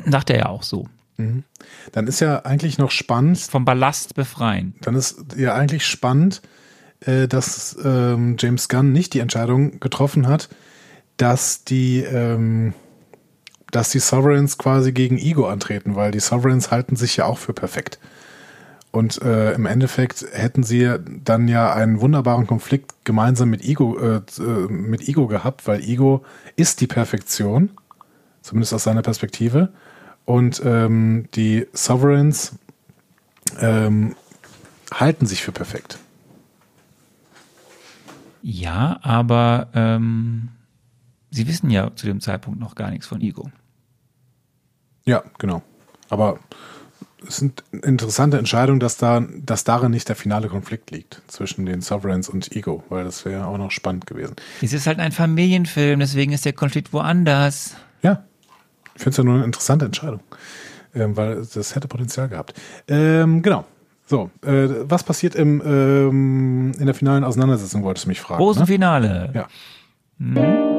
Sagt er ja auch so. Mhm. Dann ist ja eigentlich noch spannend. Vom Ballast befreien. Dann ist ja eigentlich spannend, äh, dass ähm, James Gunn nicht die Entscheidung getroffen hat, dass die, ähm, dass die Sovereigns quasi gegen Ego antreten, weil die Sovereigns halten sich ja auch für perfekt. Und äh, im Endeffekt hätten sie dann ja einen wunderbaren Konflikt gemeinsam mit Ego, äh, äh, mit Ego gehabt, weil Ego ist die Perfektion, zumindest aus seiner Perspektive. Und ähm, die Sovereigns ähm, halten sich für perfekt. Ja, aber ähm, sie wissen ja zu dem Zeitpunkt noch gar nichts von Ego. Ja, genau. Aber es sind interessante Entscheidungen, dass da, dass darin nicht der finale Konflikt liegt zwischen den Sovereigns und Ego, weil das wäre auch noch spannend gewesen. Es ist halt ein Familienfilm, deswegen ist der Konflikt woanders. Ja, ich finde es ja nur eine interessante Entscheidung, ähm, weil das hätte Potenzial gehabt. Ähm, genau. So, äh, was passiert im, ähm, in der finalen Auseinandersetzung, wolltest du mich fragen. Großen ne? Finale. Ja. Hm.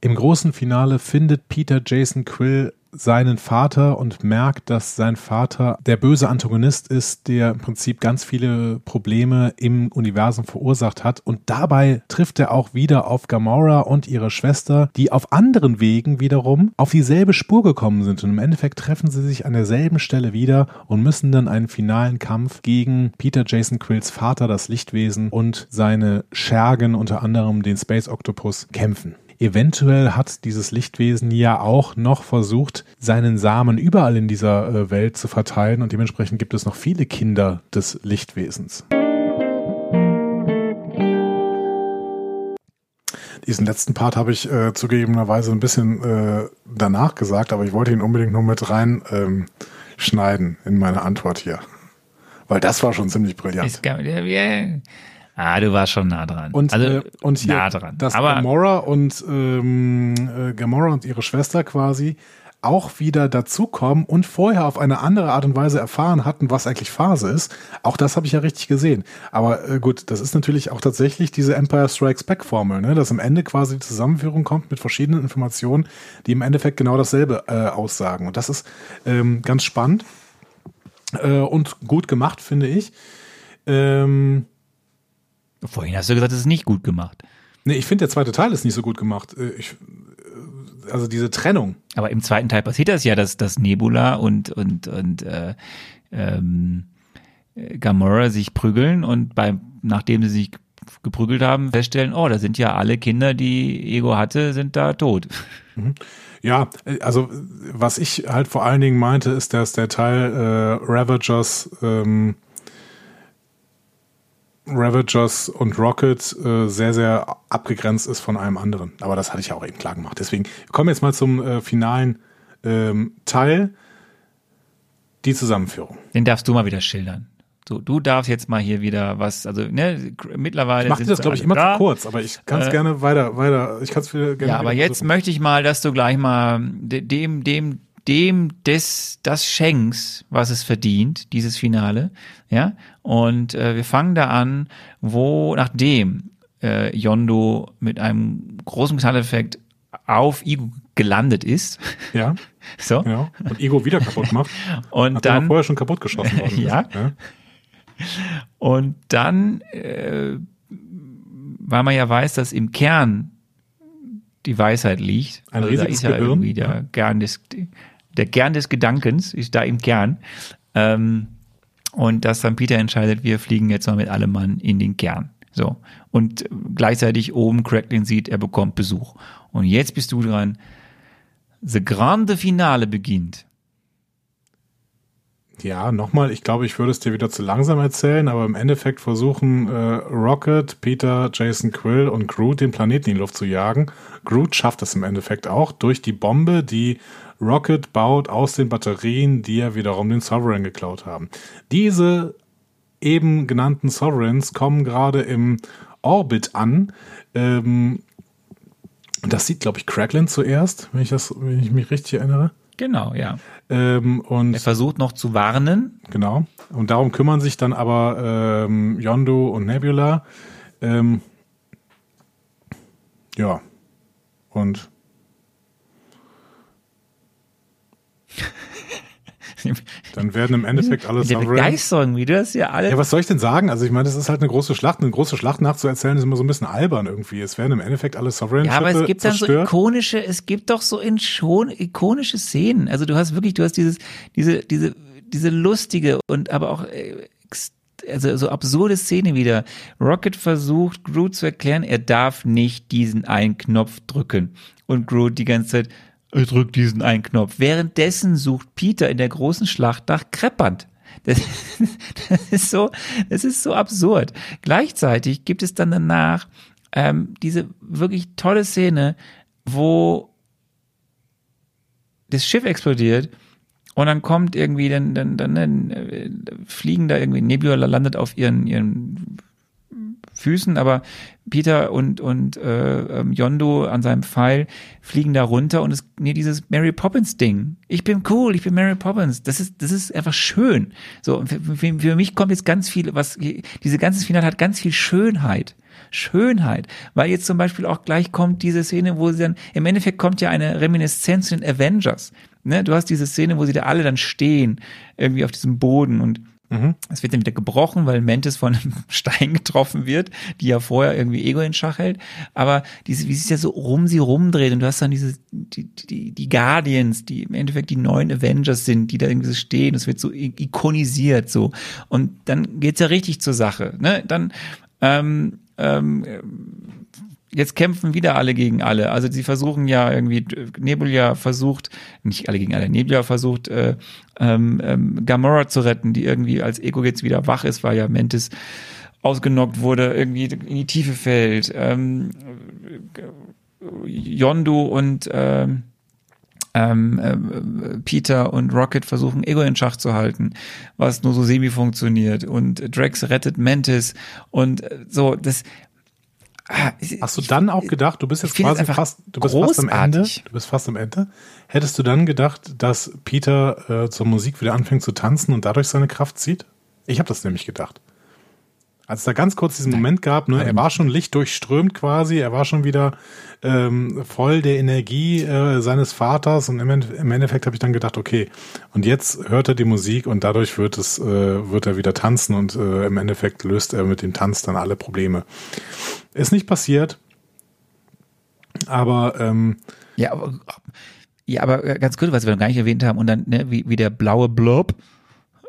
Im großen Finale findet Peter Jason Quill seinen Vater und merkt, dass sein Vater der böse Antagonist ist, der im Prinzip ganz viele Probleme im Universum verursacht hat. Und dabei trifft er auch wieder auf Gamora und ihre Schwester, die auf anderen Wegen wiederum auf dieselbe Spur gekommen sind. Und im Endeffekt treffen sie sich an derselben Stelle wieder und müssen dann einen finalen Kampf gegen Peter Jason Quills Vater, das Lichtwesen und seine Schergen, unter anderem den Space Octopus, kämpfen. Eventuell hat dieses Lichtwesen ja auch noch versucht, seinen Samen überall in dieser äh, Welt zu verteilen und dementsprechend gibt es noch viele Kinder des Lichtwesens. Diesen letzten Part habe ich äh, zugegebenerweise ein bisschen äh, danach gesagt, aber ich wollte ihn unbedingt nur mit rein ähm, schneiden in meine Antwort hier. Weil das war schon ziemlich brillant. Ist, yeah. Ah, du warst schon nah dran. Und, also, äh, und hier, nah dran. dass Aber Gamora und ähm, äh, Gamora und ihre Schwester quasi auch wieder dazukommen und vorher auf eine andere Art und Weise erfahren hatten, was eigentlich Phase ist. Auch das habe ich ja richtig gesehen. Aber äh, gut, das ist natürlich auch tatsächlich diese Empire Strikes Back Formel, ne? dass am Ende quasi die Zusammenführung kommt mit verschiedenen Informationen, die im Endeffekt genau dasselbe äh, aussagen. Und das ist ähm, ganz spannend äh, und gut gemacht, finde ich. Ähm, Vorhin hast du gesagt, es ist nicht gut gemacht. Nee, ich finde, der zweite Teil ist nicht so gut gemacht. Äh, ich, äh, also diese Trennung. Aber im zweiten Teil passiert das ja, dass, dass Nebula und, und, und äh, ähm, Gamora sich prügeln und bei, nachdem sie sich geprügelt haben, feststellen, oh, da sind ja alle Kinder, die Ego hatte, sind da tot. Mhm. Ja, äh, also was ich halt vor allen Dingen meinte, ist, dass der Teil äh, Ravagers ähm, Ravagers und Rocket äh, sehr, sehr abgegrenzt ist von allem anderen. Aber das hatte ich ja auch eben klar gemacht. Deswegen kommen wir jetzt mal zum äh, finalen ähm, Teil. Die Zusammenführung. Den darfst du mal wieder schildern. So, du darfst jetzt mal hier wieder was, also ne, mittlerweile. Ich mache das, glaube ich, immer da. zu kurz, aber ich kann es äh, gerne weiter, weiter. Ich kann es gerne. Ja, aber jetzt möchte ich mal, dass du gleich mal dem, dem dem des, das schenkst, was es verdient, dieses Finale. Ja, und äh, wir fangen da an, wo nachdem äh, Yondo mit einem großen Knalleffekt auf Igo gelandet ist. Ja. [laughs] so. Ja. Und Igo wieder kaputt macht. [laughs] und dann vorher schon kaputt geschossen worden [laughs] ja. ja. Und dann, äh, weil man ja weiß, dass im Kern die Weisheit liegt. Ein also riesiges da ist ja Gehirn. irgendwie der Kern des, der Kern des Gedankens ist da im Kern. Ähm, und dass dann Peter entscheidet, wir fliegen jetzt mal mit allem Mann in den Kern. So. Und gleichzeitig oben Cracklin sieht, er bekommt Besuch. Und jetzt bist du dran. The Grande Finale beginnt. Ja, nochmal, ich glaube, ich würde es dir wieder zu langsam erzählen, aber im Endeffekt versuchen äh, Rocket, Peter, Jason Quill und Groot den Planeten in die Luft zu jagen. Groot schafft es im Endeffekt auch durch die Bombe, die Rocket baut aus den Batterien, die ja wiederum den Sovereign geklaut haben. Diese eben genannten Sovereigns kommen gerade im Orbit an. Ähm, das sieht, glaube ich, Cracklin zuerst, wenn ich, das, wenn ich mich richtig erinnere. Genau, ja. Ähm, und Er versucht noch zu warnen. Genau. Und darum kümmern sich dann aber ähm, Yondu und Nebula. Ähm, ja. Und [laughs] dann werden im Endeffekt alle Sovereign. Begeisterung, wie du das ja alle. Ja, was soll ich denn sagen? Also ich meine, das ist halt eine große Schlacht. Eine große Schlacht nachzuerzählen ist immer so ein bisschen albern irgendwie. Es werden im Endeffekt alle Sovereign Ja, aber es gibt dann so zerstört. ikonische, es gibt doch so in schon ikonische Szenen. Also du hast wirklich, du hast dieses, diese, diese, diese lustige und aber auch äh, also so absurde Szene wieder. Rocket versucht Groot zu erklären, er darf nicht diesen einen Knopf drücken. Und Groot die ganze Zeit, drückt diesen einen Knopf. Währenddessen sucht Peter in der großen Schlacht nach Kreppand. Das, [laughs] das ist so, das ist so absurd. Gleichzeitig gibt es dann danach ähm, diese wirklich tolle Szene, wo das Schiff explodiert und dann kommt irgendwie, dann, dann, dann, dann äh, fliegen da irgendwie, Nebula landet auf ihren, ihren Füßen, aber Peter und, und äh, ähm, Yondo an seinem Pfeil fliegen da runter und es, nee, dieses Mary Poppins Ding. Ich bin cool, ich bin Mary Poppins. Das ist, das ist einfach schön. So, für, für, für mich kommt jetzt ganz viel, was, diese ganze Finale hat ganz viel Schönheit. Schönheit, weil jetzt zum Beispiel auch gleich kommt diese Szene, wo sie dann, im Endeffekt kommt ja eine Reminiszenz zu den Avengers. Ne? Du hast diese Szene, wo sie da alle dann stehen, irgendwie auf diesem Boden und es wird dann wieder gebrochen, weil Mantis von einem [laughs] Stein getroffen wird, die ja vorher irgendwie Ego in Schach hält. Aber diese, wie sich ja so um sie rumdreht und du hast dann diese, die, die, die Guardians, die im Endeffekt die neuen Avengers sind, die da irgendwie so stehen. Es wird so ikonisiert so. Und dann geht's ja richtig zur Sache. Ne? Dann, ähm, ähm, jetzt kämpfen wieder alle gegen alle. Also sie versuchen ja irgendwie, Nebula versucht, nicht alle gegen alle, Nebula versucht, äh, ähm, ähm, Gamora zu retten, die irgendwie als Ego jetzt wieder wach ist, weil ja Mantis ausgenockt wurde, irgendwie in die Tiefe fällt. Ähm, Yondu und ähm, ähm, äh, Peter und Rocket versuchen Ego in Schach zu halten, was nur so semi funktioniert und Drax rettet Mantis und äh, so das Hast du dann auch gedacht, du bist jetzt quasi fast, du bist fast am Ende, du bist fast am Ende. Hättest du dann gedacht, dass Peter äh, zur Musik wieder anfängt zu tanzen und dadurch seine Kraft zieht? Ich habe das nämlich gedacht. Als es da ganz kurz diesen Moment gab, ne, er war schon lichtdurchströmt quasi, er war schon wieder ähm, voll der Energie äh, seines Vaters und im, im Endeffekt habe ich dann gedacht, okay, und jetzt hört er die Musik und dadurch wird es, äh, wird er wieder tanzen und äh, im Endeffekt löst er mit dem Tanz dann alle Probleme. Ist nicht passiert, aber ähm, Ja, aber, ja, aber äh, ganz kurz, was wir noch gar nicht erwähnt haben, und dann, ne, wie, wie der blaue Blob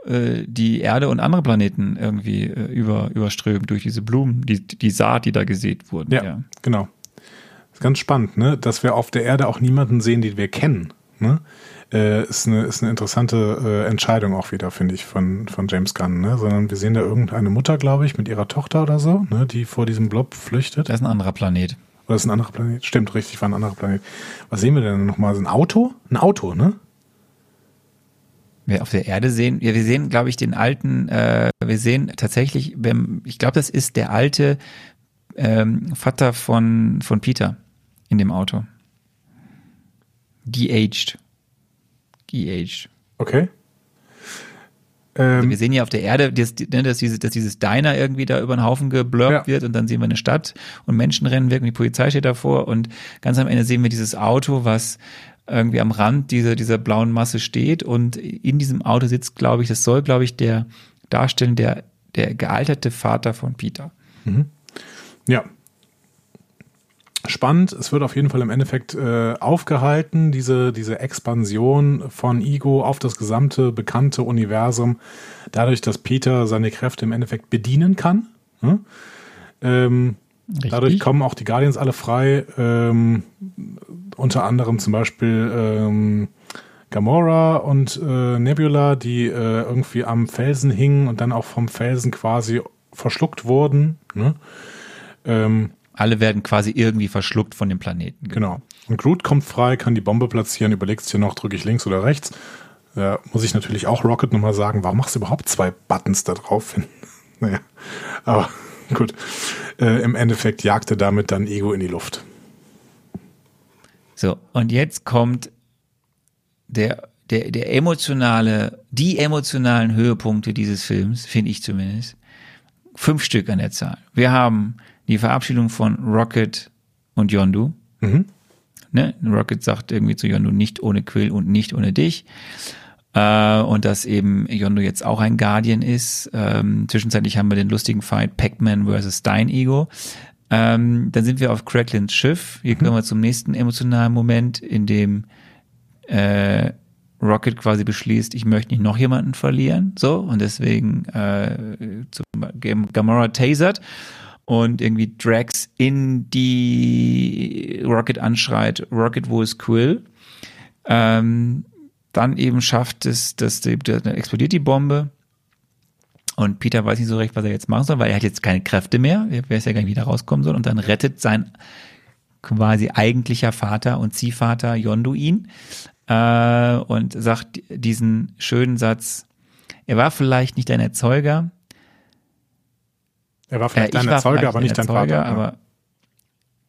äh, die Erde und andere Planeten irgendwie äh, über, überströmt durch diese Blumen, die, die Saat, die da gesät wurden. Ja, genau. Ist ganz spannend, ne? Dass wir auf der Erde auch niemanden sehen, den wir kennen. Ne? Äh, ist, eine, ist eine interessante äh, Entscheidung auch wieder, finde ich, von, von James Gunn. Ne? Sondern wir sehen da irgendeine Mutter, glaube ich, mit ihrer Tochter oder so, ne? die vor diesem Blob flüchtet. Das ist ein anderer Planet. Oder ist ein anderer Planet? Stimmt, richtig, war ein anderer Planet. Was sehen wir denn nochmal? Ein Auto? Ein Auto, ne? Wir auf der Erde sehen, ja, wir sehen, glaube ich, den alten, äh, wir sehen tatsächlich, ich glaube, das ist der alte ähm, Vater von, von Peter in dem Auto. De-aged. De-aged. Okay. Also Ähm, wir sehen ja auf der Erde, dass, ne, dass, dieses, dass dieses Diner irgendwie da über den Haufen geblurbt Ja. wird und dann sehen wir eine Stadt und Menschen rennen weg und die Polizei steht davor und ganz am Ende sehen wir dieses Auto, was irgendwie am Rand dieser, dieser blauen Masse steht und in diesem Auto sitzt, glaube ich, das soll, glaube ich, der darstellen, der, der gealterte Vater von Peter. Ja. Spannend. Es wird auf jeden Fall im Endeffekt äh, aufgehalten, diese, diese Expansion von Ego auf das gesamte bekannte Universum, dadurch, dass Peter seine Kräfte im Endeffekt bedienen kann. Ne? Ähm, dadurch kommen auch die Guardians alle frei. Ähm, unter anderem zum Beispiel ähm, Gamora und äh, Nebula, die äh, irgendwie am Felsen hingen und dann auch vom Felsen quasi verschluckt wurden. Ne? Ähm, Alle werden quasi irgendwie verschluckt von dem Planeten. genau. Und Groot kommt frei, kann die Bombe platzieren, überlegst hier noch, drücke ich links oder rechts. Da muss ich natürlich auch Rocket nochmal sagen, warum machst du überhaupt zwei Buttons da drauf? [laughs] naja, aber [laughs] gut. Äh, Im Endeffekt jagt er damit dann Ego in die Luft. So, und jetzt kommt der, der, der emotionale, die emotionalen Höhepunkte dieses Films, finde ich zumindest, fünf Stück an der Zahl. Wir haben die Verabschiedung von Rocket und Yondu. Mhm. Ne? Rocket sagt irgendwie zu Yondu nicht ohne Quill und nicht ohne dich. Äh, und dass eben Yondu jetzt auch ein Guardian ist. Ähm, zwischenzeitlich haben wir den lustigen Fight Pac-Man versus Stein Ego. Ähm, dann sind wir auf Cracklins Schiff. Hier kommen wir zum nächsten emotionalen Moment, in dem äh, Rocket quasi beschließt, ich möchte nicht noch jemanden verlieren, so und deswegen äh, zum Gamora tasert und irgendwie Drax in die Rocket anschreit, Rocket, wo ist Quill? Ähm, dann eben schafft es, dass die, da explodiert die Bombe und Peter weiß nicht so recht, was er jetzt machen soll, weil er hat jetzt keine Kräfte mehr, er weiß ja gar nicht, wie da rauskommen soll und dann rettet sein quasi eigentlicher Vater und Ziehvater Yondu ihn äh, und sagt diesen schönen Satz, er war vielleicht nicht dein Erzeuger. Er war vielleicht äh, dein Erzeuger, aber nicht dein Erzeuger, Vater. Aber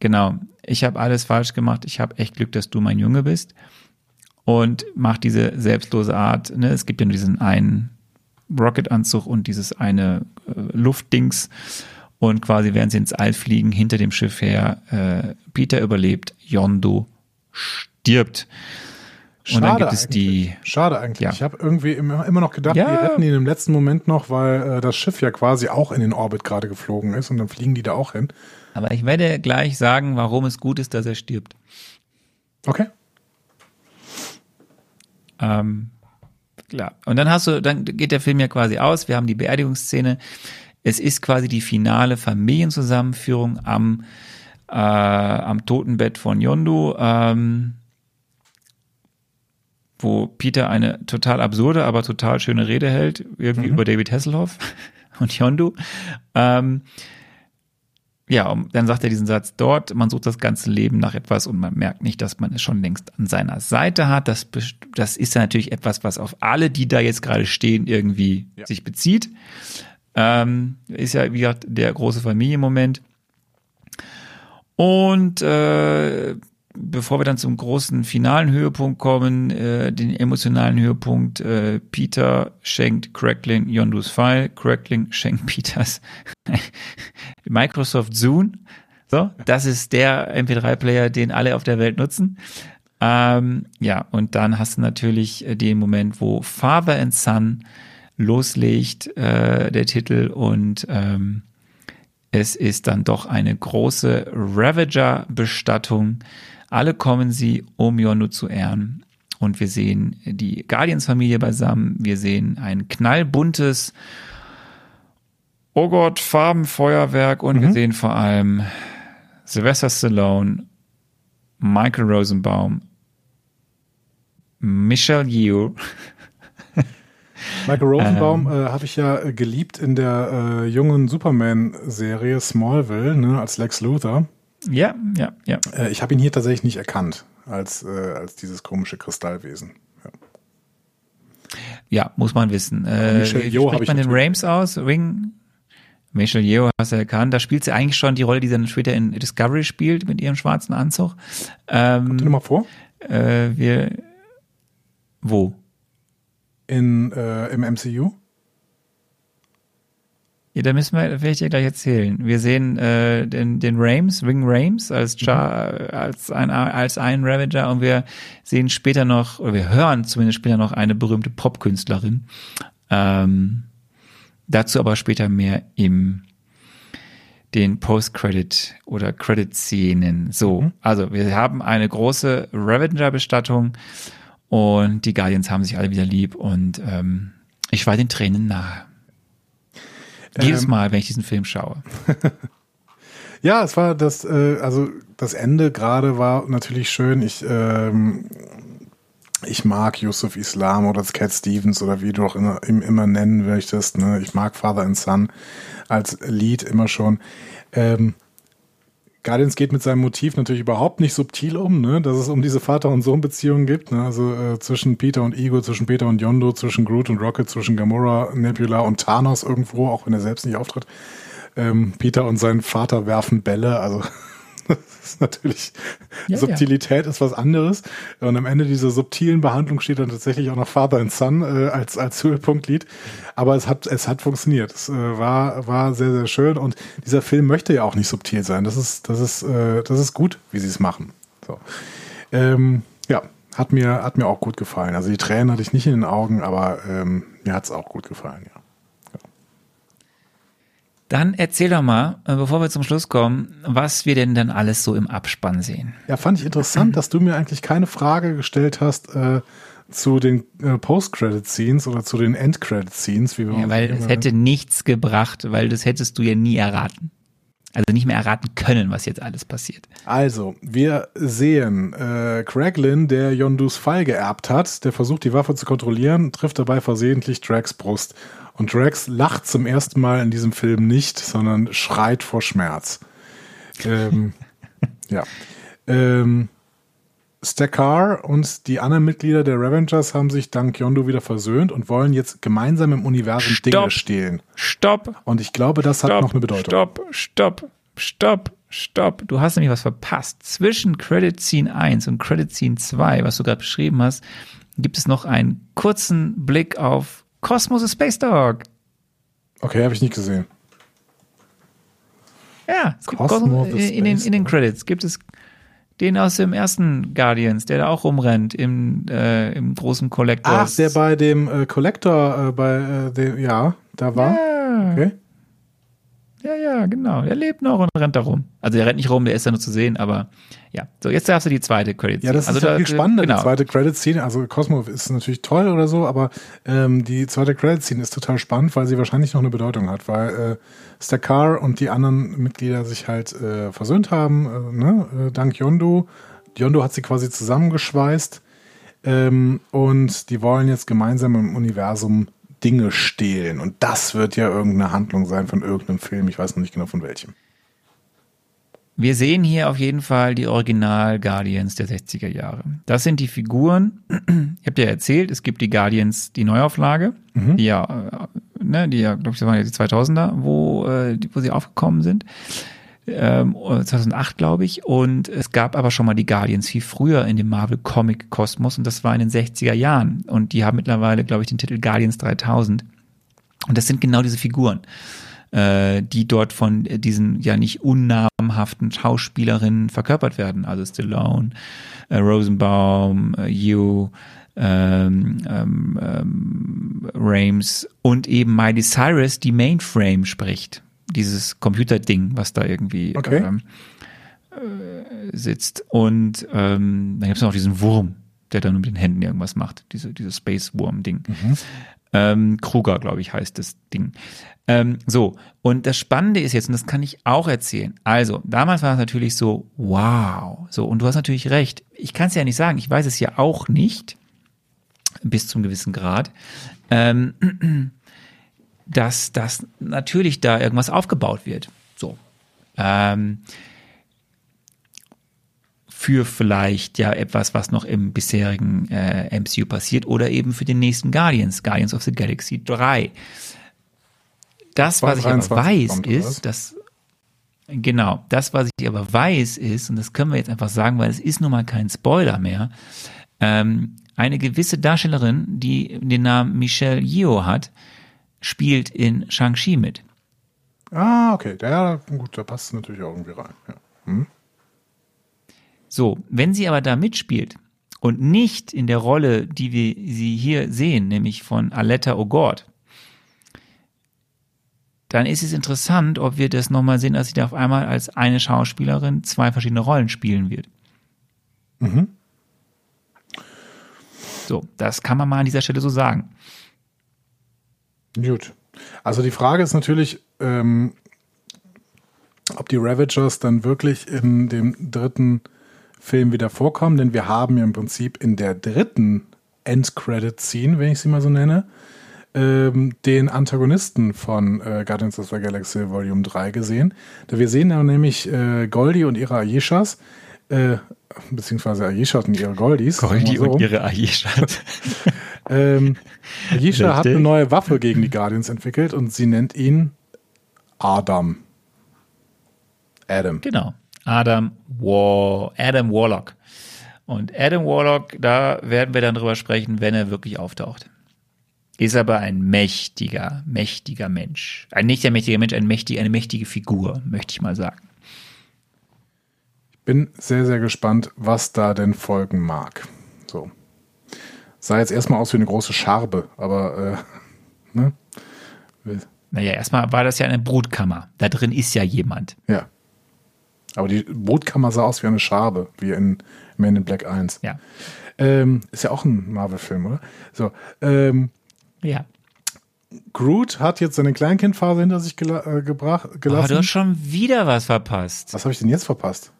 genau, ich habe alles falsch gemacht. Ich habe echt Glück, dass du mein Junge bist. Und macht diese selbstlose Art. Ne? Es gibt ja nur diesen einen Rocket-Anzug und dieses eine äh, Luftdings. Und quasi, während sie ins All fliegen, hinter dem Schiff her, äh, Peter überlebt, Yondo stirbt. Schade und dann gibt es die. Schade eigentlich. Ja. Ich habe irgendwie immer, immer noch gedacht, ja. wir retten ihn im letzten Moment noch, weil äh, das Schiff ja quasi auch in den Orbit gerade geflogen ist und dann fliegen die da auch hin. Aber ich werde gleich sagen, warum es gut ist, dass er stirbt. Okay. Ähm, klar. Und dann hast du, dann geht der Film ja quasi aus. Wir haben die Beerdigungsszene. Es ist quasi die finale Familienzusammenführung am, äh, am Totenbett von Yondu. Ähm, wo Peter eine total absurde, aber total schöne Rede hält, irgendwie mhm. über David Hasselhoff [laughs] und Yondu. Ähm, ja, und dann sagt er diesen Satz dort, man sucht das ganze Leben nach etwas und man merkt nicht, dass man es schon längst an seiner Seite hat. Das, das ist ja natürlich etwas, was auf alle, die da jetzt gerade stehen, irgendwie ja. sich bezieht. Ähm, ist ja, wie gesagt, der große Familienmoment. Und äh, bevor wir dann zum großen finalen Höhepunkt kommen, äh, den emotionalen Höhepunkt, äh, Peter schenkt Crackling Yondus File, Crackling schenkt [laughs] Peters [laughs] Microsoft Zune. So, das ist der MP3-Player, den alle auf der Welt nutzen. Ähm, ja, und dann hast du natürlich äh, den Moment, wo Father and Son loslegt, äh, der Titel, und ähm, es ist dann doch eine große Ravager-Bestattung alle kommen sie, um Yondu zu ehren. Und wir sehen die Guardians-Familie beisammen. Wir sehen ein knallbuntes, oh Gott, Farbenfeuerwerk. Und mhm. wir sehen vor allem Sylvester Stallone, Michael Rosenbaum, Michelle Yeoh. Michael Rosenbaum ähm, äh, habe ich ja geliebt in der äh, jungen Superman-Serie Smallville, ne, als Lex Luthor. Ja, ja, ja. Äh, ich habe ihn hier tatsächlich nicht erkannt als, äh, als dieses komische Kristallwesen. Ja, ja muss man wissen. Äh, Michelle Yeoh spricht man den Rames aus? Ring? Michelle Yeoh hast du erkannt. Da spielt sie eigentlich schon die Rolle, die sie dann später in Discovery spielt mit ihrem schwarzen Anzug. Ähm, Kommt die nochmal vor? Äh, wir, wo? In, äh, Im MCU? Ja, da müssen wir, werde ich dir gleich erzählen. Wir sehen äh, den, den Rames, Ring Rames als Char, mhm. als ein als einen Ravager und wir sehen später noch, oder wir hören zumindest später noch eine berühmte Popkünstlerin. Ähm, dazu aber später mehr im den Post-Credit oder Credit-Szenen. So, mhm. also wir haben eine große Ravager-Bestattung und die Guardians haben sich alle wieder lieb und ähm, ich war den Tränen nahe. Jedes ähm, Mal, wenn ich diesen Film schaue. [laughs] ja, es war das, äh, also das Ende gerade war natürlich schön. Ich, ähm, ich mag Yusuf Islam oder Cat Stevens oder wie du auch immer, immer nennen möchtest. Ne? Ich mag Father and Son als Lied immer schon. Ähm, Guardians geht mit seinem Motiv natürlich überhaupt nicht subtil um, ne? dass es um diese Vater- und Sohn-Beziehung gibt. Ne? Also äh, zwischen Peter und Ego, zwischen Peter und Yondo, zwischen Groot und Rocket, zwischen Gamora, Nebula und Thanos irgendwo, auch wenn er selbst nicht auftritt. Ähm, Peter und sein Vater werfen Bälle, also [laughs] [laughs] Das ist natürlich, Ja, Subtilität ist was anderes. Und am Ende dieser subtilen Behandlung steht dann tatsächlich auch noch Father and Son äh, als, als Höhepunktlied. Aber es hat, es hat funktioniert. Es äh, war, war sehr, sehr schön. Und dieser Film möchte ja auch nicht subtil sein. Das ist, das ist, äh, das ist gut, wie sie es machen. So. Ähm, ja, hat mir, hat mir auch gut gefallen. Also die Tränen hatte ich nicht in den Augen, aber ähm, mir hat es auch gut gefallen, ja. Dann erzähl doch mal, äh, bevor wir zum Schluss kommen, was wir denn dann alles so im Abspann sehen. Ja, fand ich interessant, [clears throat] dass du mir eigentlich keine Frage gestellt hast äh, zu den äh, Post-Credit-Scenes oder zu den End-Credit-Scenes, wie wir Ja, weil es hätte nichts gebracht, weil das hättest du ja nie erraten. Also nicht mehr erraten können, was jetzt alles passiert. Also, wir sehen äh, Craglin, der Yondus Pfeil geerbt hat, der versucht, die Waffe zu kontrollieren, trifft dabei versehentlich Drax Brust. Und Drax lacht zum ersten Mal in diesem Film nicht, sondern schreit vor Schmerz. Ähm, [laughs] ja. Ähm, Stakar und die anderen Mitglieder der Revengers haben sich dank Yondu wieder versöhnt und wollen jetzt gemeinsam im Universum Dinge Stopp. stehlen. Stopp, Und ich glaube, das hat stopp, noch eine Bedeutung. stopp, stopp, stopp, stopp. Du hast nämlich was verpasst. Zwischen Credit Scene 1 und Credit Scene 2, was du gerade beschrieben hast, gibt es noch einen kurzen Blick auf Cosmos the Space Dog. Okay, habe ich nicht gesehen. Ja, es gibt the in, den, in den. Credits gibt es den aus dem ersten Guardians, der da auch rumrennt im, äh, im großen Collectors. Ach, der bei dem äh, Collector, äh, bei äh, dem, ja, da war. Ja, Okay. ja, ja, genau. Der lebt noch und rennt da rum. Also der rennt nicht rum, der ist da nur zu sehen, aber ja. So, jetzt darfst du die zweite Credits. Ja, das also ist ja da- viel spannender, Genau. die zweite Credit-Scene. Also Cosmo ist natürlich toll oder so, aber ähm, die zweite Credit-Scene ist total spannend, weil sie wahrscheinlich noch eine Bedeutung hat, weil äh, Stakar und die anderen Mitglieder sich halt äh, versöhnt haben, äh, ne? äh, dank Yondu. Yondu hat sie quasi zusammengeschweißt ähm, und die wollen jetzt gemeinsam im Universum Dinge stehlen. Und das wird ja irgendeine Handlung sein von irgendeinem Film. Ich weiß noch nicht genau von welchem. Wir sehen hier auf jeden Fall die Original Guardians der 60er Jahre. Das sind die Figuren. [clears throat] Ich habe dir erzählt, es gibt die Guardians, die Neuauflage, die ja, äh, ne, die ja, glaube ich, das waren ja die 2000er, wo, äh, wo sie aufgekommen sind. Ähm, 2008, glaube ich. Und es gab aber schon mal die Guardians viel früher in dem Marvel Comic Kosmos und das war in den 60er Jahren. Und die haben mittlerweile, glaube ich, den Titel Guardians 3000. Und das sind genau diese Figuren äh, die dort von diesen ja nicht unnamhaften Schauspielerinnen verkörpert werden. Also Stallone, äh, Rosenbaum, äh, Yu, ähm, ähm, ähm, Rames und eben Miley Cyrus, die Mainframe spricht. Dieses Computerding, was da irgendwie Okay. ähm, äh, sitzt. Und ähm, dann gibt es noch diesen Wurm, der dann mit den Händen irgendwas macht. Diese, dieses Space-Wurm-Ding. Ähm, Kruger, glaube ich, heißt das Ding. Ähm, so, und das Spannende ist jetzt, und das kann ich auch erzählen. Also, damals war es natürlich so, wow. So, und du hast natürlich recht. Ich kann es ja nicht sagen, ich weiß es ja auch nicht, bis zum gewissen Grad, ähm, [clears throat] dass das natürlich da irgendwas aufgebaut wird. So. Ähm, für vielleicht ja etwas, was noch im bisherigen äh, MCU passiert oder eben für den nächsten Guardians, Guardians of the Galaxy 3. Das, was ich aber 23 weiß, ist, dass genau, das, was ich aber weiß, ist, und das können wir jetzt einfach sagen, weil es ist nun mal kein Spoiler mehr, ähm, eine gewisse Darstellerin, die den Namen Michelle Yeoh hat, spielt in Shang-Chi mit. Ah, okay. Der, gut, da passt natürlich auch irgendwie rein. Ja. So, wenn sie aber da mitspielt und nicht in der Rolle, die wir sie hier sehen, nämlich von Aletta O'Gord, dann ist es interessant, ob wir das nochmal sehen, dass sie da auf einmal als eine Schauspielerin zwei verschiedene Rollen spielen wird. So, das kann man mal an dieser Stelle so sagen. Gut. Also die Frage ist natürlich, ähm, ob die Ravagers dann wirklich in dem dritten Film wieder vorkommen, denn wir haben ja im Prinzip in der dritten End-Credit-Scene, wenn ich sie mal so nenne, ähm, den Antagonisten von äh, Guardians of the Galaxy Volume 3 gesehen. Da wir sehen da nämlich äh, Goldie und ihre Ayeshas, äh, beziehungsweise Ayeshas und ihre Goldies. wir so rum. ihre Aishat. [laughs] Ähm, Ayesha hat eine neue Waffe gegen die Guardians entwickelt und sie nennt ihn Adam. Adam. genau. Adam, War Adam Warlock. Und Adam Warlock, da werden wir dann drüber sprechen, wenn er wirklich auftaucht. Ist aber ein mächtiger, mächtiger Mensch. Ein nicht ein mächtiger Mensch, ein mächtig, eine mächtige Figur, möchte ich mal sagen. Ich bin sehr, sehr gespannt, was da denn folgen mag. So. Sah jetzt erstmal aus wie eine große Scharbe, aber äh, ne? Naja, erstmal war das ja eine Brutkammer. Da drin ist ja jemand. Ja. Aber die Brutkammer sah aus wie eine Scharbe, wie in Man in Black 1. Ja. Ähm, ist ja auch ein Marvel-Film, oder? So. Ähm, ja. Groot hat jetzt seine Kleinkindphase hinter sich gela äh, gebracht, gelassen. Oh, du hast schon wieder was verpasst. Was habe ich denn jetzt verpasst?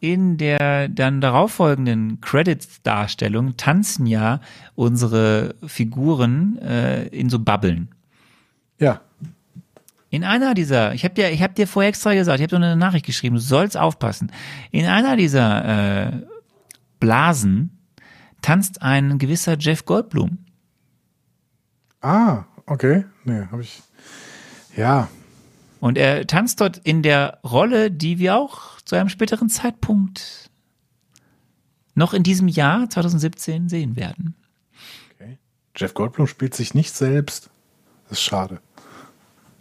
In der dann darauffolgenden Credits-Darstellung tanzen ja unsere Figuren äh, in so Bubbeln. Ja. In einer dieser, ich habe dir, ich habe dir vorher extra gesagt, ich habe so eine Nachricht geschrieben, du sollst aufpassen. In einer dieser äh, Blasen tanzt ein gewisser Jeff Goldblum. Ah, okay. Nee, habe ich. Ja. Und er tanzt dort in der Rolle, die wir auch zu einem späteren Zeitpunkt noch in diesem Jahr 2017 sehen werden. Okay. Jeff Goldblum spielt sich nicht selbst. Das ist schade.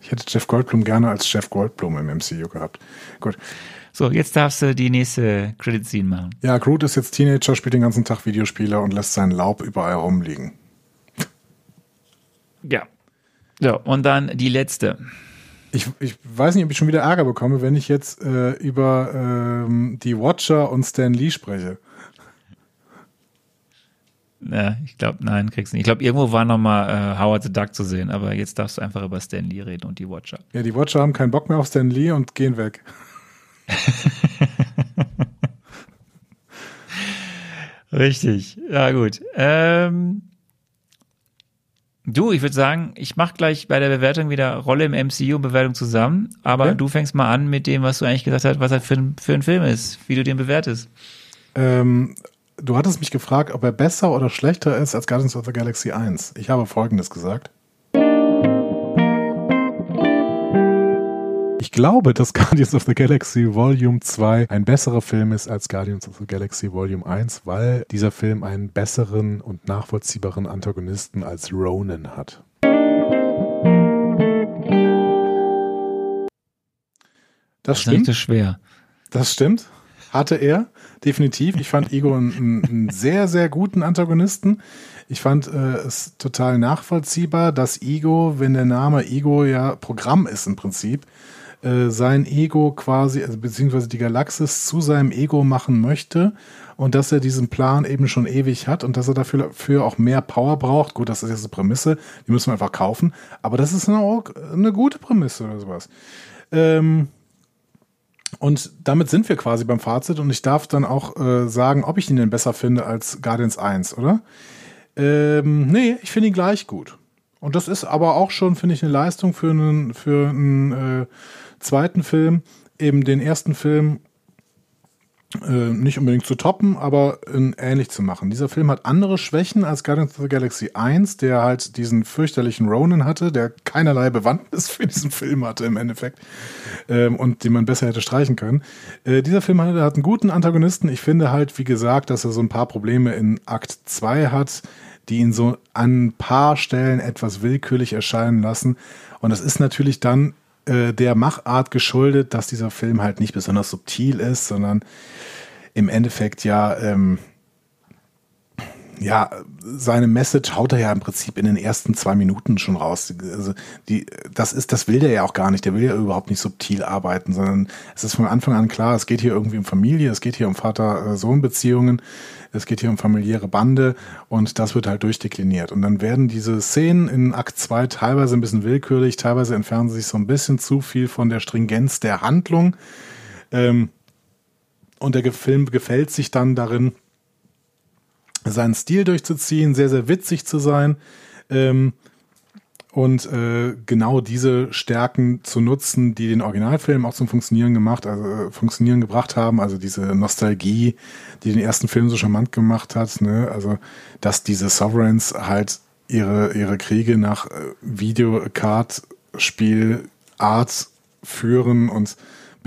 Ich hätte Jeff Goldblum gerne als Jeff Goldblum im MCU gehabt. Gut. So, jetzt darfst du die nächste Credit-Scene machen. Ja, Groot ist jetzt Teenager, spielt den ganzen Tag Videospiele und lässt sein Laub überall rumliegen. Ja. So, und dann die letzte. Ich, ich weiß nicht, ob ich schon wieder Ärger bekomme, wenn ich jetzt äh, über ähm, die Watcher und Stan Lee spreche. Ja, ich glaube, nein, kriegst du nicht. Ich glaube, irgendwo war nochmal äh, Howard the Duck zu sehen, aber jetzt darfst du einfach über Stan Lee reden und die Watcher. Ja, die Watcher haben keinen Bock mehr auf Stan Lee und gehen weg. [laughs] [laughs] Richtig, ja gut. Ähm, du, ich würde sagen, ich mache gleich bei der Bewertung wieder Rolle im MCU und Bewertung zusammen, aber Ja. du fängst mal an mit dem, was du eigentlich gesagt hast, was er für, ein- für ein Film ist, wie du den bewertest. Ähm, du hattest mich gefragt, ob er besser oder schlechter ist als Guardians of the Galaxy 1. Ich habe folgendes gesagt. Glaube, dass Guardians of the Galaxy Volume 2 ein besserer Film ist als Guardians of the Galaxy Volume 1, weil dieser Film einen besseren und nachvollziehbaren Antagonisten als Ronan hat. Das Das stimmt. so schwer. Das stimmt. Hatte er, definitiv. Ich fand Ego einen, einen- einen sehr, sehr guten Antagonisten. Ich fand äh, es total nachvollziehbar, dass Ego, wenn der Name Ego ja Programm ist im Prinzip, äh, sein Ego quasi, also beziehungsweise die Galaxis zu seinem Ego machen möchte und dass er diesen Plan eben schon ewig hat und dass er dafür, dafür auch mehr Power braucht. Gut, das ist jetzt eine Prämisse, die müssen wir einfach kaufen, aber das ist eine, eine gute Prämisse oder sowas. Ähm, und damit sind wir quasi beim Fazit und ich darf dann auch äh, sagen, ob ich ihn denn besser finde als Guardians 1, oder? Ähm, nee, ich finde ihn gleich gut. Und das ist aber auch schon, finde ich, eine Leistung für einen, für einen äh, zweiten Film, eben den ersten Film äh, nicht unbedingt zu toppen, aber äh, ähnlich zu machen. Dieser Film hat andere Schwächen als Guardians of the Galaxy 1, der halt diesen fürchterlichen Ronan hatte, der keinerlei Bewandtnis für diesen Film hatte im Endeffekt ähm, und den man besser hätte streichen können. Äh, dieser Film hat, hat einen guten Antagonisten. Ich finde halt, wie gesagt, dass er so ein paar Probleme in Akt 2 hat, die ihn so an ein paar Stellen etwas willkürlich erscheinen lassen. Und das ist natürlich dann äh, der Machart geschuldet, dass dieser Film halt nicht besonders subtil ist, sondern im Endeffekt ja, ähm, ja, seine Message haut er ja im Prinzip in den ersten zwei Minuten schon raus. Also die, das ist, das will der ja auch gar nicht. Der will ja überhaupt nicht subtil arbeiten, sondern es ist von Anfang an klar, es geht hier irgendwie um Familie, es geht hier um Vater-Sohn-Beziehungen, es geht hier um familiäre Bande und das wird halt durchdekliniert. Und dann werden diese Szenen in Akt 2 teilweise ein bisschen willkürlich, teilweise entfernen sie sich so ein bisschen zu viel von der Stringenz der Handlung. Ähm, und der Film gefällt sich dann darin, seinen Stil durchzuziehen, sehr, sehr witzig zu sein ähm, und äh, genau diese Stärken zu nutzen, die den Originalfilm auch zum Funktionieren gemacht, also äh, Funktionieren gebracht haben, also diese Nostalgie, die den ersten Film so charmant gemacht hat, ne? also dass diese Sovereigns halt ihre, ihre Kriege nach äh, Videocard-Spielart führen und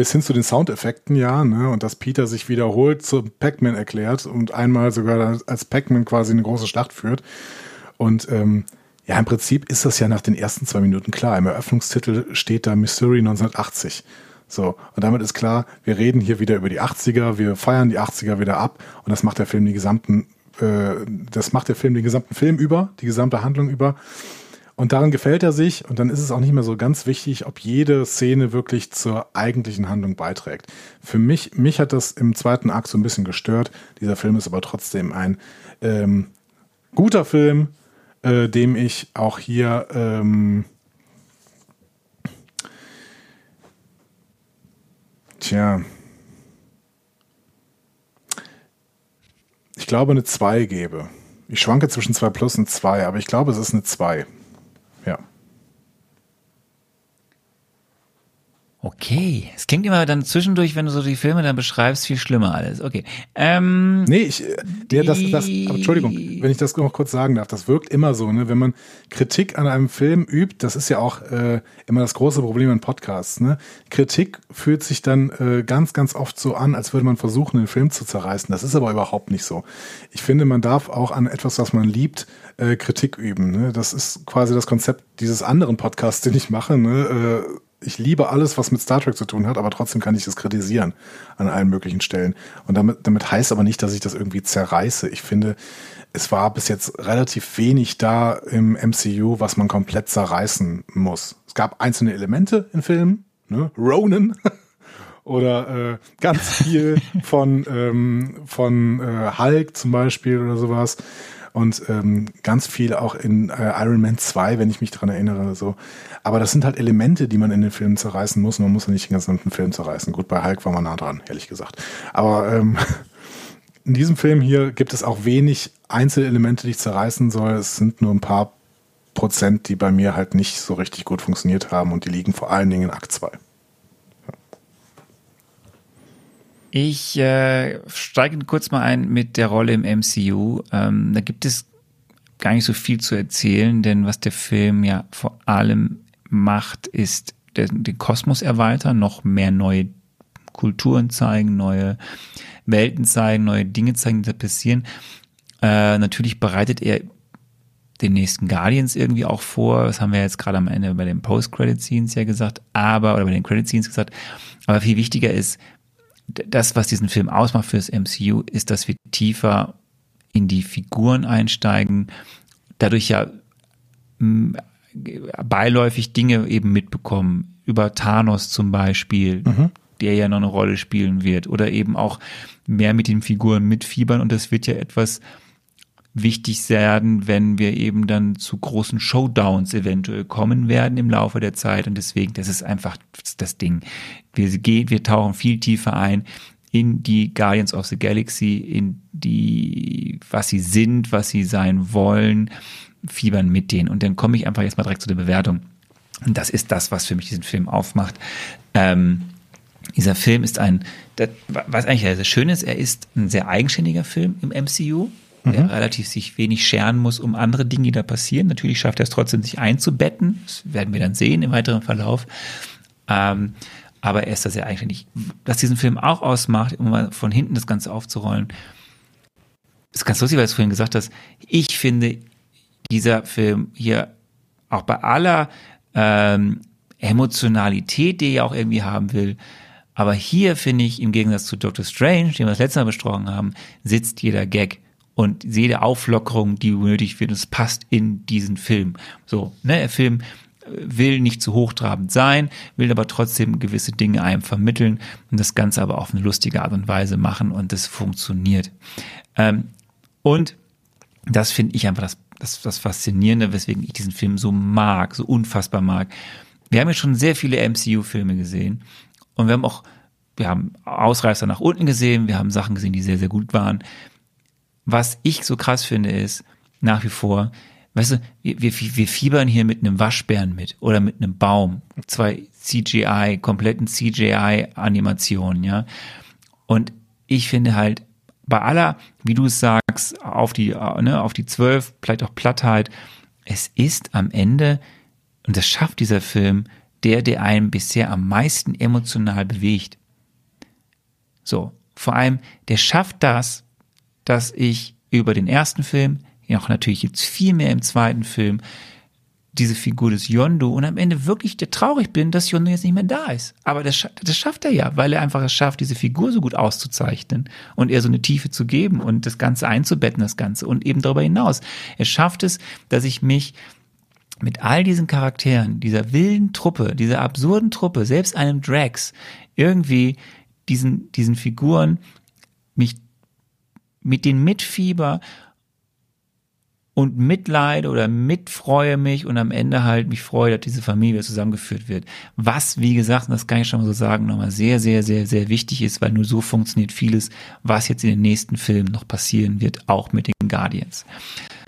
bis hin zu den Soundeffekten, ja, ne, und dass Peter sich wiederholt zu Pac-Man erklärt und einmal sogar als Pac-Man quasi eine große Schlacht führt. Und ähm, ja, im Prinzip ist das ja nach den ersten zwei Minuten klar. Im Eröffnungstitel steht da Missouri 1980. So, und damit ist klar, wir reden hier wieder über die 80er, wir feiern die 80er wieder ab und das macht der Film die gesamten, äh, das macht der Film den gesamten Film über, die gesamte Handlung über. Und daran gefällt er sich und dann ist es auch nicht mehr so ganz wichtig, ob jede Szene wirklich zur eigentlichen Handlung beiträgt. Für mich, mich hat das im zweiten Akt so ein bisschen gestört. Dieser Film ist aber trotzdem ein ähm, guter Film, äh, dem ich auch hier ähm, tja ich glaube eine 2 gebe. Ich schwanke zwischen 2 plus und 2, aber ich glaube, es ist eine 2. Okay, es klingt immer dann zwischendurch, wenn du so die Filme dann beschreibst, viel schlimmer alles. Okay. Ähm, nee, ich, äh, ja, das, das, Entschuldigung, wenn ich das noch kurz sagen darf, das wirkt immer so, ne? Wenn man Kritik an einem Film übt, das ist ja auch äh, immer das große Problem in Podcasts, ne? Kritik fühlt sich dann äh, ganz, ganz oft so an, als würde man versuchen, den Film zu zerreißen. Das ist aber überhaupt nicht so. Ich finde, man darf auch an etwas, was man liebt, äh, Kritik üben. Ne? Das ist quasi das Konzept dieses anderen Podcasts, den ich mache, ne? Äh, ich liebe alles, was mit Star Trek zu tun hat, aber trotzdem kann ich das kritisieren an allen möglichen Stellen. Und damit, damit heißt aber nicht, dass ich das irgendwie zerreiße. Ich finde, es war bis jetzt relativ wenig da im MCU, was man komplett zerreißen muss. Es gab einzelne Elemente in Filmen, ne? Ronan [laughs] oder äh, ganz viel [laughs] von, ähm, von äh, Hulk zum Beispiel oder sowas und ähm, ganz viel auch in äh, Iron Man 2, wenn ich mich daran erinnere. So. Aber das sind halt Elemente, die man in den Filmen zerreißen muss. Man muss ja nicht den gesamten Film zerreißen. Gut, bei Hulk war man nah dran, ehrlich gesagt. Aber ähm, [laughs] in diesem Film hier gibt es auch wenig Einzelelemente, die ich zerreißen soll. Es sind nur ein paar Prozent, die bei mir halt nicht so richtig gut funktioniert haben und die liegen vor allen Dingen in Akt 2. Ich äh, steige kurz mal ein mit der Rolle im MCU. Ähm, da gibt es gar nicht so viel zu erzählen, denn was der Film ja vor allem macht, ist den, den Kosmos erweitern, noch mehr neue Kulturen zeigen, neue Welten zeigen, neue Dinge zeigen, die da passieren. Äh, natürlich bereitet er den nächsten Guardians irgendwie auch vor. Das haben wir jetzt gerade am Ende bei den Post-Credit-Scenes ja gesagt, aber, oder bei den Credit-Scenes gesagt. Aber viel wichtiger ist, das, was diesen Film ausmacht für das MCU, ist, dass wir tiefer in die Figuren einsteigen, dadurch ja beiläufig Dinge eben mitbekommen, über Thanos zum Beispiel, mhm. der ja noch eine Rolle spielen wird, oder eben auch mehr mit den Figuren mitfiebern. Und das wird ja etwas wichtig werden, wenn wir eben dann zu großen Showdowns eventuell kommen werden im Laufe der Zeit. Und deswegen, das ist einfach das Ding. Wir gehen, wir tauchen viel tiefer ein in die Guardians of the Galaxy, in die, was sie sind, was sie sein wollen, fiebern mit denen. Und dann komme ich einfach jetzt mal direkt zu der Bewertung. Und das ist das, was für mich diesen Film aufmacht. Ähm, dieser Film ist ein, das, was eigentlich sehr schön ist, er ist ein sehr eigenständiger Film im MCU der mhm. relativ sich wenig scheren muss um andere Dinge, die da passieren. Natürlich schafft er es trotzdem, sich einzubetten. Das werden wir dann sehen im weiteren Verlauf. Ähm, aber er ist das ja eigentlich nicht. Was diesen Film auch ausmacht, um mal von hinten das Ganze aufzurollen, ist ganz lustig, weil du es vorhin gesagt hast. Ich finde, dieser Film hier auch bei aller ähm, Emotionalität, die er auch irgendwie haben will, aber hier finde ich, im Gegensatz zu Doctor Strange, den wir das letzte Mal besprochen haben, sitzt jeder Gag und jede Auflockerung, die benötigt wird, es passt in diesen Film. So, ne, der Film äh, will nicht zu hochtrabend sein, will aber trotzdem gewisse Dinge einem vermitteln und das Ganze aber auf eine lustige Art und Weise machen und das funktioniert. Ähm, und das finde ich einfach das, das, das Faszinierende, weswegen ich diesen Film so mag, so unfassbar mag. Wir haben ja schon sehr viele MCU-Filme gesehen und wir haben auch, wir haben Ausreißer nach unten gesehen, wir haben Sachen gesehen, die sehr, sehr gut waren was ich so krass finde, ist nach wie vor, weißt du, wir, wir, wir fiebern hier mit einem Waschbären mit oder mit einem Baum. Zwei CGI, kompletten CGI-Animationen, ja. Und ich finde halt, bei aller, wie du es sagst, auf die, ne, auf die zwölf, vielleicht auch Plattheit, es ist am Ende, und das schafft dieser Film, der, der einen bisher am meisten emotional bewegt. So, vor allem, der schafft das, dass ich über den ersten Film, auch natürlich jetzt viel mehr im zweiten Film, diese Figur des Yondu und am Ende wirklich traurig bin, dass Yondu jetzt nicht mehr da ist. Aber das, das schafft er ja, weil er einfach es schafft, diese Figur so gut auszuzeichnen und ihr so eine Tiefe zu geben und das Ganze einzubetten, das Ganze und eben darüber hinaus. Er schafft es, dass ich mich mit all diesen Charakteren, dieser wilden Truppe, dieser absurden Truppe, selbst einem Drax, irgendwie diesen, diesen Figuren mich mit den Mitfieber und mitleide oder mitfreue mich und am Ende halt mich freue, dass diese Familie zusammengeführt wird. Was, wie gesagt, und das kann ich schon mal so sagen, nochmal sehr, sehr, sehr, sehr wichtig ist, weil nur so funktioniert vieles, was jetzt in den nächsten Filmen noch passieren wird, auch mit den Guardians.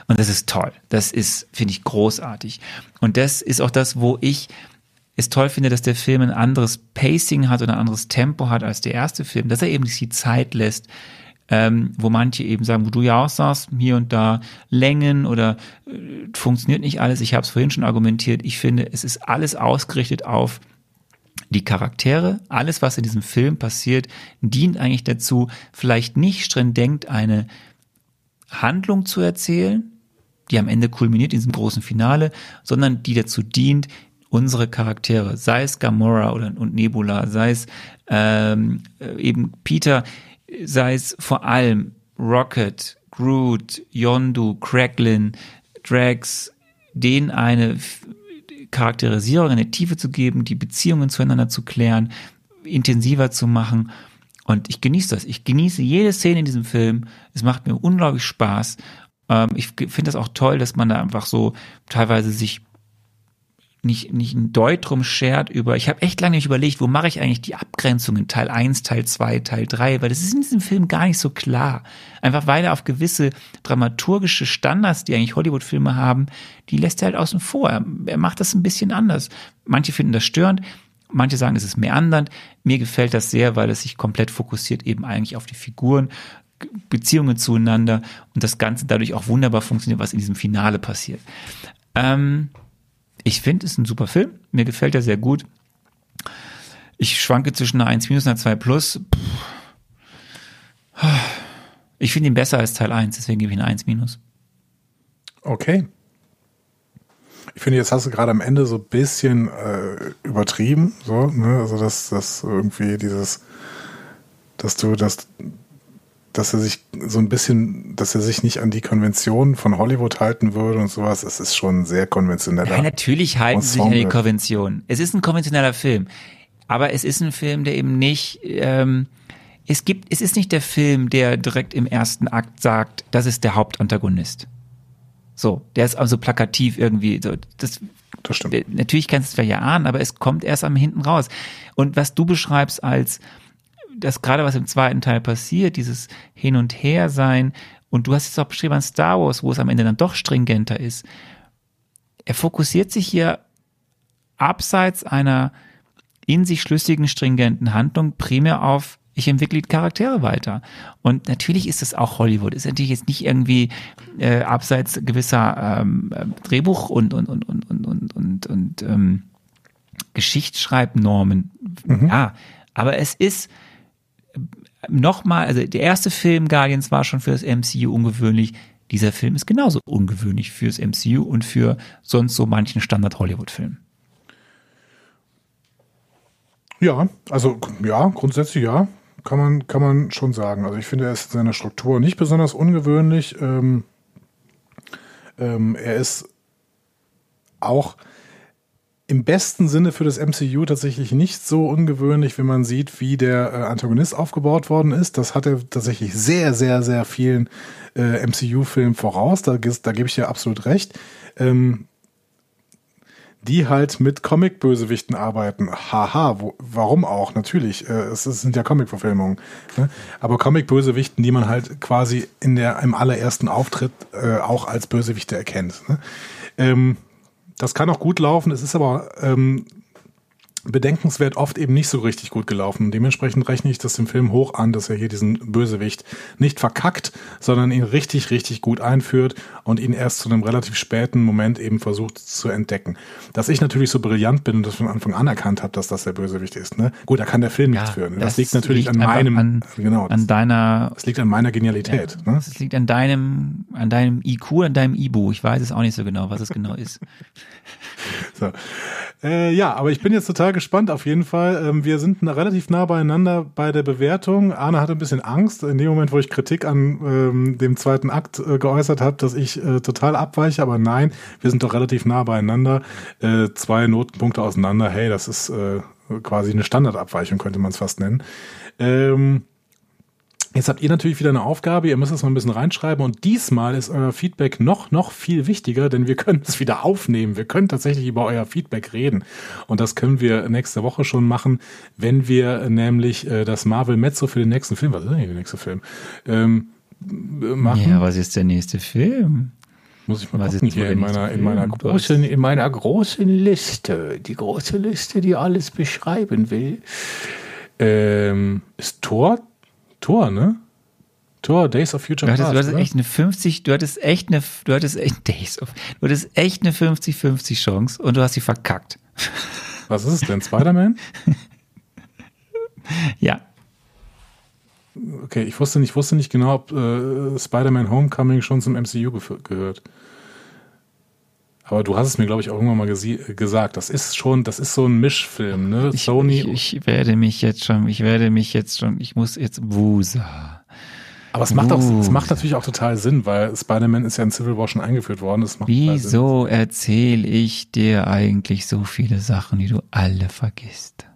Und das ist toll. Das ist, finde ich, großartig. Und das ist auch das, wo ich es toll finde, dass der Film ein anderes Pacing hat oder ein anderes Tempo hat als der erste Film, dass er eben sich die Zeit lässt, ähm, wo manche eben sagen, wo du ja auch sagst, hier und da Längen oder äh, funktioniert nicht alles. Ich habe es vorhin schon argumentiert. Ich finde, es ist alles ausgerichtet auf die Charaktere, alles, was in diesem Film passiert, dient eigentlich dazu, vielleicht nicht stringent eine Handlung zu erzählen, die am Ende kulminiert in diesem großen Finale, sondern die dazu dient, unsere Charaktere, sei es Gamora oder und Nebula, sei es ähm, äh, eben Peter, sei es vor allem Rocket, Groot, Yondu, Cracklin, Drax, denen eine Charakterisierung, eine Tiefe zu geben, die Beziehungen zueinander zu klären, intensiver zu machen. Und ich genieße das. Ich genieße jede Szene in diesem Film. Es macht mir unglaublich Spaß. Ähm, ich finde das auch toll, dass man da einfach so teilweise sich nicht, nicht ein Deut drum schert über, ich habe echt lange nicht überlegt, wo mache ich eigentlich die Abgrenzungen, Teil 1, Teil 2, Teil 3, weil das ist in diesem Film gar nicht so klar. Einfach weil er auf gewisse dramaturgische Standards, die eigentlich Hollywood-Filme haben, die lässt er halt außen vor. Er, er macht das ein bisschen anders. Manche finden das störend, manche sagen, es ist mehr meandernd. Mir gefällt das sehr, weil es sich komplett fokussiert eben eigentlich auf die Figuren, Beziehungen zueinander und das Ganze dadurch auch wunderbar funktioniert, was in diesem Finale passiert. Ähm, ich finde, es ist ein super Film. Mir gefällt er sehr gut. Ich schwanke zwischen einer 1 minus und einer 2 plus. Ich finde ihn besser als Teil 1, deswegen gebe ich eine 1 minus. Okay. Ich finde, jetzt hast du gerade am Ende so ein bisschen äh, übertrieben, so, ne? Also dass das irgendwie dieses, dass du das dass er sich so ein bisschen, dass er sich nicht an die Konventionen von Hollywood halten würde und sowas. Es ist schon sehr konventionell. Ja, natürlich halten sie sich an die Konventionen. Es ist ein konventioneller Film, aber es ist ein Film, der eben nicht, ähm, es gibt, es ist nicht der Film, der direkt im ersten Akt sagt, das ist der Hauptantagonist. So, der ist also plakativ irgendwie. So, das, das stimmt. Natürlich kannst du es vielleicht ja ahnen, aber es kommt erst am hinten raus. Und was du beschreibst als das gerade was im zweiten Teil passiert, dieses Hin und Her sein, und du hast es auch beschrieben an Star Wars, wo es am Ende dann doch stringenter ist. Er fokussiert sich hier abseits einer in sich schlüssigen, stringenten Handlung primär auf ich entwickle die Charaktere weiter. Und natürlich ist es auch Hollywood. Ist natürlich jetzt nicht irgendwie äh, abseits gewisser ähm, Drehbuch und und und und und und und, und ähm, Geschichtsschreibnormen. Mhm. Ja, aber es ist nochmal, also der erste Film Guardians war schon für das MCU ungewöhnlich. Dieser Film ist genauso ungewöhnlich fürs MCU und für sonst so manchen Standard-Hollywood-Film. Ja, also ja, grundsätzlich ja, kann man, kann man schon sagen. Also ich finde, er ist in seiner Struktur nicht besonders ungewöhnlich. Ähm, ähm, er ist auch im besten Sinne für das MCU tatsächlich nicht so ungewöhnlich, wenn man sieht, wie der äh, Antagonist aufgebaut worden ist. Das hat er tatsächlich sehr, sehr, sehr vielen äh, MCU-Filmen voraus. Da, da gebe ich dir absolut recht. Ähm, die halt mit Comic-Bösewichten arbeiten. Haha, wo, warum auch? Natürlich, äh, es, es, sind ja Comic-Verfilmungen. Ne? Aber Comic-Bösewichten, die man halt quasi in der im allerersten Auftritt äh, auch als Bösewichte erkennt. Ne? Ähm, das kann auch gut laufen. Es ist aber ähm, bedenkenswert oft eben nicht so richtig gut gelaufen. Dementsprechend rechne ich das dem Film hoch an, dass er hier diesen Bösewicht nicht verkackt, sondern ihn richtig, richtig gut einführt und ihn erst zu einem relativ späten Moment eben versucht zu entdecken. Dass ich natürlich so brillant bin und das von Anfang an erkannt habe, dass das der Bösewicht ist. Ne? Gut, da kann der Film Ja, nichts für. Ne? das Das, liegt natürlich liegt an meinem, an- genau, An das, deiner, das liegt an meiner Genialität. Ne? es liegt an deinem, an deinem IQ, an deinem IBU. Ich weiß es auch nicht so genau, was es genau ist. [laughs] So. Äh, ja, aber ich bin jetzt total gespannt auf jeden Fall. Ähm, wir sind relativ nah beieinander bei der Bewertung. Arne hatte ein bisschen Angst in dem Moment, wo ich Kritik an ähm, dem zweiten Akt äh, geäußert habe, dass ich äh, total abweiche. Aber nein, wir sind doch relativ nah beieinander. Äh, zwei Notenpunkte auseinander. Hey, das ist äh, quasi eine Standardabweichung, könnte man es fast nennen. Ähm, Jetzt habt ihr natürlich wieder eine Aufgabe, ihr müsst es mal ein bisschen reinschreiben und diesmal ist euer Feedback noch, noch viel wichtiger, denn wir können es wieder aufnehmen. Wir können tatsächlich über euer Feedback reden. Und das können wir nächste Woche schon machen, wenn wir nämlich äh, das Marvel Mezzo für den nächsten Film, was ist denn hier der nächste Film, ähm, äh, machen. Ja, was ist der nächste Film? Muss ich mal was gucken hier in meiner, in meiner großen, in meiner großen Liste, die große Liste, die alles beschreiben will. ähm, ist Tor? Tor, ne? Tor, Days of Future Du hattest, du hattest echt eine 50, du hattest echt eine, du hattest echt, [laughs] Days of, du hattest echt eine 50-50 Chance und du hast sie verkackt. [laughs] Was ist es denn? Spider-Man? Ja. Okay, ich wusste nicht, wusste nicht genau, ob äh, Spider-Man Homecoming schon zum MCU gehört. Aber du hast es mir, glaube ich, auch irgendwann mal gesagt. Das ist schon, das ist so ein Mischfilm, ne? Ich, Sony. ich, ich werde mich jetzt schon, ich werde mich jetzt schon, ich muss jetzt Wusa. aber es macht, auch, es macht natürlich auch total Sinn, weil Spider-Man ist ja in Civil War schon eingeführt worden. Wieso erzähle ich dir eigentlich so viele Sachen, die du alle vergisst?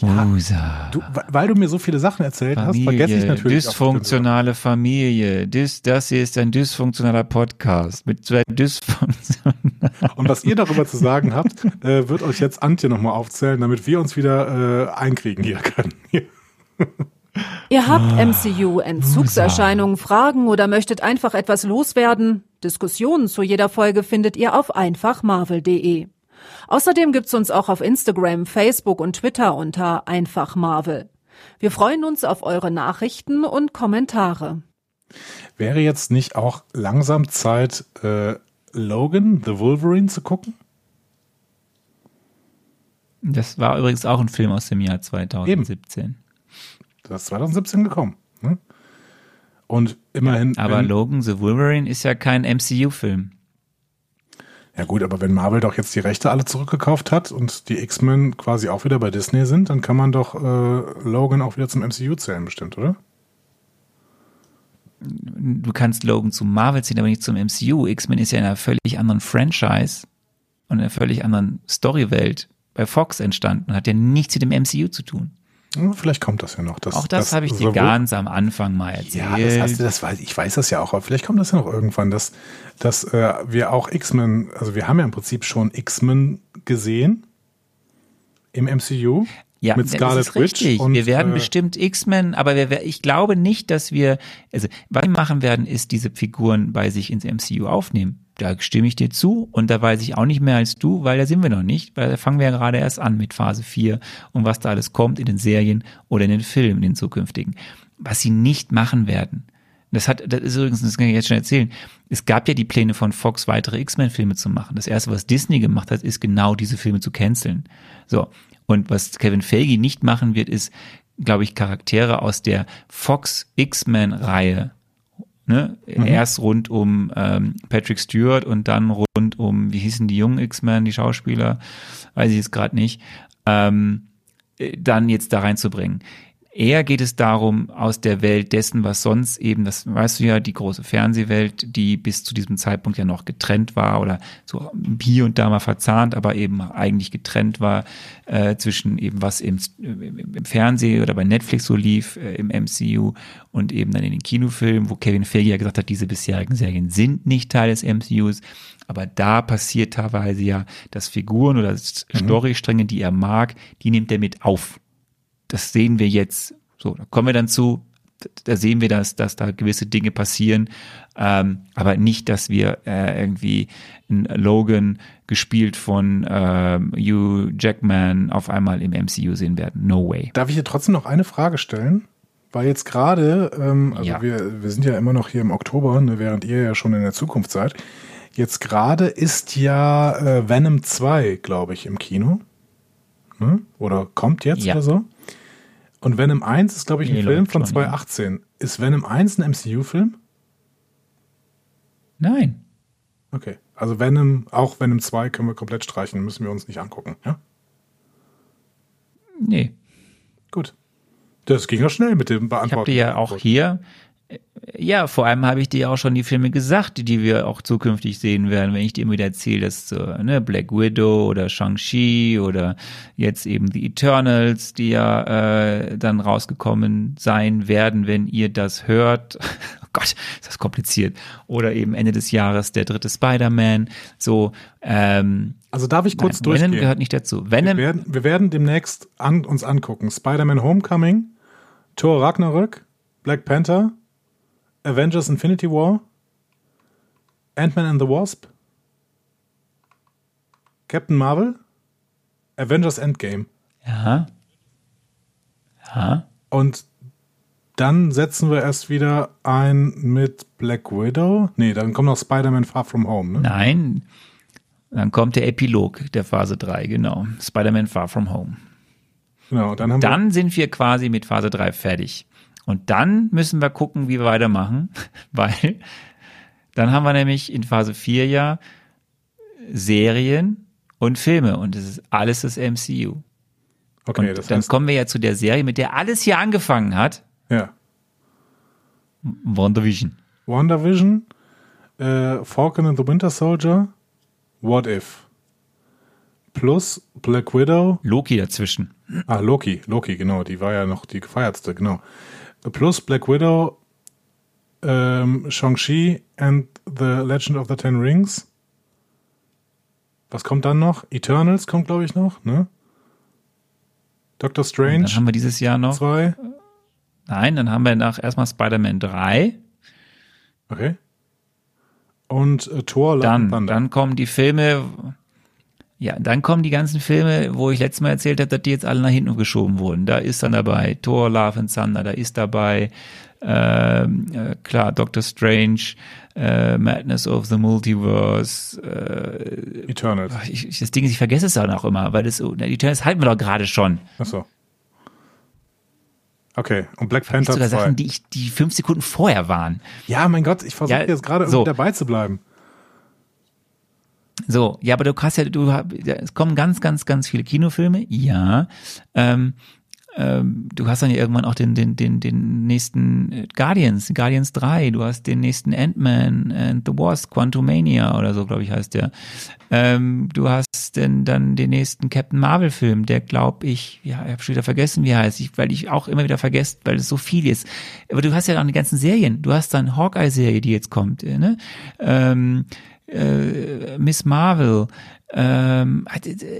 Wusa. Du, we- weil du mir so viele Sachen erzählt hast, vergesse ich Familie, natürlich. auch dysfunktionale Familie. Dis, das hier ist ein dysfunktionaler Podcast mit zwei dysfunktionalen. Und was ihr darüber zu sagen habt, [laughs] äh, wird euch jetzt Antje nochmal aufzählen, damit wir uns wieder äh, einkriegen hier können. [laughs] Ihr habt MCU-Entzugserscheinungen, Fragen oder möchtet einfach etwas loswerden? Diskussionen zu jeder Folge findet ihr auf einfachmarvel.de. Außerdem gibt's uns auch auf Instagram, Facebook und Twitter unter einfachmarvel. Wir freuen uns auf eure Nachrichten und Kommentare. Wäre jetzt nicht auch langsam Zeit, äh, Logan, The Wolverine zu gucken? Das war übrigens auch ein Film aus dem Jahr 2017. Das ist 2017 gekommen. Ne? Und immerhin. Aber Logan the Wolverine ist ja kein MCU-Film. Ja gut, aber wenn Marvel doch jetzt die Rechte alle zurückgekauft hat und die X-Men quasi auch wieder bei Disney sind, dann kann man doch äh, Logan auch wieder zum MCU zählen, bestimmt, oder? Du kannst Logan zu Marvel ziehen, aber nicht zum MCU. X-Men ist ja in einer völlig anderen Franchise und einer völlig anderen Storywelt bei Fox entstanden. Hat ja nichts mit dem MCU zu tun. Hm, Vielleicht kommt das ja noch. dass- Auch das dass habe ich dir ganz am Anfang mal erzählt. Ja, das, hast du, das weiß, ich weiß das ja auch, aber vielleicht kommt das ja noch irgendwann, dass, dass äh, wir auch X-Men, also wir haben ja im Prinzip schon X-Men gesehen im MCU Ja, mit das Scarlet ist Witch. richtig. Und, wir werden äh, bestimmt X-Men, aber wir, ich glaube nicht, dass wir, also was wir machen werden, ist diese Figuren bei sich ins MCU aufnehmen. Da stimme ich dir zu und da weiß ich auch nicht mehr als du, weil da sind wir noch nicht, weil da fangen wir ja gerade erst an mit Phase 4 und was da alles kommt in den Serien oder in den Filmen, in den zukünftigen. Was sie nicht machen werden. Das hat, das ist übrigens, das kann ich jetzt schon erzählen. Es gab ja die Pläne von Fox, weitere X-Men-Filme zu machen. Das erste, was Disney gemacht hat, ist genau diese Filme zu canceln. So. Und was Kevin Feige nicht machen wird, ist, glaube ich, Charaktere aus der Fox X-Men-Reihe. Ne? Erst rund um ähm, Patrick Stewart und dann rund um, wie hießen die jungen X-Men, die Schauspieler, weiß ich jetzt gerade nicht, ähm, äh, dann jetzt da reinzubringen. Eher geht es darum, aus der Welt dessen, was sonst eben, das weißt du ja, die große Fernsehwelt, die bis zu diesem Zeitpunkt ja noch getrennt war oder so hier und da mal verzahnt, aber eben eigentlich getrennt war äh, zwischen eben was im, im, Fernsehen oder bei Netflix so lief, äh, im MCU und eben dann in den Kinofilmen, wo Kevin Feige ja gesagt hat, diese bisherigen Serien sind nicht Teil des MCUs. Aber da passiert teilweise ja, dass Figuren oder Storystränge, die er mag, die nimmt er mit auf das sehen wir jetzt. So, da kommen wir dann zu. da sehen wir, dass, dass da gewisse Dinge passieren, ähm, aber nicht, dass wir äh, irgendwie einen Logan gespielt von ähm, Hugh Jackman auf einmal im MCU sehen werden. No way. Darf ich hier trotzdem noch eine Frage stellen? Weil jetzt gerade, ähm, also Ja. wir, wir sind ja immer noch hier im Oktober, ne, während ihr ja schon in der Zukunft seid. Jetzt gerade ist ja äh, Venom 2, glaube ich, im Kino. Ne? Oder kommt jetzt Ja. oder so. Und Venom 1 ist, glaube ich, ein Nee, Film von schon, ja. 2018. Ist Venom 1 ein MCU-Film? Nein. Okay. Also Venom, auch Venom 2 können wir komplett streichen, müssen wir uns nicht angucken. Ja? Nee. Gut. Das ging ja schnell mit dem Ich Beantworten. habe dir ja auch hier, ja, vor allem habe ich dir auch schon die Filme gesagt, die, die wir auch zukünftig sehen werden, wenn ich dir immer wieder erzähle, dass so, ne, Black Widow oder Shang-Chi oder jetzt eben The Eternals, die ja äh, dann rausgekommen sein werden, wenn ihr das hört. [laughs] Oh Gott, ist das kompliziert. Oder eben Ende des Jahres der dritte Spider-Man. So, ähm, Also darf ich kurz nein, durchgehen? Venom gehört nicht dazu. Wir Venom, werden, wir werden demnächst an, uns angucken. Spider-Man Homecoming, Thor Ragnarök, Black Panther, Avengers Infinity War, Ant-Man and the Wasp, Captain Marvel, Avengers Endgame. ja, ja, Und dann setzen wir erst wieder ein mit Black Widow. Nee, dann kommt noch Spider-Man Far From Home. Ne? Nein, dann kommt der Epilog der Phase 3, genau. Spider-Man Far From Home. Genau, dann haben Dann sind wir quasi mit Phase 3 fertig. Und dann müssen wir gucken, wie wir weitermachen, [laughs] weil dann haben wir nämlich in Phase 4 ja Serien und Filme und das ist alles das MCU. Okay, und das dann heißt, kommen wir ja zu der Serie, mit der alles hier angefangen hat, ja. WandaVision. WandaVision, äh, Falcon and the Winter Soldier, What If. Plus Black Widow, Loki dazwischen. ah, Loki, Loki, genau, die war ja noch die gefeiertste, genau. Plus Black Widow, ähm, Shang-Chi and the Legend of the Ten Rings. Was kommt dann noch? Eternals kommt, glaube ich, noch, ne? Doctor Dann Strange haben wir dieses Jahr noch, 2. nein, dann haben wir nach erstmal Spider-Man 3, Okay. Und äh, Thor, Love Dann, Thunder. dann kommen die Filme, ja, dann kommen die ganzen Filme, wo ich letztes Mal erzählt habe, dass die jetzt alle nach hinten geschoben wurden. Da ist dann dabei Thor, Love and Thunder, da ist dabei, ähm, äh, klar, Doctor Strange, äh, Madness of the Multiverse, äh, Eternals. ich, ich, das Ding ist, ich vergesse es dann auch immer, weil das, so- na, Eternals halten wir doch gerade schon. Achso. Okay, und Black Panther sogar 2. Sachen, die ich, die fünf Sekunden vorher waren. Ja, mein Gott, ich versuche Ja, jetzt gerade so. irgendwie dabei zu bleiben. So, ja, aber du hast ja, du es kommen ganz, ganz, ganz viele Kinofilme, ja. Ähm, ähm, du hast dann ja irgendwann auch den, den, den, den nächsten äh, Guardians, Guardians 3, du hast den nächsten Ant-Man and the Wasp, Quantumania oder so, glaube ich, heißt der. Ähm, du hast denn dann den nächsten Captain Marvel-Film, der glaube ich, ja, ich habe schon wieder vergessen, wie er heißt, ich, weil ich auch immer wieder vergesse, weil es so viel ist. Aber du hast ja auch die ganzen Serien. Du hast dann Hawkeye-Serie, die jetzt kommt, äh, ne? Ähm, äh, Miss Marvel. Ähm,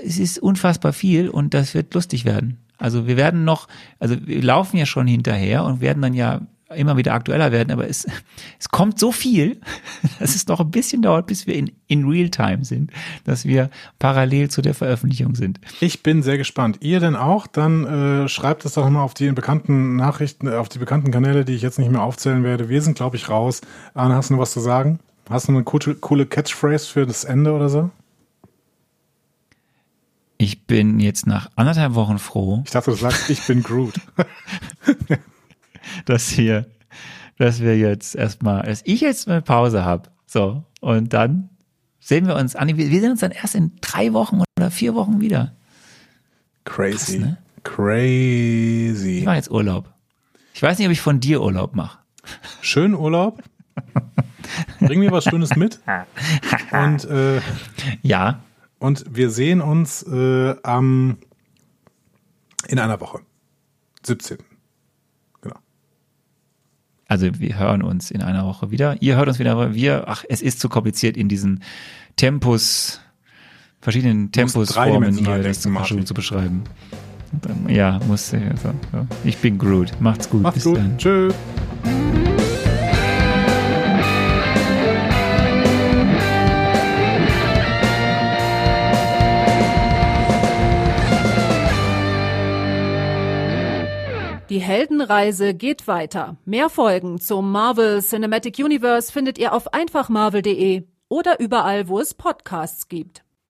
es ist unfassbar viel und das wird lustig werden. Also wir werden noch, also wir laufen ja schon hinterher und werden dann ja immer wieder aktueller werden, aber es, [laughs] es kommt so viel, [laughs] dass es noch ein bisschen dauert, bis wir in, in Realtime sind, dass wir parallel zu der Veröffentlichung sind. Ich bin sehr gespannt. Ihr denn auch? Dann äh, schreibt es doch mal auf die bekannten Nachrichten, äh, auf die bekannten Kanäle, die ich jetzt nicht mehr aufzählen werde. Wir sind, glaube ich, raus. Arne, hast du noch was zu sagen? Hast du eine coole, Catchphrase für das Ende oder so? Ich bin jetzt nach anderthalb Wochen froh, Ich dachte, du sagst, ich bin Groot. [laughs] dass wir, dass wir jetzt erstmal, dass ich jetzt eine Pause habe. So. Und dann sehen wir uns an. Wir sehen uns dann erst in drei Wochen oder vier Wochen wieder. Crazy. ne? Ich Crazy. mache jetzt Urlaub. Ich weiß nicht, ob ich von dir Urlaub mache. Schönen Urlaub. [laughs] Bring mir was Schönes mit. [laughs] Und, äh, Ja, und wir sehen uns äh, am in einer Woche. 17. Genau. also wir hören uns in einer Woche wieder. Ihr hört uns wieder, aber wir, ach, es ist zu kompliziert in diesen Tempus, verschiedenen Tempusformen hier das zu, zu beschreiben. Ja, musste. Also, ja. Ich bin Groot. Macht's gut. Macht's Bis gut. dann. Tschüss. Heldenreise geht weiter. Mehr Folgen zum Marvel Cinematic Universe findet ihr auf einfachmarvel.de oder überall, wo es Podcasts gibt.